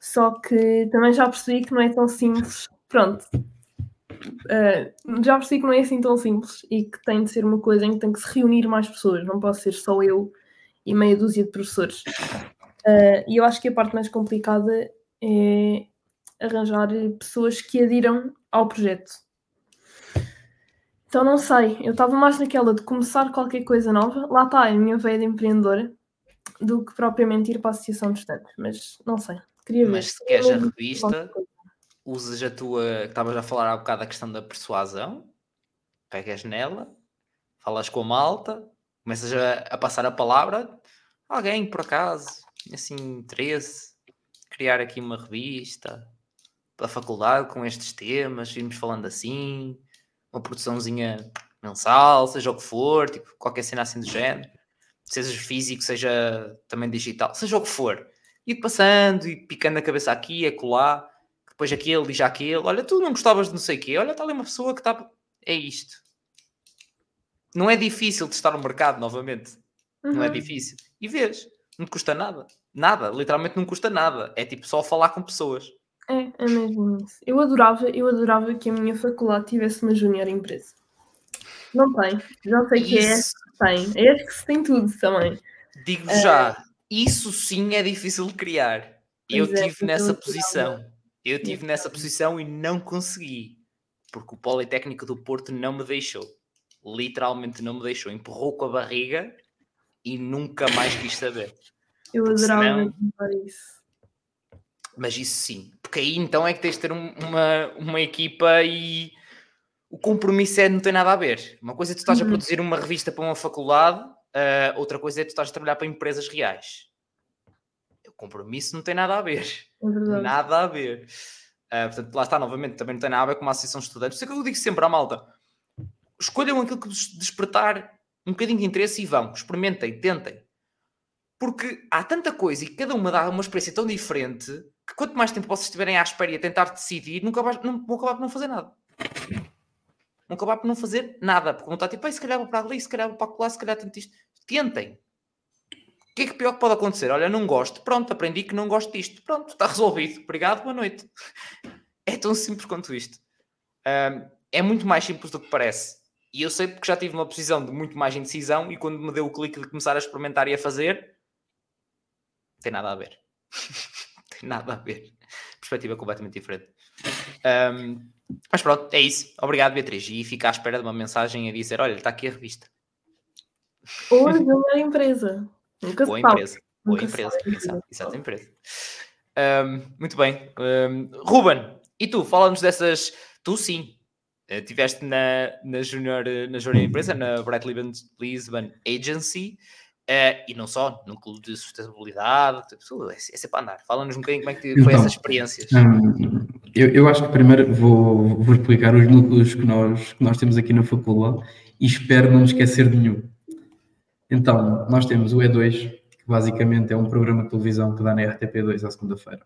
só que também já percebi que não é tão simples. Pronto. Uh, já percebi que não é assim tão simples e que tem de ser uma coisa em que tem que se reunir mais pessoas, não posso ser só eu e meia dúzia de professores. Uh, e eu acho que a parte mais complicada é arranjar pessoas que adiram ao projeto. Então não sei, eu estava mais naquela de começar qualquer coisa nova, lá está a minha veia de empreendedora, do que propriamente ir para a Associação de Estudantes, mas não sei, queria ver. Mas se queres a revista, usas a tua, estavas a falar há bocado da questão da persuasão, pegas nela, falas com a malta, começas a, a passar a palavra, alguém por acaso, assim, interesse, criar aqui uma revista para a faculdade com estes temas, irmos falando assim, uma produçãozinha mensal, seja o que for, tipo, qualquer cena assim do género, seja físico, seja também digital, seja o que for, ir passando e picando a cabeça aqui, acolá, depois aquele diz aquele, olha, tu não gostavas de não sei o quê, olha, está ali uma pessoa que está. É isto não é difícil testar o mercado novamente. Uhum. Não é uhum. difícil. E vês, não te custa nada. Nada, literalmente não custa nada. É tipo só falar com pessoas. É, é mesmo isso. Eu adorava, eu adorava que a minha faculdade tivesse uma junior empresa. Não tem. Já sei que é isso. é que tem. É que se tem tudo também. Digo é... já, isso sim é difícil de criar. Eu é, tive nessa posição. Eu tive nessa posição e não consegui. Porque o Politécnico do Porto não me deixou literalmente não me deixou, empurrou com a barriga e nunca mais quis saber. Eu adorava senão... isso. Mas isso sim, porque aí então é que tens de ter um, uma, uma equipa e o compromisso é não tem nada a ver. Uma coisa é tu estás uhum. a produzir uma revista para uma faculdade, uh, outra coisa é tu estás a trabalhar para empresas reais. O compromisso não tem nada a ver. É nada a ver. Uh, portanto, lá está, novamente, também não tem nada a ver com uma associação de estudantes. Isso é que eu digo sempre à malta escolham aquilo que despertar um bocadinho de interesse e vão, experimentem, tentem. Porque há tanta coisa e cada uma dá uma experiência tão diferente que quanto mais tempo vocês estiverem à espera e a tentar decidir, nunca vais, não, vão acabar por não fazer nada. vão acabar por não fazer nada, porque vão estar tipo, se calhar vou para ali, se calhar vou para lá, se calhar tanto isto. Tentem. O que é que pior que pode acontecer? Olha, não gosto. Pronto, aprendi que não gosto disto. Pronto, está resolvido. Obrigado, boa noite. É tão simples quanto isto. Um, é muito mais simples do que parece. E eu sei porque já tive uma posição de muito mais indecisão e quando me deu o clique de começar a experimentar e a fazer, tem nada a ver. tem nada a ver. Perspectiva completamente diferente. Um, mas pronto, é isso. Obrigado, Beatriz. E fica à espera de uma mensagem a dizer: olha, está aqui a revista. Ou a melhor empresa. Nunca Boa empresa. Boa empresa. Exato, empresa. Um, muito bem. Um, Ruben, e tu? Fala-nos dessas. Tu sim. Uh, tiveste na, na, junior, na junior empresa, na Bright Lisbon Agency. Uh, e não só, no clube de sustentabilidade, é, é sempre a andar. Fala-nos um bocadinho como é que foi então, essas experiências. Um, eu, eu, acho que primeiro vou, vou explicar os núcleos que nós, que nós temos aqui na faculdade e espero não me esquecer de nenhum. Então, nós temos o E2, que basicamente é um programa de televisão que dá na RTP2 à segunda-feira.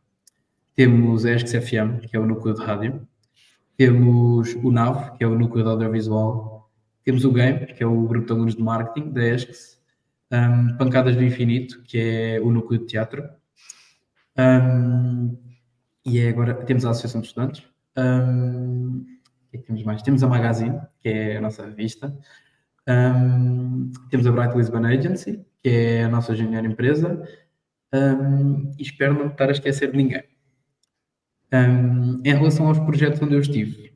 Temos a ESCS FM, que é o núcleo de rádio. Temos o NAV, que é o núcleo de audiovisual. Temos o GAME, que é o grupo de alunos de marketing da ESCS um, Pancadas do Infinito, que é o núcleo de teatro. Um, e é agora temos a Associação de Estudantes. Um, que, é que temos mais? Temos a Magazine, que é a nossa revista. temos a Bright Lisbon Agency, que é a nossa junior empresa. e espero não estar a esquecer de ninguém. em relação aos projetos onde eu estive,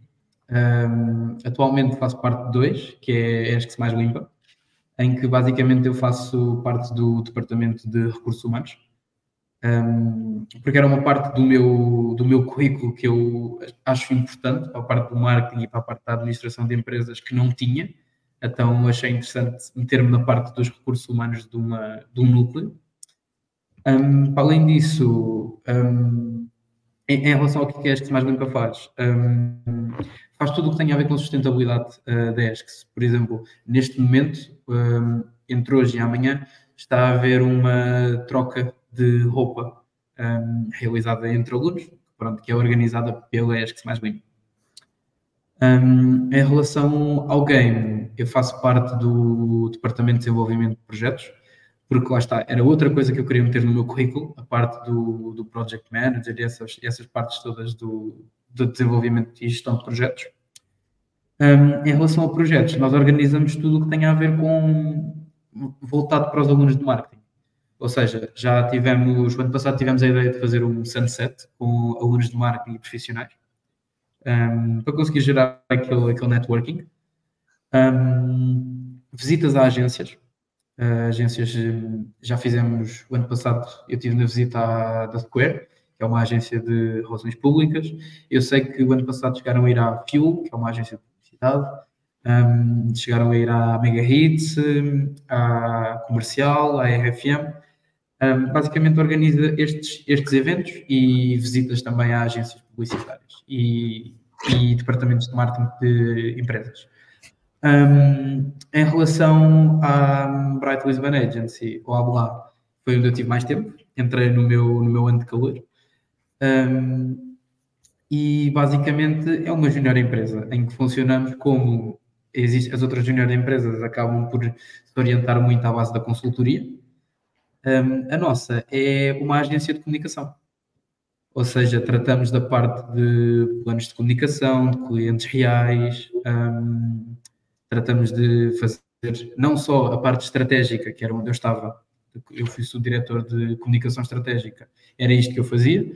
atualmente faço parte de dois, que é a ESC Mais Limpa, em que basicamente eu faço parte do departamento de recursos humanos, um, porque era uma parte do meu, do meu currículo que eu acho importante para a parte do marketing e para a parte da administração de empresas que não tinha, então achei interessante meter-me na parte dos recursos humanos de, uma, de um núcleo. Um, para além disso, um, em, em, relação ao que é este mais limpa faz, faz tudo o que tem a ver com sustentabilidade uh, da ESCS. Por exemplo, neste momento, um, entre hoje e amanhã, está a haver uma troca de roupa um, realizada entre alunos, pronto, que é organizada pela ESCS Mais Bem. Um, em relação ao game, eu faço parte do Departamento de Desenvolvimento de Projetos, porque lá está, era outra coisa que eu queria meter no meu currículo, a parte do, do Project Manager e essas, essas partes todas do, de desenvolvimento e gestão de projetos. Um, em relação a projetos, nós organizamos tudo o que tem a ver com voltado para os alunos de marketing. Ou seja, já tivemos, o ano passado tivemos a ideia de fazer um sunset com alunos de marketing e profissionais um, para conseguir gerar aquele, aquele networking. Um, visitas a agências. Uh, agências, já fizemos o ano passado, eu tive na visita à, da Square, que é uma agência de relações públicas. Eu sei que o ano passado chegaram a ir à Fuel, que é uma agência de publicidade. Um, chegaram a ir à Mega Hits, à Comercial, à RFM. Um, basicamente organiza estes, estes eventos e visitas também a agências publicitárias e, e departamentos de marketing de empresas. Um, em relação à Bright Lisbon Agency, ou à BLA, foi onde eu tive mais tempo. Entrei no meu, no meu ano de calor. Um, e basicamente é uma junior empresa em que funcionamos como existe, as outras junior empresas acabam por se orientar muito à base da consultoria. Um, a nossa é uma agência de comunicação, ou seja, tratamos da parte de planos de comunicação, de clientes reais, um, tratamos de fazer não só a parte estratégica, que era onde eu estava, eu fui subdiretor de comunicação estratégica, era isto que eu fazia,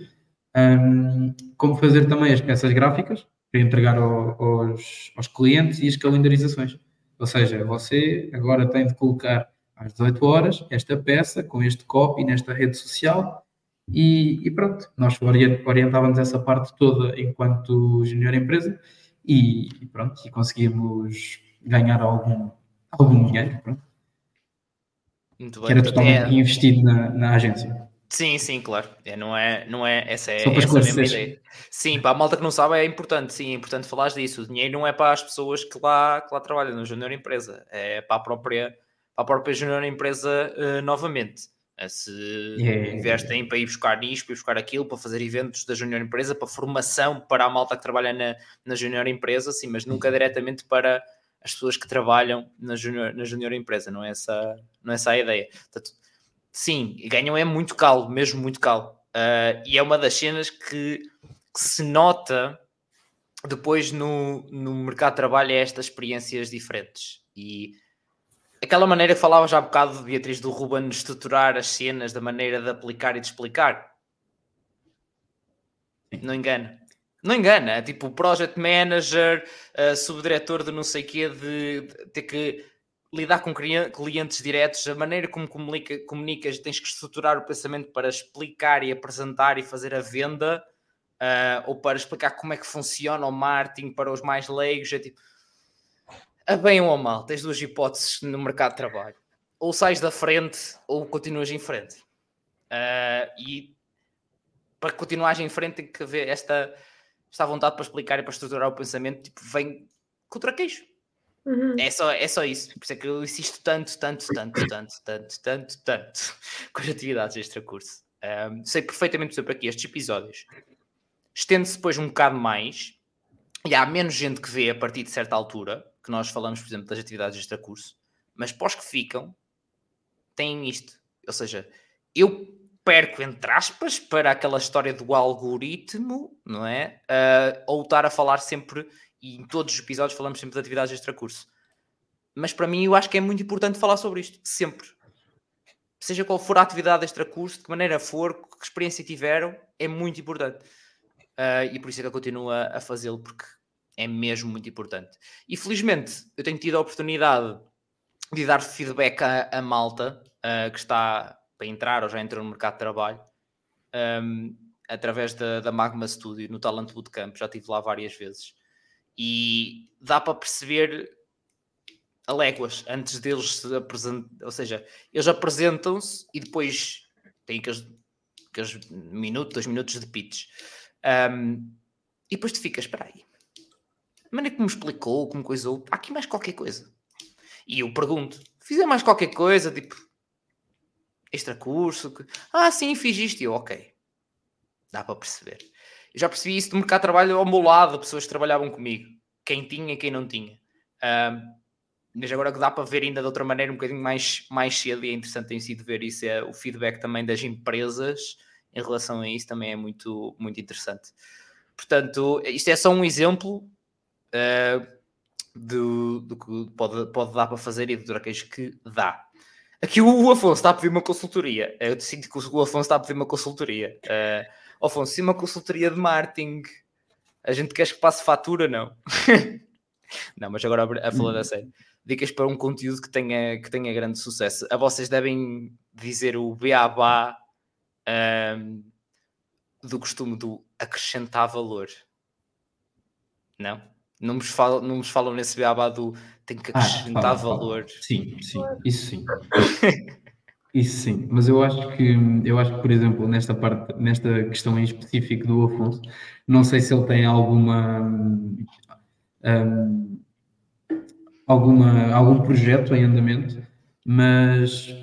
um, como fazer também as peças gráficas para entregar ao, aos, aos clientes e as calendarizações. Ou seja, você agora tem de colocar às 18 horas esta peça com este copy nesta rede social e, e pronto, nós orientávamos essa parte toda enquanto junior empresa e, e pronto, e conseguimos ganhar algum, algum dinheiro, pronto. Muito bem. Que era totalmente é... investido na, na agência. Sim, sim, claro. É, não, é, não é essa, é, essa a mesma ideia. Sim, para a malta que não sabe é importante, sim, é importante falar disso. O dinheiro não é para as pessoas que lá, que lá trabalham no Junior Empresa, é para a própria, para a própria Junior Empresa uh, novamente. Se yeah. investem para ir buscar nisso, para ir buscar aquilo, para fazer eventos da Junior Empresa, para formação para a malta que trabalha na, na Junior Empresa, sim, mas nunca diretamente para as pessoas que trabalham na Junior, na junior Empresa, não é, essa, não é essa a ideia. Portanto, sim, ganham é muito calo, mesmo muito calo. Uh, e é uma das cenas que, que, se nota depois no, no mercado de trabalho é estas experiências diferentes. E aquela maneira que falava já há bocado, Beatriz, do Ruben estruturar as cenas, da maneira de aplicar e de explicar, não engana. Não engana, é tipo project manager, uh, subdiretor de não sei o quê, de, de ter que lidar com clientes diretos, a maneira como comunica, comunicas, tens que estruturar o pensamento para explicar e apresentar e fazer a venda, uh, ou para explicar como é que funciona o marketing para os mais leigos, é tipo, a bem ou a mal, tens duas hipóteses no mercado de trabalho. Ou sais da frente ou continuas em frente. Uh, e para continuares em frente tem que haver esta, esta vontade para explicar e para estruturar o pensamento, tipo, vem contra queixo. Uhum. É, só, é só isso. Por isso é que eu insisto tanto, tanto, tanto, tanto, tanto, tanto, tanto com as atividades extra curso. Um, sei perfeitamente sobre aqui estes episódios. Estende-se depois um bocado mais e há menos gente que vê a partir de certa altura, que nós falamos, por exemplo, das atividades extra curso, mas os que ficam, têm isto. Ou seja, eu perco, entre aspas, para aquela história do algoritmo, não é? Uh, ou estar a falar sempre, e em todos os episódios falamos sempre de atividades extra curso. Mas para mim eu acho que é muito importante falar sobre isto, sempre. Seja qual for a atividade extra curso, de que maneira for, que experiência tiveram, é muito importante. Uh, e por isso é que eu continuo a, fazê-lo, porque é mesmo muito importante. E felizmente eu tenho tido a oportunidade de dar feedback à, malta uh, que está para entrar ou já entrou no mercado de trabalho um, através da, da, Magma Studio no Talent Bootcamp, já estive lá várias vezes e dá para perceber a léguas antes deles se apresentar, ou seja, eles apresentam-se e depois têm aqueles, aqueles minutos, dois minutos de pitch um, e depois tu ficas, espera aí a maneira como explicou, como coisou, há aqui mais qualquer coisa e eu pergunto, fizer mais qualquer coisa, tipo extra curso. Que... Ah, sim, fiz isto. E eu, ok. Dá para perceber. Já percebi isso do mercado de trabalho ao meu lado, pessoas que trabalhavam comigo. Quem tinha e quem não tinha. Mas agora que dá para ver ainda de outra maneira, um bocadinho mais, mais cedo, e é interessante tem sido ver isso, é o feedback também das empresas em relação a isso também é muito, muito interessante. Portanto, isto é só um exemplo uh, do, do que pode, pode dar para fazer e do traquejo que dá. Aqui o Afonso está a pedir uma consultoria. Eu sinto que o Afonso está a pedir uma consultoria. Uh, Afonso, se uma consultoria de marketing, a gente quer que passe fatura, não? não, mas agora a falar da série. Dicas para um conteúdo que tenha, que tenha grande sucesso. A vocês devem dizer o beabá um, do costume do acrescentar valor. Não? Não nos falam, não nos falam nesse beabá do tem que ah, acrescentar ah, fala, valor. Fala. Sim, sim, isso sim. isso sim, mas eu acho que eu acho que, por exemplo, nesta parte, nesta questão em específico do Afonso, não sei se ele tem alguma um, alguma algum projeto em andamento, mas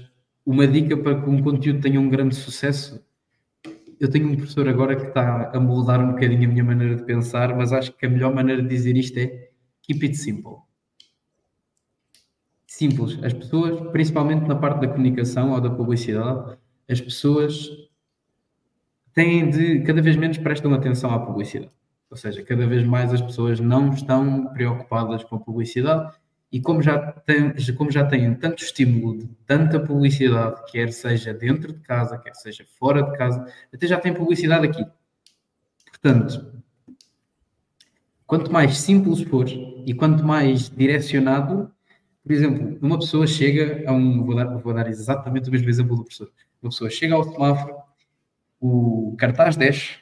uma dica para que um conteúdo tenha um grande sucesso eu tenho um professor agora que está a moldar um bocadinho a minha maneira de pensar, mas acho que a melhor maneira de dizer isto é keep it simple. Simples. As pessoas, principalmente na parte da comunicação ou da publicidade, as pessoas têm de, cada vez menos prestam atenção à publicidade. Ou seja, cada vez mais as pessoas não estão preocupadas com a publicidade e como já, como já têm tanto estímulo de tanta publicidade, quer seja dentro de casa, quer seja fora de casa, até já tem publicidade aqui. Portanto, quanto mais simples for e quanto mais direcionado, por exemplo, uma pessoa chega a um. Vou dar, vou dar exatamente o mesmo exemplo do professor. Uma pessoa chega ao semáforo, o cartaz desce,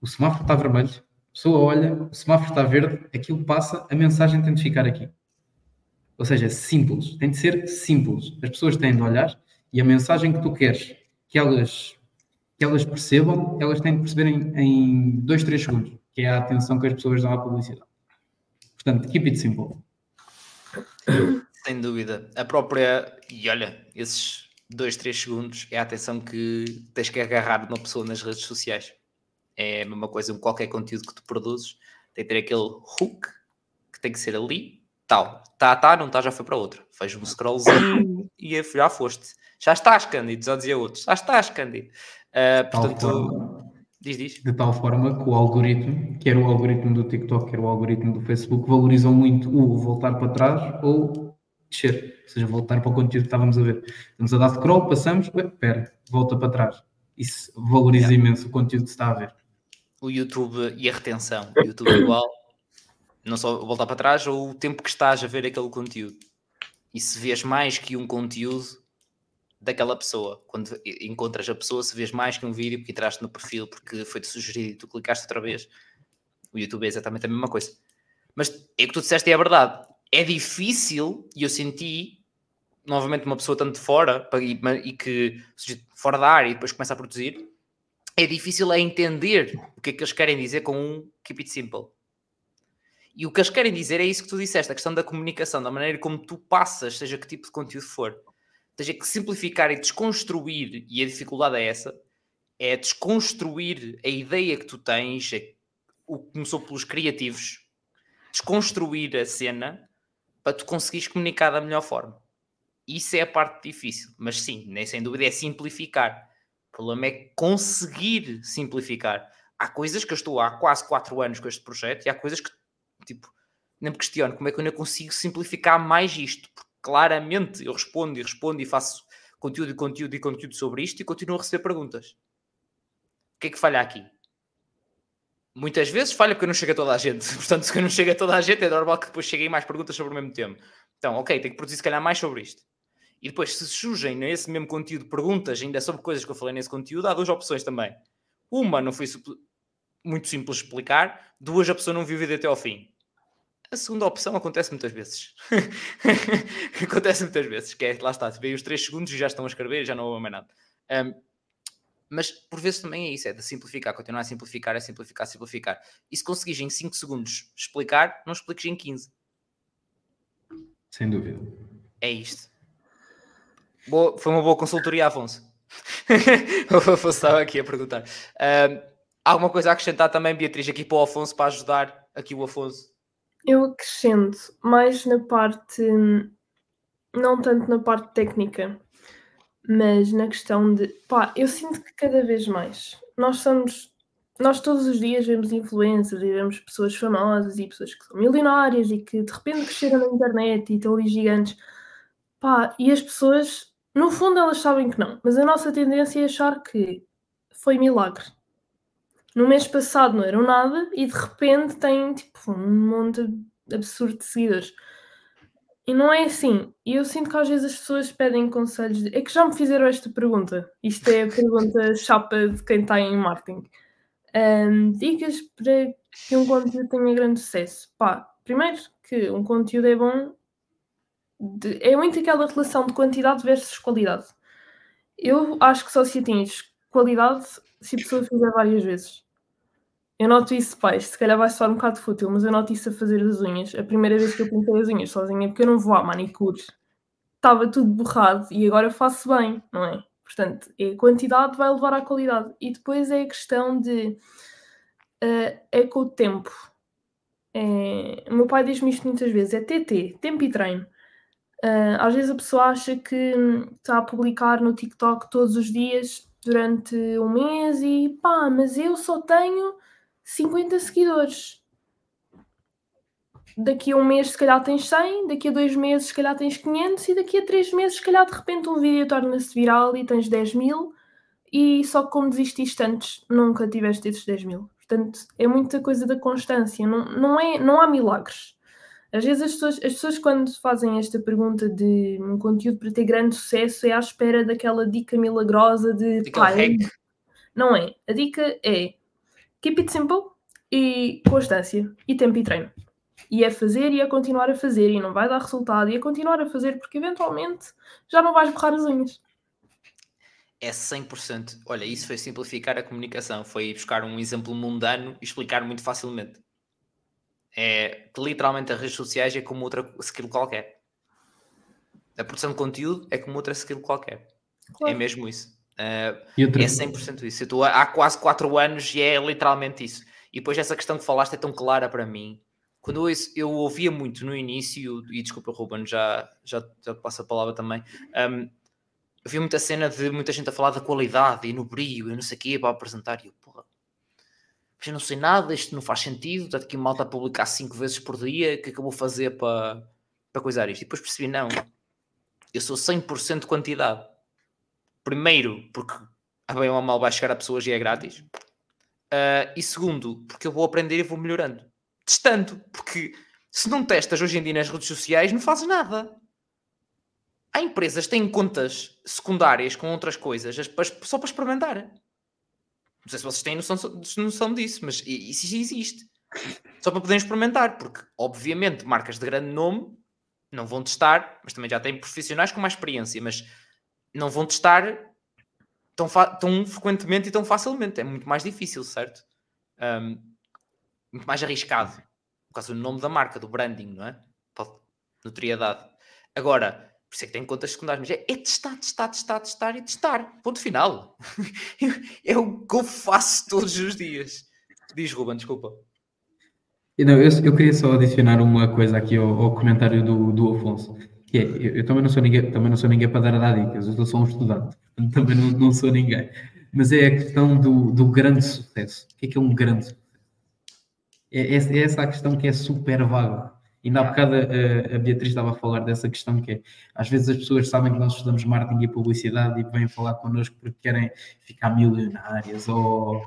o semáforo está vermelho, a pessoa olha, o semáforo está verde, aquilo passa, a mensagem tem de ficar aqui. Ou seja, simples. Tem de ser simples. As pessoas têm de olhar e a mensagem que tu queres que elas, que elas percebam, elas têm de perceber em, em dois, três segundos, que é a atenção que as pessoas dão à publicidade. Portanto, keep it simple. Sem dúvida. A própria. E olha, esses 2, 3 segundos é a atenção que tens que agarrar uma pessoa nas redes sociais. É a mesma coisa, qualquer conteúdo que tu produzes tem que ter aquele hook que tem que ser ali, tal. Tá, tá, não tá, já foi para outra. Faz um scrollzinho e já foste. Já estás, Cândido, já dizia outros. Já estás, Cândido. Uh, portanto, diz, diz. De tal forma que o algoritmo, quer o algoritmo do TikTok, quer o algoritmo do Facebook, valorizam muito o voltar para trás ou descer. Ou seja, voltar para o conteúdo que estávamos a ver. Estamos a dar scroll, passamos, espera, volta para trás. Isso valoriza imenso o conteúdo que se está a ver. O YouTube e a retenção. O YouTube igual, não só voltar para trás, ou o tempo que estás a ver aquele conteúdo. E se vês mais que um conteúdo daquela pessoa, quando encontras a pessoa, se vês mais que um vídeo porque entraste no perfil, porque foi-te sugerido e tu clicaste outra vez, o YouTube é exatamente a mesma coisa. Mas é que tu disseste é verdade. É difícil, e eu senti, novamente, uma pessoa tanto de fora e, que fora da área e depois começa a produzir, é difícil é entender o que é que eles querem dizer com um keep it simple. E o que eles querem dizer é isso que tu disseste, a questão da comunicação, da maneira como tu passas, seja que tipo de conteúdo for. Seja que simplificar e desconstruir, e a dificuldade é essa, é desconstruir a ideia que tu tens, é, o que começou pelos criativos, desconstruir a cena para tu conseguires comunicar da melhor forma. Isso é a parte difícil, mas sim, nem sem dúvida é simplificar. O problema é conseguir simplificar. Há coisas que eu estou há quase 4 anos com este projeto e há coisas que Tipo, nem me questiono como é que eu ainda consigo simplificar mais isto, porque claramente eu respondo e respondo e faço conteúdo e conteúdo e conteúdo sobre isto e continuo a receber perguntas. O que é que falha aqui? Muitas vezes falha porque eu não chego a toda a gente. Portanto, se eu não chego a toda a gente, é normal que depois cheguem mais perguntas sobre o mesmo tema. Então, ok, tenho que produzir se calhar mais sobre isto. E depois, se surgem nesse mesmo conteúdo perguntas ainda sobre coisas que eu falei nesse conteúdo, há duas opções também. Uma, não foi muito simples explicar. Duas, a pessoa não viu o vídeo até ao fim. A segunda opção acontece muitas vezes. acontece muitas vezes, que é, lá está, veio os 3 segundos e já estão a escrever e já não houve mais nada. Um, mas por vezes também é isso, é de simplificar, continuar a simplificar, é simplificar, simplificar. E se conseguires em 5 segundos explicar, não expliques em 15. Sem dúvida. É isto. Boa, foi uma boa consultoria, Afonso. o Afonso estava aqui a perguntar. Um, alguma coisa a acrescentar também, Beatriz, aqui para o Afonso, para ajudar aqui o Afonso eu acrescento mais na parte, não tanto na parte técnica, mas na questão de, pá, eu sinto que cada vez mais nós somos, nós todos os dias vemos influencers e vemos pessoas famosas e pessoas que são milionárias e que de repente cresceram na internet e estão ali gigantes, pá, e as pessoas, no fundo elas sabem que não, mas a nossa tendência é achar que foi milagre no mês passado não eram nada e de repente têm tipo um monte absurdo de seguidores. E não é assim. E eu sinto que às vezes as pessoas pedem conselhos. De... É que já me fizeram esta pergunta. Isto é a pergunta chapa de quem está em marketing. Um, dicas para que um conteúdo tenha grande sucesso. Pá, primeiro que um conteúdo é bom. De... é muito aquela relação de quantidade versus qualidade. Eu acho que só se atinge qualidade se a pessoa fizer várias vezes. Eu noto isso, pai, se calhar vai soar um bocado fútil, mas eu noto isso a fazer as unhas. A primeira vez que eu pintei as unhas sozinha, porque eu não vou à manicure, estava tudo borrado e agora faço bem, não é? Portanto, a quantidade vai levar à qualidade. E depois é a questão de. Uh, é com o tempo. É, o meu pai diz-me isto muitas vezes: é TT, tempo e treino. Uh, às vezes a pessoa acha que está a publicar no TikTok todos os dias durante um mês e pá, mas eu só tenho 50 seguidores. Daqui a um mês, se calhar, tens 100, daqui a dois meses, se calhar, tens 500, e daqui a três meses, se calhar, de repente, um vídeo torna-se viral e tens 10 mil, e só que como desististe antes, nunca tiveste esses 10 mil. Portanto, é muita coisa da constância, não, não, é, não há milagres. Às vezes as pessoas, as pessoas quando fazem esta pergunta de um conteúdo para ter grande sucesso é à espera daquela dica milagrosa de pai. Não é. A dica é keep it simple e constância e tempo e treino. E é fazer e é continuar a fazer e não vai dar resultado e é continuar a fazer porque eventualmente já não vais borrar as unhas. É 100%. Olha, isso foi simplificar a comunicação, foi buscar um exemplo mundano e explicar muito facilmente é literalmente as redes sociais é como outra skill qualquer. A produção de conteúdo é como outra skill qualquer. Claro. É mesmo isso. Uh. É 100% isso. Eu estou há quase 4 anos e é literalmente isso. E depois essa questão que falaste é tão clara para mim. Quando eu, eu ouvia muito no início, e desculpa, Ruben, já, já, já passo a palavra também. Um, eu vi muita cena de muita gente a falar da qualidade e no brilho e não sei o quê para apresentar. E eu, porra, eu não sei nada, isto não faz sentido. Está aqui malta a publicar 5 vezes por dia. O que é que eu vou fazer para, para coisar isto? E depois percebi, não, eu sou 100% de quantidade. Primeiro, porque a bem ou a mal vai chegar a pessoas e é grátis. Uh, e segundo, porque eu vou aprender e vou melhorando. Testando, porque se não testas hoje em dia nas redes sociais, não fazes nada. Há empresas que têm contas secundárias com outras coisas só para experimentar. Não sei se vocês têm noção, noção disso, mas isso existe. Só para poderem experimentar, porque obviamente marcas de grande nome não vão testar, mas também já têm profissionais com mais experiência, mas não vão testar tão, tão frequentemente e tão facilmente. É muito mais difícil, certo? Um, muito mais arriscado. Por causa do nome da marca, do branding, não é? Notoriedade. Agora, por isso é que tem contas secundárias, mas é, é testar, testar, testar, testar e testar. Ponto final. é o que eu faço todos os dias. Diz, Ruben, desculpa. Não, eu, eu queria só adicionar uma coisa aqui ao, ao comentário do, do Afonso. Que é, eu, eu, também, não sou ninguém, também não sou ninguém para dar, dar dicas, eu sou um estudante, também não, não sou ninguém. Mas é a questão do, do grande sucesso. O que é que é um grande sucesso? É, é, é essa a questão que é super vaga. Ainda há bocado a, a, Beatriz estava a falar dessa questão que é, às vezes as pessoas sabem que nós estudamos marketing e publicidade e vêm falar connosco porque querem ficar milionárias ou,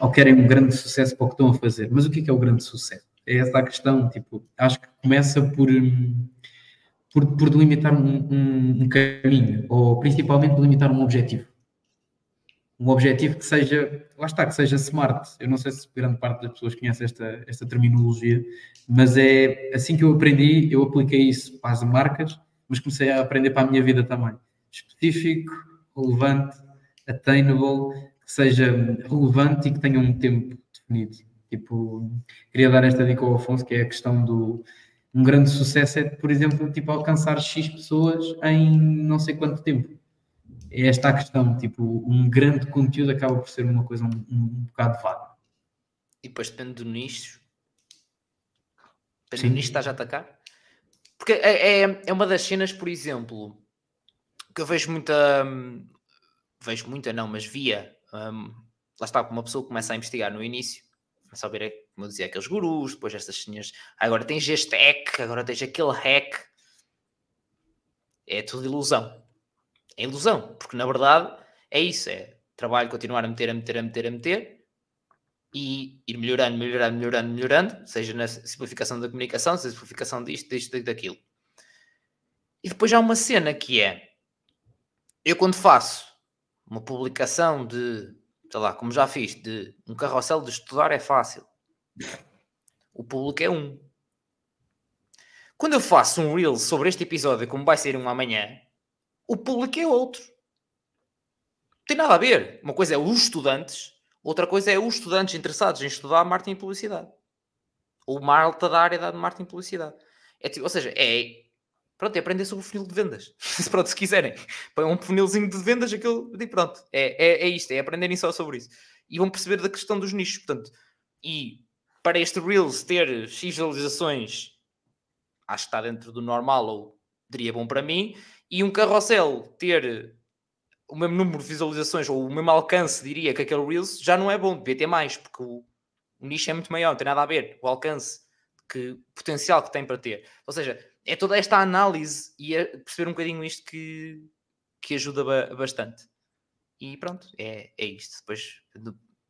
ou querem um grande sucesso para o que estão a fazer. Mas o que é, que é o grande sucesso? É essa a questão, tipo, acho que começa por, hum, por, por delimitar um, um, um caminho, ou principalmente delimitar um objetivo um objetivo que seja, lá está, que seja smart. Eu não sei se grande parte das pessoas conhece esta, esta terminologia, mas é assim que eu aprendi, eu apliquei isso para as marcas, mas comecei a aprender para a minha vida também. Específico, relevante, attainable, que seja relevante e que tenha um tempo definido. Tipo, queria dar esta dica ao Afonso, que é a questão do um grande sucesso é, por exemplo, tipo, alcançar X pessoas em não sei quanto tempo é esta a questão, tipo, um grande conteúdo acaba por ser uma coisa um, um, um bocado vaga. E depois depende do nicho. Depende Sim. do nicho que estás a atacar. Porque é, é, é, uma das cenas, por exemplo, que eu vejo muita. Hum, vejo muita, não, mas via. Um, lá está, uma pessoa começa a investigar no início, começa a ver, como eu dizia, aqueles gurus, depois estas cenas. Agora tens este hack, agora tens aquele hack. É tudo ilusão é ilusão, porque na verdade é isso, é trabalho, continuar a meter, a meter, a meter, a meter e ir melhorando, melhorando, melhorando, melhorando, seja na simplificação da comunicação, seja na simplificação disto, disto, daquilo. E depois há uma cena que é, eu quando faço uma publicação de, sei lá, como já fiz, de um carrossel de estudar é fácil. O público é um. Quando eu faço um reel sobre este episódio, como vai ser um amanhã, o público é outro. Não tem nada a ver. Uma coisa é os estudantes, outra coisa é os estudantes interessados em estudar marketing e publicidade. Ou malta da área da marketing e publicidade. É, tipo, ou seja, é, pronto, é aprender sobre o funil de vendas. pronto, se quiserem. Põe um funilzinho de vendas, aquilo, e pronto. É, é, é isto, é aprenderem só sobre isso. E vão perceber da questão dos nichos, portanto. E para este Reels ter X visualizações, acho que está dentro do normal, ou diria bom para mim, e um carrossel ter o mesmo número de visualizações ou o mesmo alcance, diria, que aquele Reels, já não é bom, devia ter mais, porque o, o nicho é muito maior, não tem nada a ver, o alcance, que potencial que tem para ter. Ou seja, é toda esta análise e é perceber um bocadinho isto que, que ajuda ba bastante. E pronto, é, é isto. Depois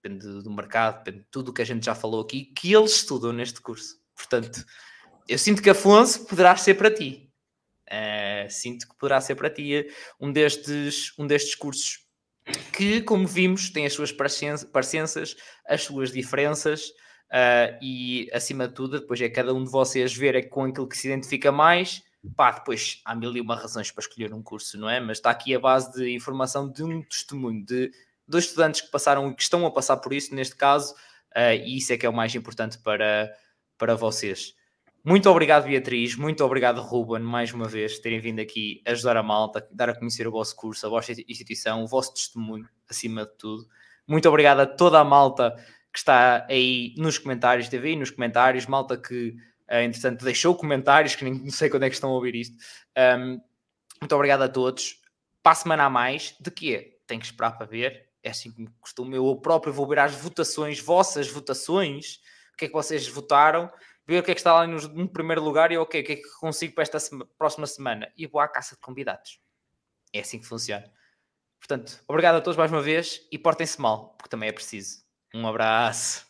depende do mercado, depende de tudo o que a gente já falou aqui, que eles estudam neste curso. Portanto, eu sinto que Afonso poderá ser para ti. Uh, sinto que poderá ser para ti um destes, um destes cursos que, como vimos, tem as suas parecenças, as suas diferenças uh, e, acima de tudo, depois é cada um de vocês ver é com aquilo que se identifica mais. Pá, depois há mil e uma razões para escolher um curso, não é? Mas está aqui a base de informação de um testemunho de dois estudantes que passaram e que estão a passar por isso, neste caso, uh, e isso é que é o mais importante para, para vocês. Muito obrigado, Beatriz. Muito obrigado, Ruben, mais uma vez, terem vindo aqui ajudar a malta, dar a conhecer o vosso curso, a vossa instituição, o vosso testemunho, acima de tudo. Muito obrigado a toda a malta que está aí nos comentários, teve aí nos comentários, malta que, uh, entretanto, deixou comentários, que nem sei quando é que estão a ouvir isto. Um, muito obrigado a todos. Para a semana a mais, de quê? Tem que esperar para ver. É assim como costumo. Eu próprio vou ver as votações, vossas votações, o que é que vocês votaram ver o que é que está lá no, no primeiro lugar e ok, o que é que consigo para esta sema, próxima semana e vou à caça de convidados. É assim que funciona. Portanto, obrigado a todos mais uma vez e portem-se mal, porque também é preciso. Um abraço.